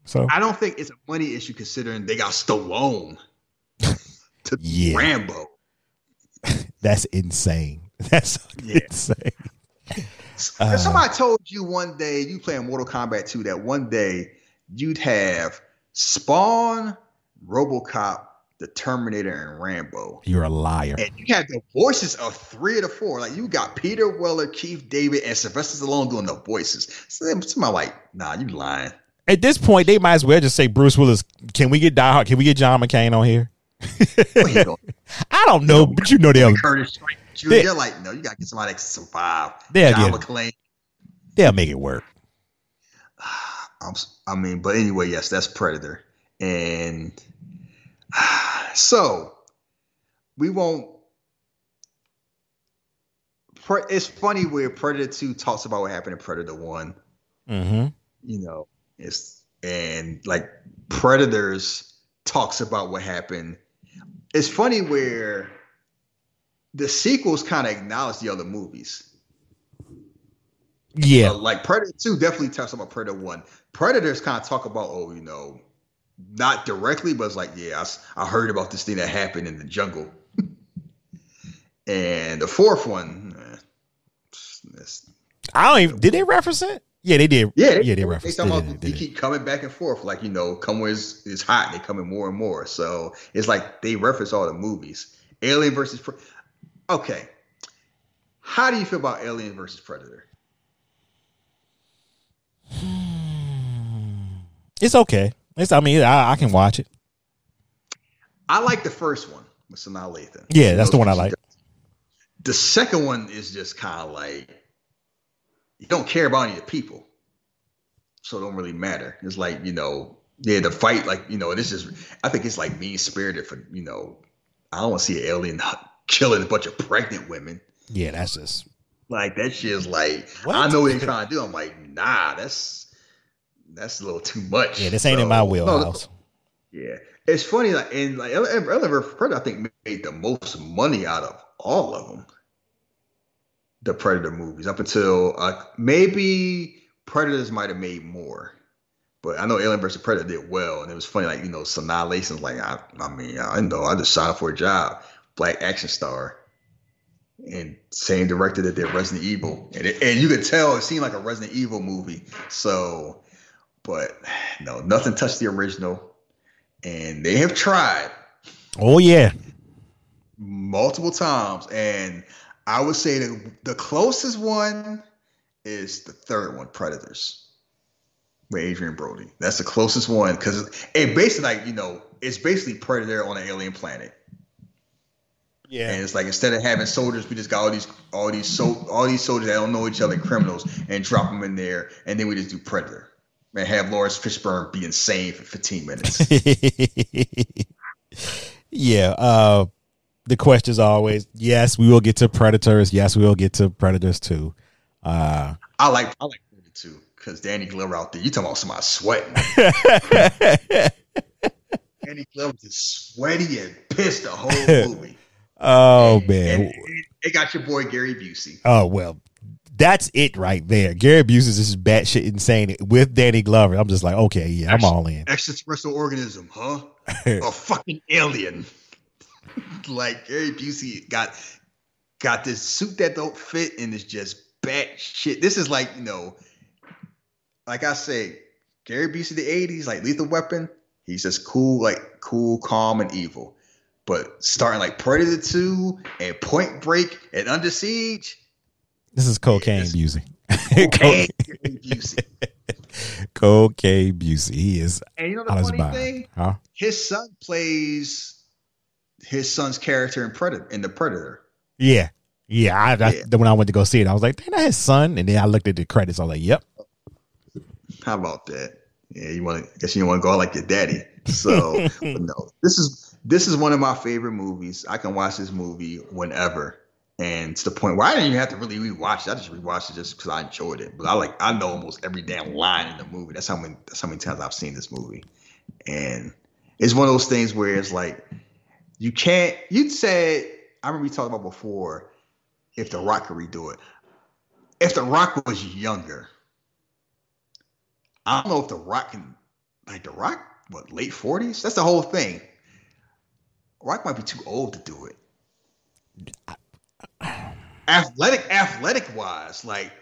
S2: So
S3: I don't think it's a money issue considering they got Stallone to
S2: Yeah.
S3: Rambo.
S2: that's insane. That's
S3: Yeah.
S2: insane.
S3: If
S2: Uh.
S3: somebody told you one day you playing Mortal Kombat 2 that one day you'd have Spawn, RoboCop, the Terminator, and Rambo.
S2: You're a liar.
S3: And you had the voices of three of the four. Like you got Peter Weller, Keith David, and Sylvester Stallone doing the voices. So somebody like, nah, you lying.
S2: At this point, they might as well just say Bruce Willis. Can we get Die Hard? Can we get John McCain on here?
S3: What you doing?
S2: I don't know, but you know they'll
S3: Curtis.
S2: They-
S3: They're like, no, you gotta get somebody that can survive.
S2: They'll
S3: John
S2: get-
S3: McClane.
S2: they'll make it work.
S3: I mean, but anyway, yes, that's Predator, and so we won't. Pre- It's funny where Predator Two talks about what happened in Predator One.
S2: Mm-hmm.
S3: You know, it's and like Predators talks about what happened. It's funny where the sequels kind of acknowledge the other movies.
S2: Yeah,
S3: Uh, like Predator 2 definitely talks about Predator 1. Predators kind of talk about, oh, you know, not directly, but it's like, yeah, I heard about this thing that happened in the jungle. and the fourth one, eh,
S2: I don't even. Did they reference it? Yeah, they did.
S3: yeah,
S2: yeah, they
S3: they
S2: referenced. They, did,
S3: they
S2: they
S3: keep coming back and forth, like you know, come where it's, hot, they coming more and more. So it's like they reference all the movies. Alien versus Pre- okay. How do you feel about Alien versus Predator?
S2: It's okay. It's. I mean, I, I can watch it.
S3: I like the first one with Sanaa Lathan.
S2: Yeah, that's the one I like.
S3: does. The second one is just kind of like you don't care about any of the people, so it don't really matter. It's like you know, yeah, the fight, like you know, this is. I think it's like mean spirited for you know. I don't want to see an alien killing a bunch of pregnant women.
S2: Yeah, that's just.
S3: Like that shit is like
S2: What?
S3: I know what they're trying to do. I'm like, nah, that's that's a little too much.
S2: Yeah, this ain't in my
S3: So- no,
S2: wheelhouse.
S3: yeah, it's funny. Like and like vs. Predator, I think made the most money out of all of them. The Predator movies up until uh, maybe Predators might have made more, but I know Alien vs. Predator did well, and it was funny. Like you know, Sanaa Lathan's like, I, I mean, I know, I just signed up for a job, black action star. and same director that did Resident Evil, and it, and you could tell it seemed like a Resident Evil movie. So, but no, nothing touched the original, and they have tried.
S2: Oh yeah,
S3: multiple times, and I would say that the closest one is the third one, Predators, with Adrien Brody. That's the closest one because it basically like you know it's basically Predator on an alien planet. Yeah. And it's like instead of having soldiers, we just got all these all these so all these soldiers that don't know each other, criminals, and drop them in there, and then we just do Predator and have Laurence Fishburne be insane for 15 minutes.
S2: yeah. Uh, the question is always yes, we will get to Predators. Yes, we will get to Predators too. Uh,
S3: I like I like Predator too because Danny Glover out there. You talking about somebody sweating? Danny Glover just sweaty and pissed the whole movie.
S2: Oh man,
S3: and, it got your boy Gary Busey.
S2: Oh well, that's it right there. Gary Busey is just batshit insane with Danny Glover. I'm just like, okay, yeah, I'm all in.
S3: Extraterrestrial organism, huh? A fucking alien. like Gary Busey got got this suit that don't fit and it's just bat shit. This is like you know, like I say, Gary Busey the '80s, like Lethal Weapon. He's just cool, like cool, calm, and evil. But starting like Predator 2 and Point Break and Under Siege.
S2: This is cocaine Busey. Cocaine Busey. cocaine Busey. He is.
S3: And you know the funny thing? Huh? His son plays his son's character in Predator in the Predator.
S2: Yeah. Yeah, I, I yeah. when I went to go see it, I was like, "Ain't that his son?" And then I looked at the credits. I was like, "Yep."
S3: How about that? Yeah, you want to? Guess you want to go out like your daddy. So, no, this is this is one of my favorite movies. I can watch this movie whenever. And to the point where I didn't even have to really rewatch it. I just rewatched it just because I enjoyed it. But I like I know almost every damn line in the movie. That's how many that's how many times I've seen this movie. And it's one of those things where it's like you can't you'd say I remember we talked about before if the rock could redo it. If the rock was younger, I don't know if the rock can like the rock, what, late 40s? That's the whole thing. Rock might be too old to do it. Athletic, athletic wise, like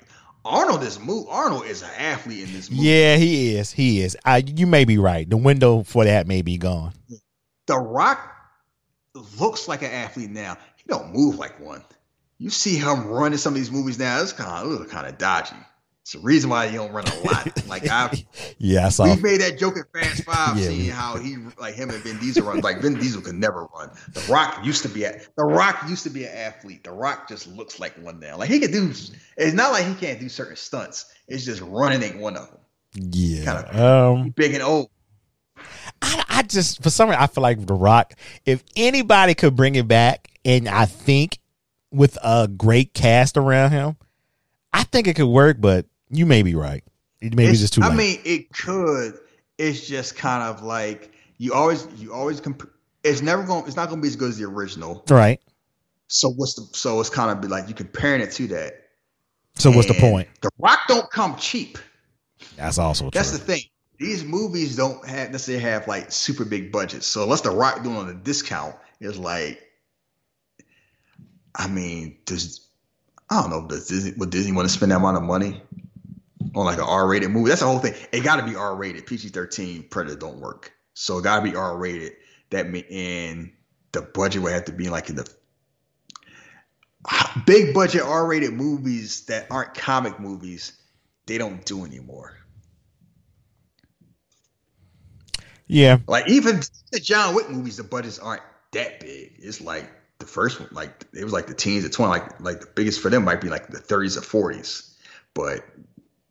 S3: Arnold is move. Arnold is an athlete in this movie.
S2: Yeah, he is. He is. I, you may be right. The window for that may be gone.
S3: The Rock looks like an athlete now. He don't move like one. You see him running some of these movies now. It's kind of kind of dodgy. It's the reason why he don't run a lot. Like I,
S2: yeah, I saw.
S3: We made that joke at Fast Five, yeah, seeing how he, like him and Vin Diesel run. Like Vin Diesel could never run. The Rock used to be a, The Rock used to be an athlete. The Rock just looks like one now. Like he can do. It's not like he can't do certain stunts. It's just running ain't one of them.
S2: Yeah, kind of um,
S3: big and old.
S2: I, I just for some reason I feel like The Rock. If anybody could bring it back, and I think with a great cast around him, I think it could work. But you may be right. It may
S3: be
S2: just too. I
S3: late. mean, it could. It's just kind of like you always, you always comp- It's never going. It's not going to be as good as the original,
S2: right?
S3: So what's the? So it's kind of be like you comparing it to that.
S2: So and what's the point?
S3: The Rock don't come cheap.
S2: That's also
S3: that's
S2: true.
S3: the thing. These movies don't have necessarily have like super big budgets. So unless the Rock doing on a discount is like, I mean, does I don't know, does Disney would Disney want to spend that amount of money? On like an R-rated movie. That's the whole thing. It got to be R-rated. PG-13 Predator don't work. So it got to be R-rated. That mean, and the budget would have to be like in the big budget R-rated movies that aren't comic movies. They don't do anymore.
S2: Yeah,
S3: like even the John Wick movies, the budgets aren't that big. It's like the first one, like it was like the teens, the twenty, like like the biggest for them might be like the thirties or forties. But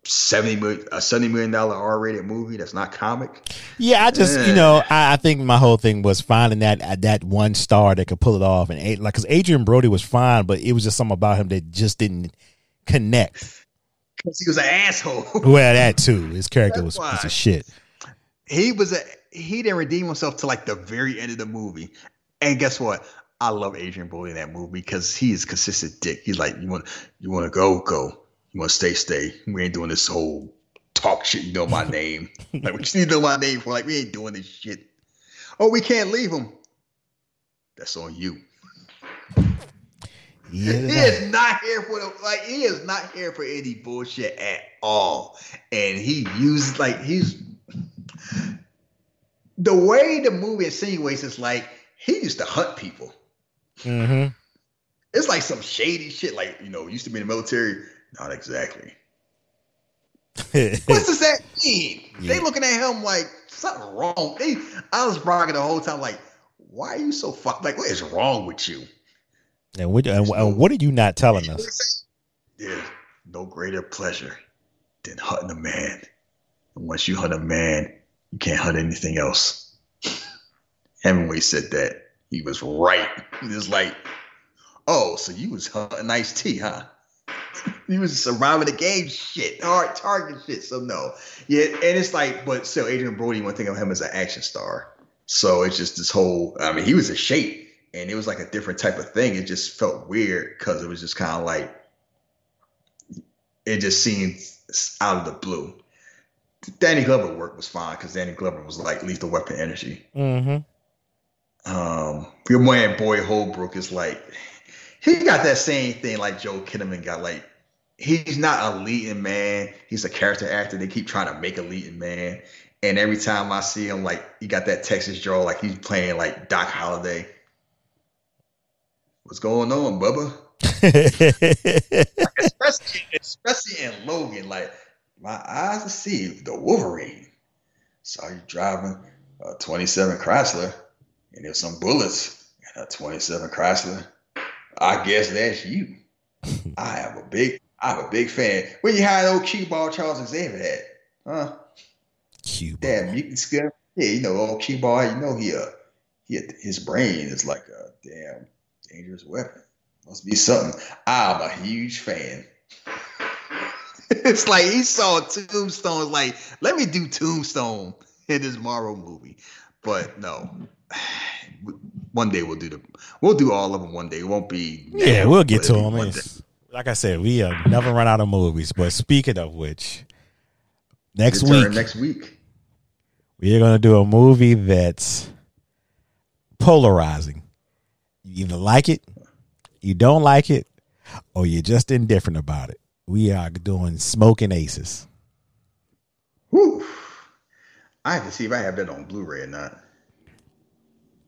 S3: 70 million a 70 million dollar r-rated movie that's not comic?
S2: Yeah i just yeah. you know I, I, think my whole thing was finding that uh, that one star that could pull it off and like because Adrien Brody was fine but it was just something about him that just didn't connect.
S3: Because he was an asshole.
S2: Well that too. His character was piece of shit.
S3: He was a he didn't redeem himself to like the very end of the movie. And guess what? I love Adrien Brody in that movie because he is consistent dick. He's like you want you want to go go you want to stay, stay. We ain't doing this whole talk shit. You know my name. like, we just need to know my name for like, we ain't doing this shit. Oh, we can't leave him. That's on you. Yeah, he is not here for the like. He is not here for any bullshit at all. And he used like he's the way the movie insinuates is like he used to hunt people.
S2: Mm-hmm.
S3: It's like some shady shit. Like you know, used to be in the military. Not exactly. what does that mean? Yeah. They looking at him like something wrong. They, I was rocking the whole time like, why are you so fucked? Like, what is wrong with you?
S2: And what, and, and what are you not telling us?
S3: There's no greater pleasure than hunting a man. And once you hunt a man, you can't hunt anything else. Hemingway said that. He was right. He was like, oh, so you was hunting Ice-T, huh? He was surviving the game shit, hard target shit. So no, yeah, and it's like, but still, Adrien Brody, one thing of him as an action star. So it's just this whole. I mean, he was a shape, and it was like a different type of thing. It just felt weird because it was just kind of like it just seemed out of the blue. Danny Glover work was fine because Danny Glover was like lethal weapon energy.
S2: Mm-hmm.
S3: Um, your man Boyd Holbrook is like he got that same thing like Joel Kinnaman got. Like he's not a leading man. He's a character actor. They keep trying to make a leading man. And every time I see him, like he got that Texas draw, like he's playing like Doc Holliday. What's going on, Bubba? especially, especially in Logan, like my eyes see the Wolverine. Saw you driving a 27 Chrysler, and there's some bullets in a 27 Chrysler. I guess that's you. I am a big, I'm a big fan. Where you hide old cue ball Charles Xavier at? Huh?
S2: Cue
S3: Damn mutant skill. Yeah, you know, old cue ball, you know he uh he his brain is like a damn dangerous weapon. Must be something. I'm a huge fan. it's like he saw Tombstone. Like, let me do Tombstone in this Marvel movie. But no, one day we'll do the we'll do all of them one day. It won't be
S2: yeah, we'll get to them. Like I said, we have never run out of movies. But speaking of which, next week,
S3: next week,
S2: we are going to do a movie that's polarizing. You either like it, you don't like it, or you're just indifferent about it. We are doing Smoking Aces.
S3: Whew. I have to see if I have that on Blu-ray or not.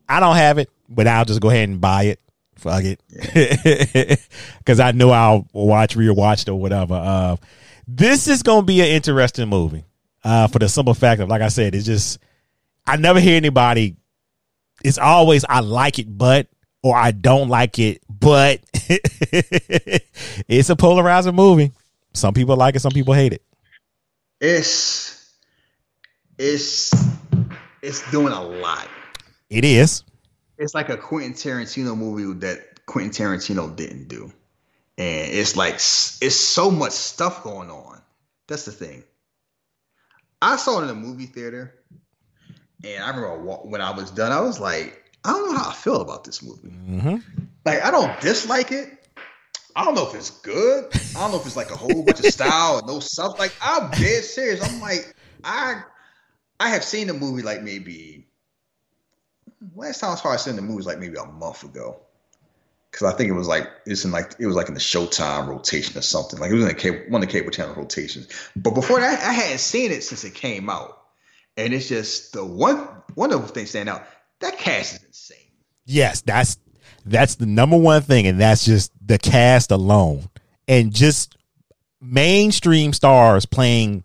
S2: I don't have it, but I'll just go ahead and buy it. Fuck it, because I know I'll watch, rewatch it or whatever. Uh, this is gonna be an interesting movie. Uh, for the simple fact of, like I said, it's just I never hear anybody. It's always I like it, but or I don't like it, but it's a polarizing movie. Some people like it, some people hate it.
S3: It's it's it's doing a lot.
S2: It is.
S3: It's like a Quentin Tarantino movie that Quentin Tarantino didn't do. And it's like it's so much stuff going on. That's the thing. I saw it in a movie theater, and I remember when I was done, I was like, I don't know how I feel about this movie.
S2: Mm-hmm.
S3: Like, I don't dislike it. I don't know if it's good. I don't know if it's like a whole bunch of style and no stuff. Like, I'm dead serious. I'm like, I I have seen the movie like maybe last time I saw I seen the movie was like maybe a month ago. Cause I think it was like it's in like it was like in the Showtime rotation or something. Like it was in the cable, one of the cable channel rotations. But before that, I hadn't seen it since it came out. And it's just the one one of the things stand out. That cast is insane.
S2: Yes, that's that's the number one thing, and that's just the cast alone, and just mainstream stars playing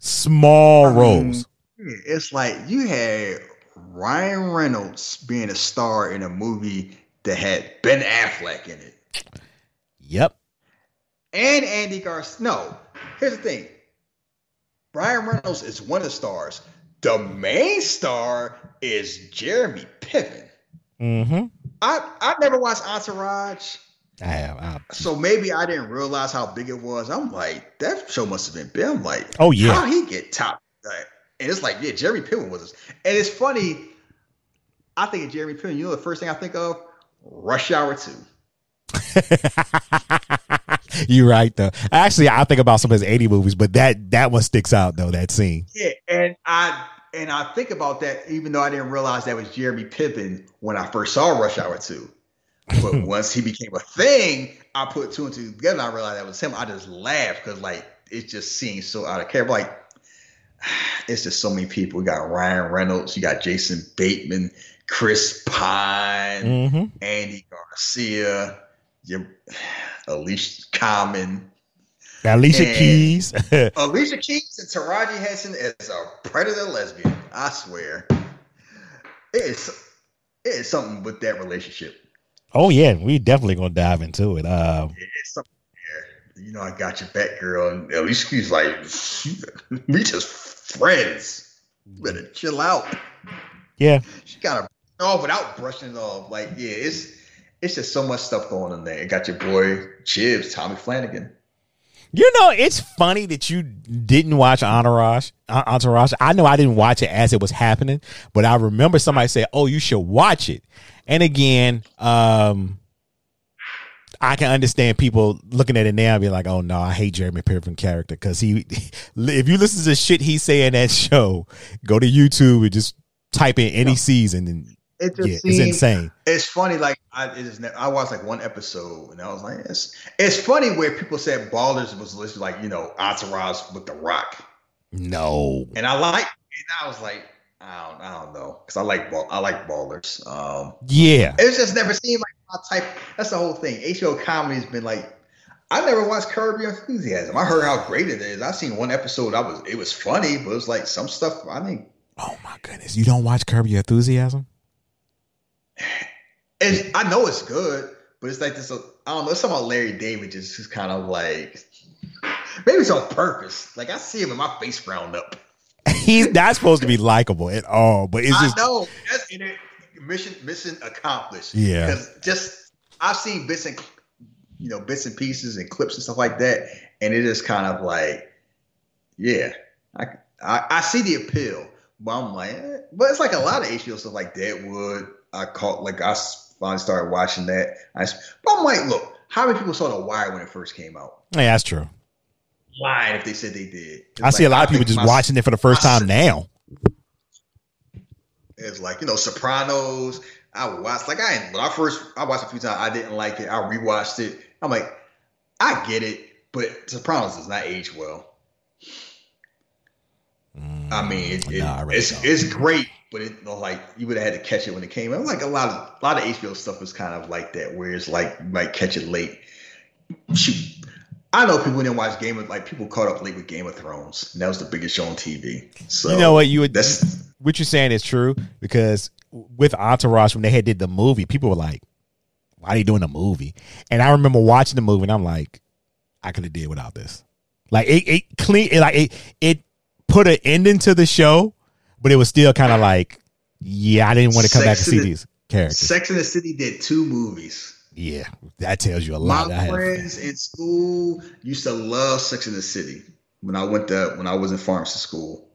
S2: small roles.
S3: It's like you had Ryan Reynolds being a star in a movie that had Ben Affleck in it.
S2: Yep.
S3: And Andy Garcia. No, here's the thing. Ryan Reynolds is one of the stars. The main star is Jeremy Piven.
S2: Mm-hmm.
S3: I I never watched Entourage.
S2: I have. I,
S3: so maybe I didn't realize how big it was. I'm like, that show must have been big. I'm like,
S2: oh yeah,
S3: how he get top? And it's like, yeah, Jeremy Piven was. this. And it's funny. I think of Jeremy Piven. You know the first thing I think of? Rush Hour Two.
S2: You're right though. Actually, I think about some of his 80 movies, but that that one sticks out though, that scene.
S3: Yeah, and I and I think about that even though I didn't realize that was Jeremy Piven when I first saw Rush Hour 2. But once he became a thing, I put two and two together. And I realized that was him. I just laughed because like it just seems so out of character. Like it's just so many people. You got Ryan Reynolds, you got Jason Bateman, Chris Pine,
S2: Mm-hmm.
S3: Andy Garcia, your Alicia Common,
S2: Alicia
S3: And-
S2: Keys.
S3: Alicia Keys, and Taraji Henson as a predator lesbian. I swear, it is it is something with that relationship.
S2: oh yeah, we definitely gonna dive into it. Uh,
S3: It's something there. You know, I got your back, girl. And Alicia Keys like, we just friends. You better chill out.
S2: yeah,
S3: She got to off without brushing it off. Like, yeah, it's it's just so much stuff going on there. It got your boy Chibs, Tommy Flanagan.
S2: You know, it's funny that you didn't watch Entourage. Entourage. I know I didn't watch it as it was happening, but I remember somebody say, "Oh, you should watch it." And again, um, I can understand people looking at it now and be like, "Oh no, I hate Jeremy Piven character because he." If you listen to the shit he say in that show, go to YouTube and just type in any season, and
S3: It just
S2: yeah, it's insane.
S3: it's funny. Like I, it is, I watched like one episode, and I was like, it's it's funny where people said Ballers was listed like you know Entourage with The Rock,
S2: No,
S3: and I like, and I was like, I don't, I don't know, because I like ball, I like Ballers. Um,
S2: yeah,
S3: it's just never seemed like my type. That's the whole thing. HBO comedy's been like. I never watched Curb Your Enthusiasm. I heard how great it is. I seen one episode. I was it was funny, but it was like some stuff. I think
S2: oh my goodness, you don't watch Curb Your Enthusiasm?
S3: it's, I know it's good, but it's like this. I don't know. About Larry David just, just kind of like maybe it's on purpose. Like I see him and my face frowned up.
S2: He's not supposed to be likable at all, but it's just
S3: I know that's and it, mission mission accomplished.
S2: Yeah.
S3: because just I've seen bits and you know bits and pieces and clips and stuff like that, and it is kind of like, yeah, I I, I see the appeal, but I'm like, eh. but it's like a lot of HBO stuff like Deadwood. I caught like I finally started watching that. I, but I'm like, look, how many people saw The Wire when it first came out?
S2: yeah, that's true.
S3: Lying if they said they did. It's
S2: I see a
S3: like,
S2: lot of people just watching it for the first time now.
S3: It's like you know, Sopranos. I watched like I when I first I watched a few times. I didn't like it. I rewatched it. I'm like, I get it, but Sopranos does not age well. I mean, it, mm, it-
S2: Nah, I
S3: it's it's great, but it like you would have had to catch it when it came out. Like a lot of a lot of HBO stuff is kind of like that, where it's like you might catch it late. Shoot. I know people didn't watch Game of like people caught up late with Game of Thrones. And that was the biggest show on TV. So
S2: you know what you would
S3: That's
S2: what you're saying is true because with Entourage when they had did the movie, people were like, "Why are you doing a movie?" And I remember watching the movie and I'm like, "I could have did without this." Like it, it clean, it, like it, it put an ending to the show, but it was still kind of like, yeah, I didn't want to come back and see
S3: the-
S2: these characters.
S3: Sex in the City did two movies.
S2: Yeah, that tells you a
S3: My
S2: lot. I had-
S3: friends in school used to love Sex in the City. When I went to when I was in pharmacy school,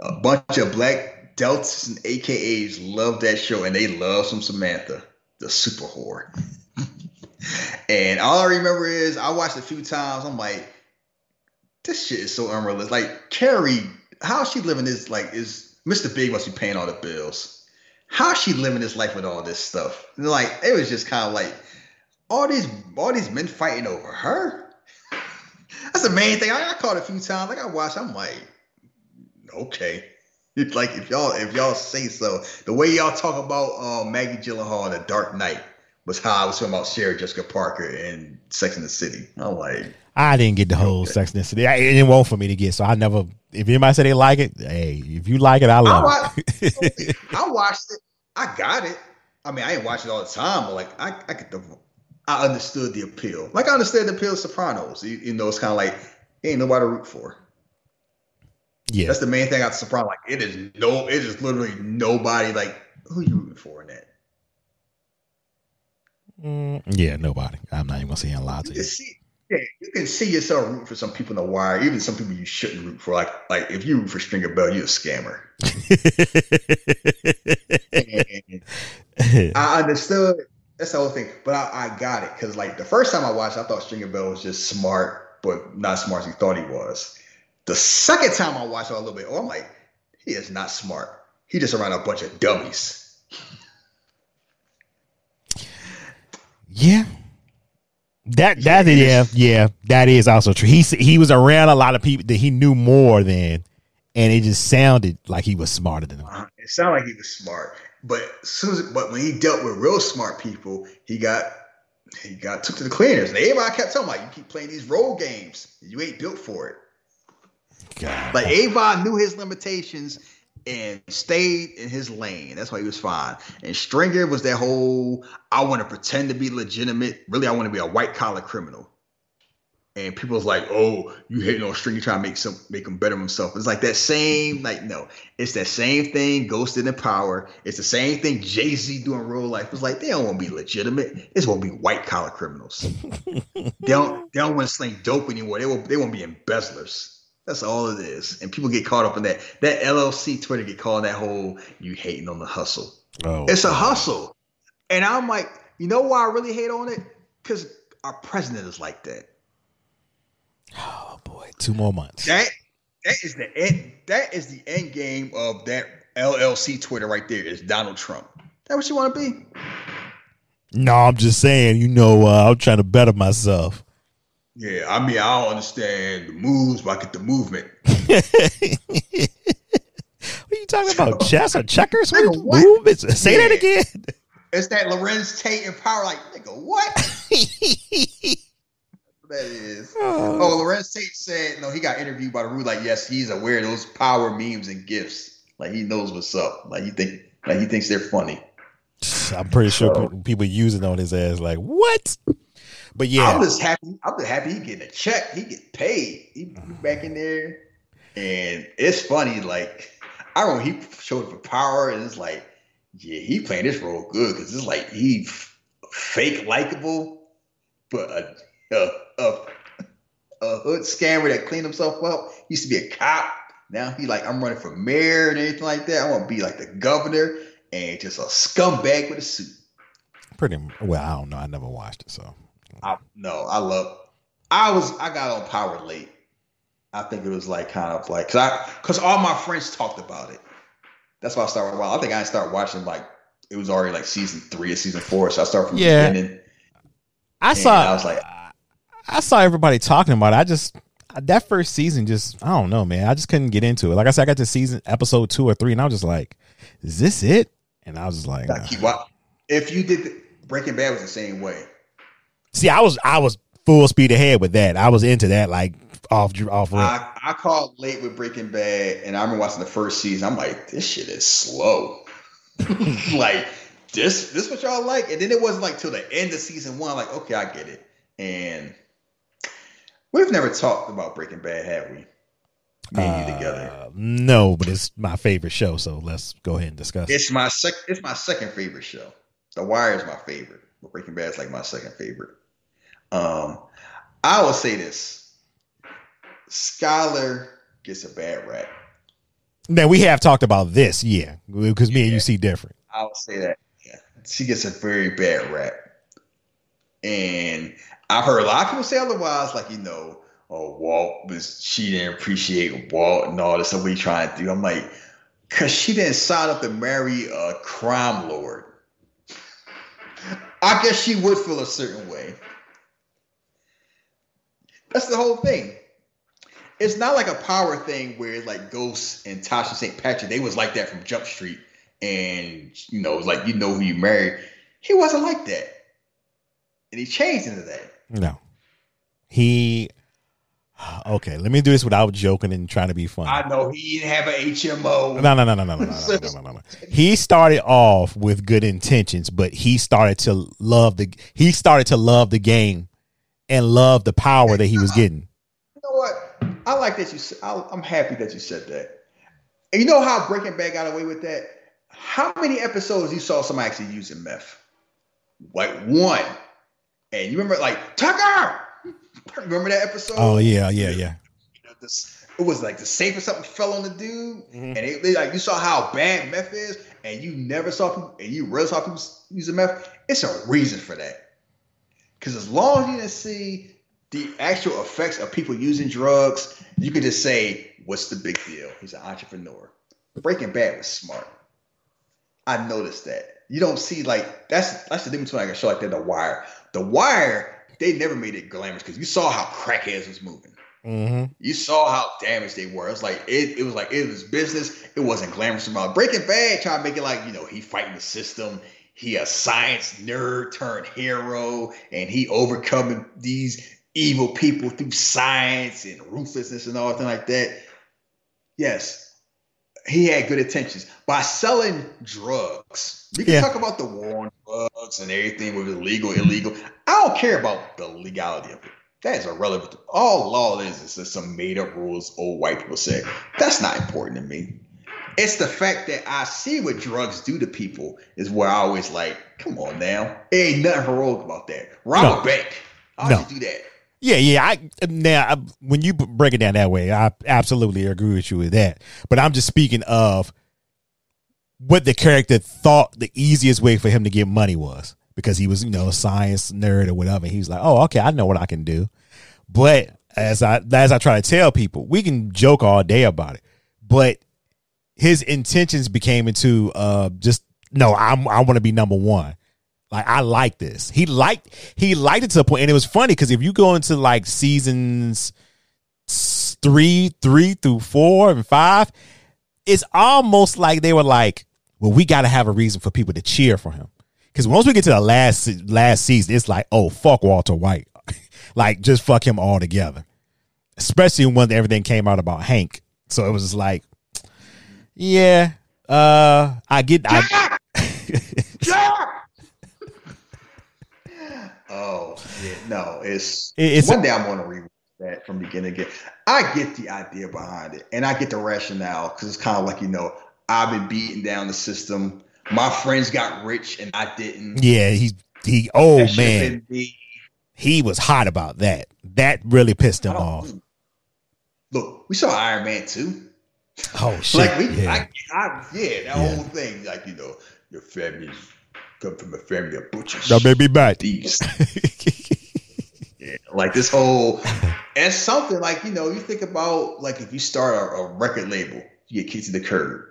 S3: a bunch of black deltas and AKAs loved that show, and they love some Samantha, the super whore. and all I remember is I watched a few times. I'm like, this shit is so unrealistic. Like Carrie, how is she living this? Like, is Mr. Big must be paying all the bills? How she living this life with all this stuff? And like, it was just kind of like all these all these men fighting over her. That's the main thing. I, I caught a few times. Like I watched, I'm like, okay. It's like if y'all if y'all say so, the way y'all talk about um, Maggie Gyllenhaal in The Dark Knight was how I was talking about Sarah Jessica Parker in Sex in the City. I'm like,
S2: I didn't get the whole
S3: Okay.
S2: Sex and City. I- It didn't want for me to get, so I never. If anybody said they like it, hey, if you like it, I love
S3: I,
S2: it.
S3: I watched it. I got it. I mean, I didn't watch it all the time, but like I, I get the, I understood the appeal. Like I understand the appeal of Sopranos. You, you know, it's kind of like ain't nobody to root for.
S2: yeah,
S3: That's the main thing about Sopranos. Like it is no, it is literally nobody. Like who you rooting for in that?
S2: Mm, yeah, nobody. I'm not even gonna say and lie to
S3: You
S2: you.
S3: Can you can see yourself root for some people in the wire, even some people you shouldn't root for. Like, like if you root for Stringer Bell, you're a scammer. I understood. That's the whole thing. But I, I got it because, like, the first time I watched, I thought Stringer Bell was just smart, but not as smart as he thought he was. The second time I watched it a little bit, oh, I'm like, he is not smart. He just around a bunch of dummies.
S2: Yeah. That that yeah yeah that is also true. He he was around a lot of people that he knew more than, and it just sounded like he was smarter than them.
S3: Uh, it sounded like he was smart, but soon as, but when he dealt with real smart people, he got he got took to the cleaners. And everybody kept telling him, like, you keep playing these role games. You ain't built for it.
S2: God.
S3: Like Avon knew his limitations and stayed in his lane. That's why he was fine. And Stringer was that whole I want to pretend to be legitimate. Really, I want to be a white collar criminal. And people was like, "Oh, you hating on Stringer trying to make some make him better himself." It's like that same, like no, it's that same thing. Ghosted in the power. It's the same thing Jay Z doing real life. It's like they don't want to be legitimate. It's want to be white collar criminals. they don't they don't want to sling dope anymore. They will they want to be embezzlers. That's all it is. And people get caught up in that. That LLC Twitter get caught in that whole you hating on the hustle.
S2: Oh,
S3: It's a hustle. And I'm like, you know why I really hate on it? Because our president is like that.
S2: oh boy, two more months.
S3: That that is the end that is the end game of that LLC Twitter right there is Donald Trump. That what you want to be?
S2: No, I'm just saying. You know, uh, I'm trying to better myself.
S3: Yeah, I mean, I don't understand the moves, but I get the movement.
S2: what are you talking about? Chess or checkers? What,
S3: Nigga, what?
S2: movements? Say that again.
S3: It's that Larenz Tate and power, like, nigga, what? that is. Oh. oh, Larenz Tate said no. He got interviewed by the Rue. Like, yes, he's aware of those power memes and gifts. Like, he knows what's up. Like, he think, like he thinks they're funny.
S2: I'm pretty sure pe- people using on his ass like what? But yeah,
S3: I'm just happy. I'm just happy he getting a check. He get paid. He, he mm-hmm. back in there, and it's funny. Like, I remember he showed up for power, and it's like, yeah, he playing this role good because it's like he f- fake likable, but a, a a a hood scammer that cleaned himself up. Used to be a cop. Now he like I'm running for mayor and anything like that. I want to be like the governor and just a scumbag with a suit.
S2: pretty well. I don't know. I never watched it, so
S3: I, no, I love. I was I got on Power late. I think it was like kind of like because I because all my friends talked about it. That's why I started. Well, I think I started watching like it was already like season three or season four, so I started from
S2: Yeah.
S3: the beginning.
S2: I saw.
S3: I was like-
S2: I saw everybody talking about it. I just that first season just I don't know, man. I just couldn't get into it. Like I said, I got to season episode two or three, and I was just like, "Is this it?" And I was just like, nah.
S3: If you did the, Breaking Bad was the same way.
S2: "See, I was I was full speed ahead with that. I was into that like off off.
S3: I, I called late with Breaking Bad, and I remember watching the first season. I'm like, this shit is slow. like this, this what y'all like? And then it wasn't like till the end of season one. I'm like, okay, I get it. And we've never talked about Breaking Bad, have we? Me and you together.
S2: Uh, no, but it's my favorite show, so let's go ahead and discuss.
S3: It's my sec. It's my second favorite show. The Wire is my favorite, but Breaking Bad is like my second favorite. Um, I will say this: Skyler gets a bad rap.
S2: Now we have talked about this, yeah, because me and you see different.
S3: I would say that. Yeah. She gets a very bad rap. And I've heard a lot of people say otherwise, like, you know, oh, Walt was, she didn't appreciate Walt and all this stuff we trying to do. I'm like, because she didn't sign up to marry a crime lord. I guess she would feel a certain way. That's the whole thing. It's not like a power thing where it's like Ghost and Tasha St. Patrick, they was like that from Jump Street and you know, it's like you know who you married. He wasn't like that, and he changed into that.
S2: No, he. Okay, let me do this without joking and trying to be funny.
S3: I know he didn't have an HMO.
S2: No, no, no, no, no, no, no, no, no, no, no. He started off with good intentions, but he started to love the he started to love the game and love the power that he was getting.
S3: You know what? I like that you. said- I, I'm happy that you said that. And you know how Breaking Bad got away with that? How many episodes you saw somebody actually using meth? Like one. And you remember, like Tucker. Remember that episode?
S2: Oh yeah, yeah, yeah.
S3: You know, this, it was like the safe or something fell on the dude,
S2: Mhm.
S3: and it, they, like you saw how bad meth is, and you never saw people, and you really saw people using meth. It's a reason for that, because as long as you didn't see the actual effects of people using drugs, you could just say, "What's the big deal?" He's an entrepreneur. Breaking Bad was smart. I noticed that. You don't see like that's that's the difference between like a show like that, The Wire. The Wire, they never made it glamorous because you saw how crackheads was moving.
S2: Mm-hmm.
S3: You saw how damaged they were. It's like it, it was like it was business. It wasn't glamorous about Breaking Bad. Trying to make it like you know he fighting the system. He a science nerd turned hero, and he overcoming these evil people through science and ruthlessness and all thing like that. Yes, he had good intentions by selling drugs. We can
S2: Yeah.
S3: talk about the war on drugs and everything, whether it's legal, illegal. I don't care about the legality of it. That is irrelevant. All law is is just some made up rules old white people say. That's not important to me. It's the fact that I see what drugs do to people is where I always like, come on now. Ain't nothing heroic about that. Rob
S2: No.
S3: a bank. How
S2: No.
S3: do that?
S2: Yeah, yeah. I now I, when you break it down that way, I absolutely agree with you with that. But I'm just speaking of what the character thought the easiest way for him to get money was because he was, you know, a science nerd or whatever. He was like, "Oh, okay, I know what I can do." But as I as I try to tell people, we can joke all day about it, but his intentions became into uh just no, I'm I want to be number one. Like I like this. He liked he liked it to a point, and it was funny because if you go into like seasons three, three through four and five, it's almost like they were like, "Well, we got to have a reason for people to cheer for him." Because once we get to the last last season, it's like, "Oh, fuck Walter White," like just fuck him all together. Especially when everything came out about Hank, so it was like, "Yeah, uh, I get." I,
S3: Oh yeah, no, it's,
S2: It- it's-
S3: one day I'm gonna read that from beginning again. I get the idea behind it, and I get the rationale because it's kind of like you know I've been beating down the system. My friends got rich and I didn't.
S2: yeah, he he. Oh
S3: That
S2: man, he was hot about that. That really pissed him off.
S3: Look, we saw Iron Man too.
S2: Oh shit!
S3: Like we,
S2: yeah.
S3: I, I, yeah, that
S2: Yeah.
S3: whole thing. Like you know, your family come from a family of butchers.
S2: that may be
S3: thieves. Yeah, like this whole and something like you know you think about like if you start a, a record label you get kicked to the curb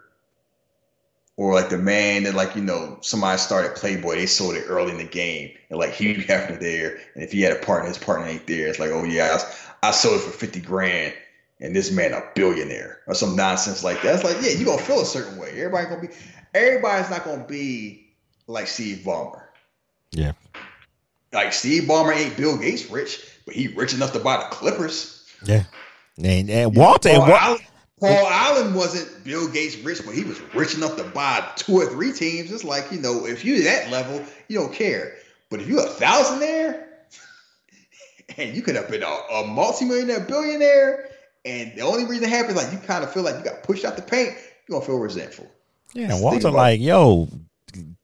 S3: or like the man that like you know somebody started playboy they sold it early in the game and like hugh hefner there and if he had a partner his partner ain't there it's like oh yeah I sold it for 50 grand and this man a billionaire or some nonsense like that it's like yeah you're gonna feel a certain way everybody gonna be everybody's not gonna be like steve ballmer
S2: Yeah.
S3: like Steve Ballmer ain't Bill Gates rich, but he rich enough to buy the Clippers.
S2: Yeah, and, and Walter and
S3: Paul, Paul Allen wasn't Bill Gates rich, but he was rich enough to buy two or three teams. It's like you know, if you're that level, you don't care. But if you're a thousandaire, and you could have been a, a multimillionaire, billionaire, and the only reason it happened, like you kind of feel like you got pushed out the paint, you're gonna feel resentful.
S2: yeah,
S3: Think
S2: Walter
S3: about
S2: like yo,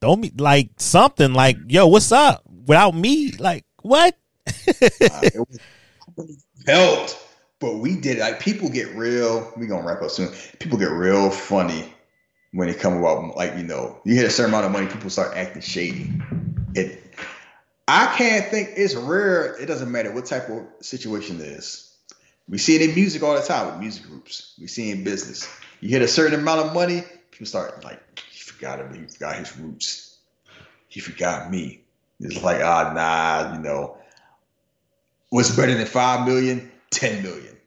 S2: don't be like something like yo, what's up? Without me, like what?
S3: Uh, it was helped, but we did it. Like people get real. We gonna wrap up soon. People get real funny when it come about like you know you hit a certain amount of money, people start acting shady. It. I can't think it's rare. It doesn't matter what type of situation it is. We see it in music all the time with music groups. We see it in business. You hit a certain amount of money, people start like, he forgot him. He forgot his roots. He forgot me. It's like, ah, nah, you know, what's better than 5 million? 10 million.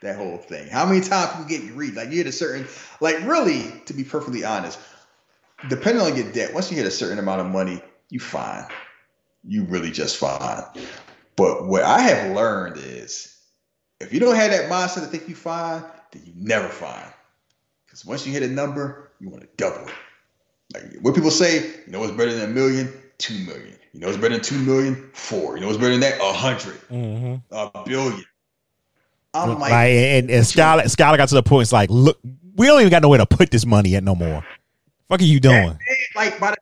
S3: That whole thing. How many times people get greedy? Like you hit a certain, like really, to be perfectly honest, depending on your debt, once you hit a certain amount of money, you fine. You really just fine. But what I have learned is if you don't have that mindset to think you fine, then you never fine. Because once you hit a number, you want to double it. Like what people say, you know what's better than a million? Two million. You know what's better than two million? Four. You know what's better than that? A hundred.
S2: Mm-hmm.
S3: A billion. I'm
S2: Like,
S3: like,
S2: and, and Skyler, Skyler got to the point. It's like, look, we don't even got nowhere to put this money at no more. Fuck are you doing?
S3: like by the,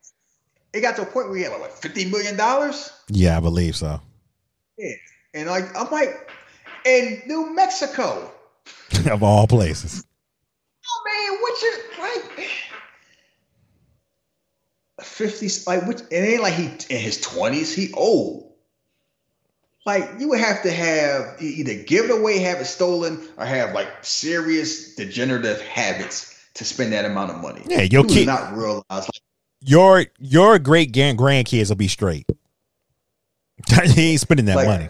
S3: it got to a point where we had like fifty million dollars.
S2: Yeah, I believe so.
S3: And like I'm like, in New Mexico.
S2: of all places.
S3: Oh man, what you like? Fifties, like which? It ain't like he in his twenties. He old. Like you would have to have either give it away, have it stolen, or have like serious degenerative habits to spend that amount of money.
S2: Yeah, your kid-
S3: not realize. Like,
S2: Your your great grand grandkids will be straight. he ain't spending that
S3: Like-
S2: money.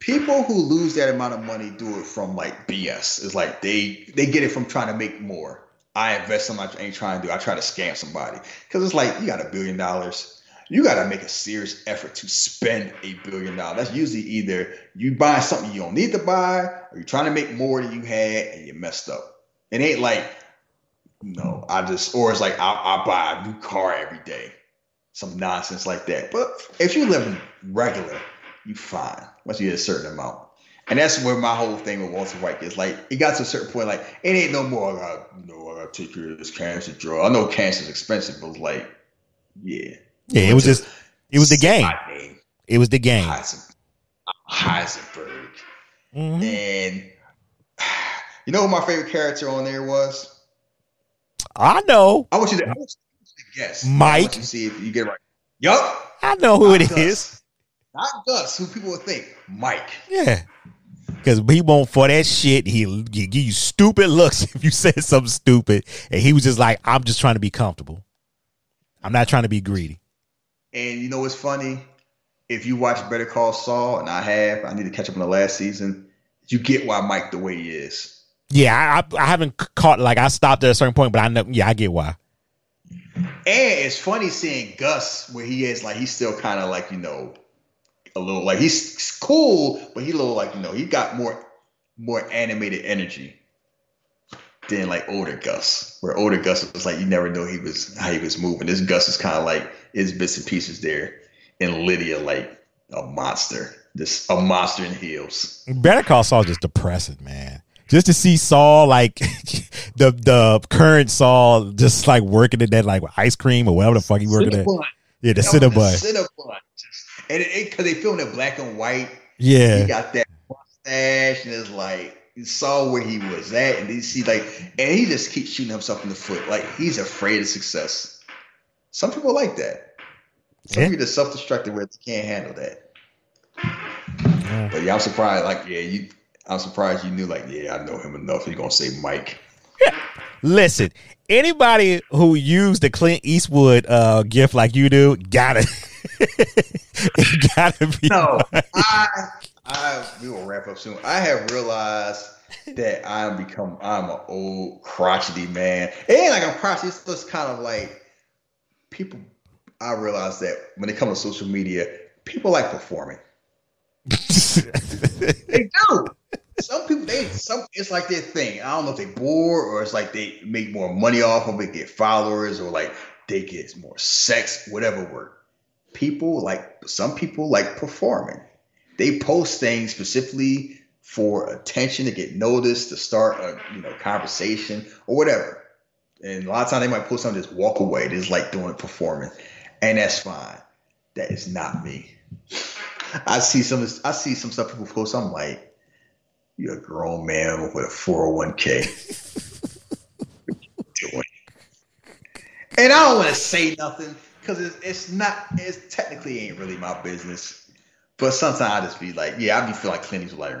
S3: People who lose that amount of money do it from like BS. It's like they they get it from trying to make more. I invest in my I ain't trying to do. I try to scam somebody because it's like you got a billion dollars. You got to make a serious effort to spend a billion dollars. That's usually either you buy something you don't need to buy, or you're trying to make more than you had and you messed up. It ain't like, no, I just, or it's like I, I buy a new car every day, some nonsense like that. But if you live regular, you fine once you hit a certain amount. And that's where my whole thing with Walter White is like it got to a certain point, like it ain't no more. I got, you know, I got to take care of this cancer drug. I know cancer's expensive, but it's like, yeah,
S2: Yeah, it was just it was the game. It was the game.
S3: Heisen- Heisenberg,
S2: Mhm.
S3: and you know who my favorite character on there was?
S2: I know.
S3: I want you to, I want you to guess. I
S2: Mike.
S3: you see if you get it right. Yup.
S2: I know who it
S3: Not
S2: is.
S3: Gus. Not Gus, who people would think. Mike.
S2: Yeah. Because he won't for that shit. He'll give you stupid looks if you said something stupid. And he was just like, I'm just trying to be comfortable. I'm not trying to be greedy.
S3: And you know what's funny? If you watch Better Call Saul, and I have, I need to catch up on the last season. You get why Mike the way he is.
S2: Yeah, I, I, I haven't caught, like, I stopped at a certain point, but I know, yeah, I get why.
S3: And it's funny seeing Gus where he is like he's still kind of like you know a little like he's cool, but he a little like you know he got more more animated energy than like older Gus. Where older Gus was like you never know he was how he was moving. This Gus is kind of like his bits and pieces there, and Lydia like a monster, This a monster in heels.
S2: Better Call Saul just depressing, man. Just to see Saul, like, the the current Saul, just like working in that, like, ice cream or whatever the fuck he working at. Yeah, the Cinnabon.
S3: Cinnabon. And it because they filmed it black and white.
S2: Yeah.
S3: he got that mustache and it's like you saw where he was at and you see like and he just keeps shooting himself in the foot like he's afraid of success some people like that some
S2: Yeah.
S3: people are self-destructive where they can't handle that
S2: Yeah.
S3: but yeah i'm surprised like yeah you i'm surprised you knew like yeah i know him enough. You're gonna say mike.
S2: Listen, anybody who used the Clint Eastwood uh gift like you do, gotta it gotta be
S3: no i i we will wrap up soon. I have realized that i'm become i'm an old crotchety man. And like i'm crotchety. It's just kind of like people i realize that when it comes to social media people like performing they do. Some people they some it's like their thing. I don't know if they bored or it's like they make more money off of it get followers or like they get more sex whatever word. People like some people like performing. They post things specifically for attention to get noticed to start a you know conversation or whatever. And a lot of times they might post something just walk away they just like doing it performing. And that's fine. That is not me i see some i see some stuff people post. I'm like you're a grown man with a 401k doing? And i don't want to say nothing because it's, it's not it's technically ain't really my business. But sometimes I just be like, yeah, I be feel like Clint Eastwood like,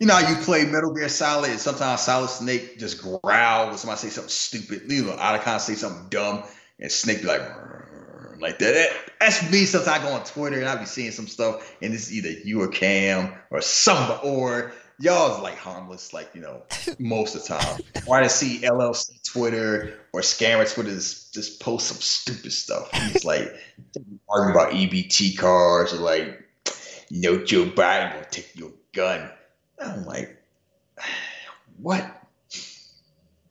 S3: you know, you play Metal Gear Solid, and sometimes Solid Snake just growl when somebody say something stupid, you know, of say something dumb, and Snake be like, like that. that. That's me. Sometimes I go on Twitter and I be seeing some stuff, and it's either you or Cam or somebody, or y'all is like harmless, like you know, most of the time. Or I see LLC Twitter or scammer Twitter just, just post some stupid stuff. It's like arguing about EBT cards or like, you know, Joe Biden will take your gun. I'm like, what?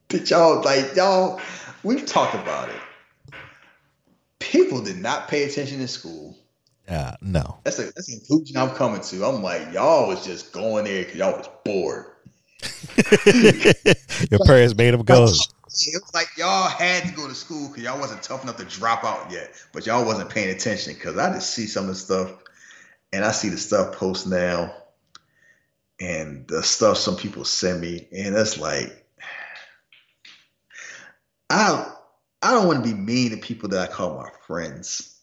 S3: Did y'all like y'all? We've talked about it. People did not pay attention in school.
S2: uh, no.
S3: That's a that's the conclusion I'm coming to. I'm like, y'all was just going there because y'all was bored.
S2: Your parents made him go.
S3: It was like y'all had to go to school because y'all wasn't tough enough to drop out yet, but y'all wasn't paying attention because I just see some of the stuff, and I see the stuff post now, and the stuff some people send me, and it's like, I I don't want to be mean to people that I call my friends,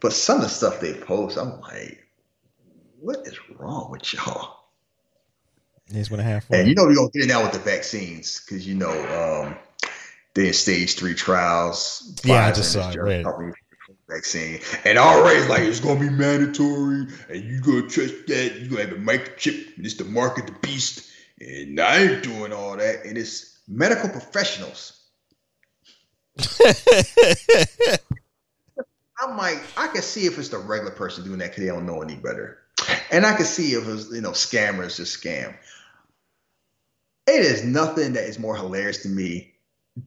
S3: but some of the stuff they post, I'm like, what is wrong with y'all?
S2: Just want to have fun.
S3: And you know we're gonna get in now with the vaccines because you know um, they're in stage three trials.
S2: Yeah, I just saw it, it.
S3: vaccine. And already like it's gonna be mandatory, and you gonna trust that you gonna have a microchip. And it's the mark of the beast, and I ain't doing all that. And it's medical professionals. I'm like, I can see if it's the regular person doing that because they don't know any better, and I can see if it's you know scammers just scam. It is nothing that is more hilarious to me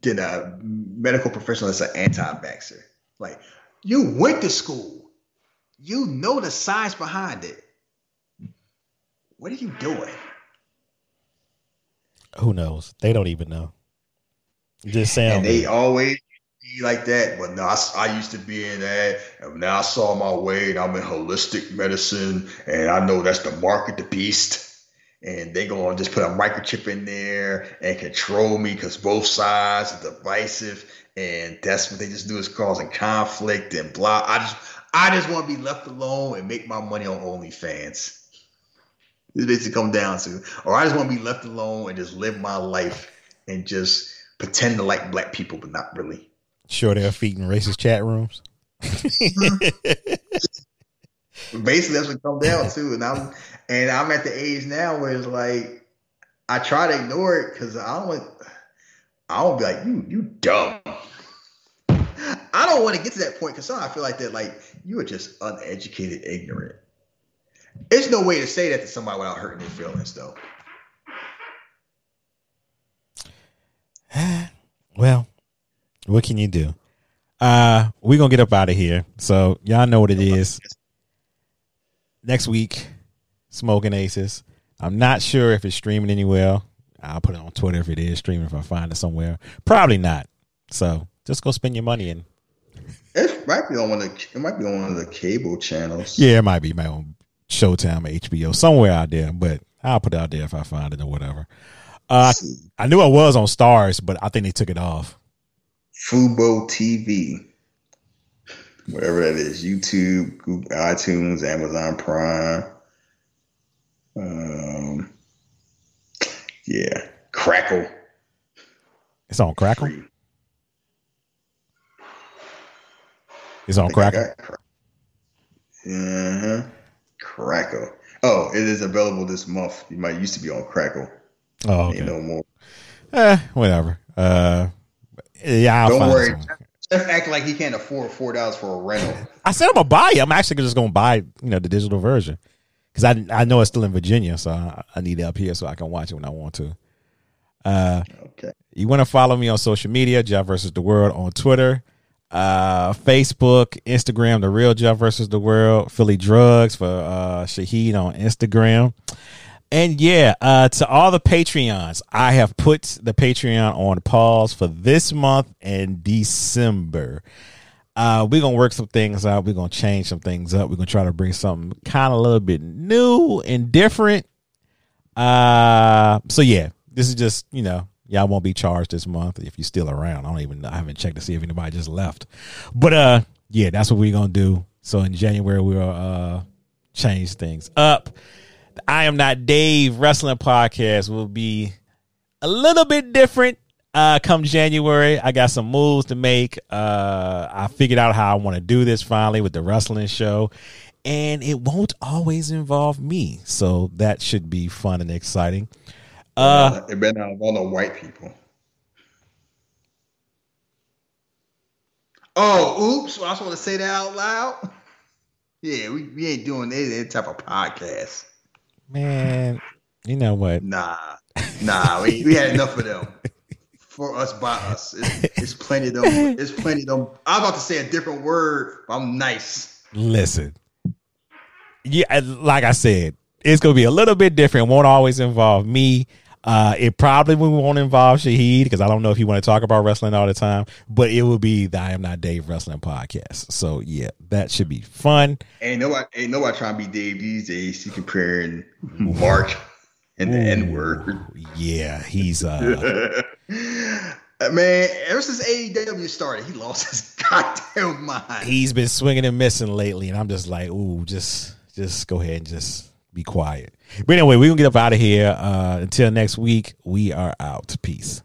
S3: than a medical professional that's an anti-vaxxer. Like, you went to school, you know the science behind it. What are you doing?
S2: Who knows? They don't even know. Just saying.
S3: And they always be like that. But now I, I used to be in that, and now I saw my way, and I'm in holistic medicine, and I know that's the mark of the beast and they gonna just put a microchip in there and control me because both sides are divisive and that's what they just do is causing conflict and blah. I just I just want to be left alone and make my money on OnlyFans. This basically come down to, or I just want to be left alone and just live my life and just pretend to like black people, but not really.
S2: Sure, they're feeding racist chat rooms.
S3: basically, that's what it come down to, and I'm and I'm at the age now where it's like I try to ignore it because I don't want I don't be like you you dumb. I don't want to get to that point because I feel like that like you are just uneducated, ignorant. There's no way to say that to somebody without hurting their feelings, though.
S2: well, what can you do? Uh, we're gonna get up out of here. So y'all know what it is. Next week, Smoking Aces. I'm not sure if it's streaming anywhere. I'll put it on Twitter if it is streaming if I find it somewhere. Probably not. So just go spend your money and
S3: it might be on one of the, it might be on one of the cable channels.
S2: Yeah, it might be my own Showtime or HBO somewhere out there, but I'll put it out there if I find it or whatever. Uh, I knew I was on Starz, but I think they took it off.
S3: Fubo TV, whatever that is, YouTube, Google, iTunes, Amazon Prime. Um, yeah, Crackle.
S2: It's on Crackle. Free. It's on Crackle.
S3: Uh-huh. Crackle. Oh, it is available this month. You might used to be on Crackle.
S2: Oh, okay. no more. Eh, whatever. Uh, yeah, I'll
S3: don't worry. Just act like he can't afford four dollars for a rental.
S2: I said I'm gonna buy it. I'm actually just gonna buy, you know, the digital version because I I know it's still in Virginia, so I, I, need it up here so I can watch it when I want to. Uh, okay. You want to follow me on social media, Jeff versus the World on Twitter, uh, Facebook, Instagram, The Real Jeff versus the World, Philly Drugs for uh, Shahid on Instagram. And yeah, uh, to all the Patreons, I have put the Patreon on pause for this month and December. Uh, we're gonna work some things out. We're gonna change some things up. We're gonna try to bring something kind of a little bit new and different. Uh, so yeah, this is just you know y'all won't be charged this month if you're still around. I don't even I haven't checked to see if anybody just left, but uh, yeah, that's what we're gonna do. So in January we'll uh change things up. I am not Dave wrestling podcast will be a little bit different uh, come January, I got some moves to make. Uh, I figured out how I want to do this finally with the wrestling show, and it won't always involve me, so that should be fun and exciting.
S3: Uh, it better not involve no white people. Oh, oops! I just want to say that out loud. Yeah, we, we ain't doing that type of podcast.
S2: Man, you know what?
S3: Nah, nah, we, we had enough of them for us by us. It's, it's plenty of them. It's plenty of them. I'm about to say a different word. I'm nice.
S2: Listen, yeah, like I said, it's gonna be a little bit different. Won't always involve me. Uh, it probably won't involve Shahid because I don't know if he want to talk about wrestling all the time. But it will be the I Am Not Dave Wrestling podcast. So yeah, that should be fun.
S3: Ain't nobody, ain't nobody trying to be Dave these days. He comparing Mark and the N word.
S2: Yeah, he's uh
S3: Man, ever since AEW started, he lost his goddamn mind.
S2: He's been swinging and missing lately, and I'm just like, ooh, just just go ahead and just be quiet. But anyway, we're gonna get up out of here. Uh, until next week, we are out. Peace.
S3: Peace.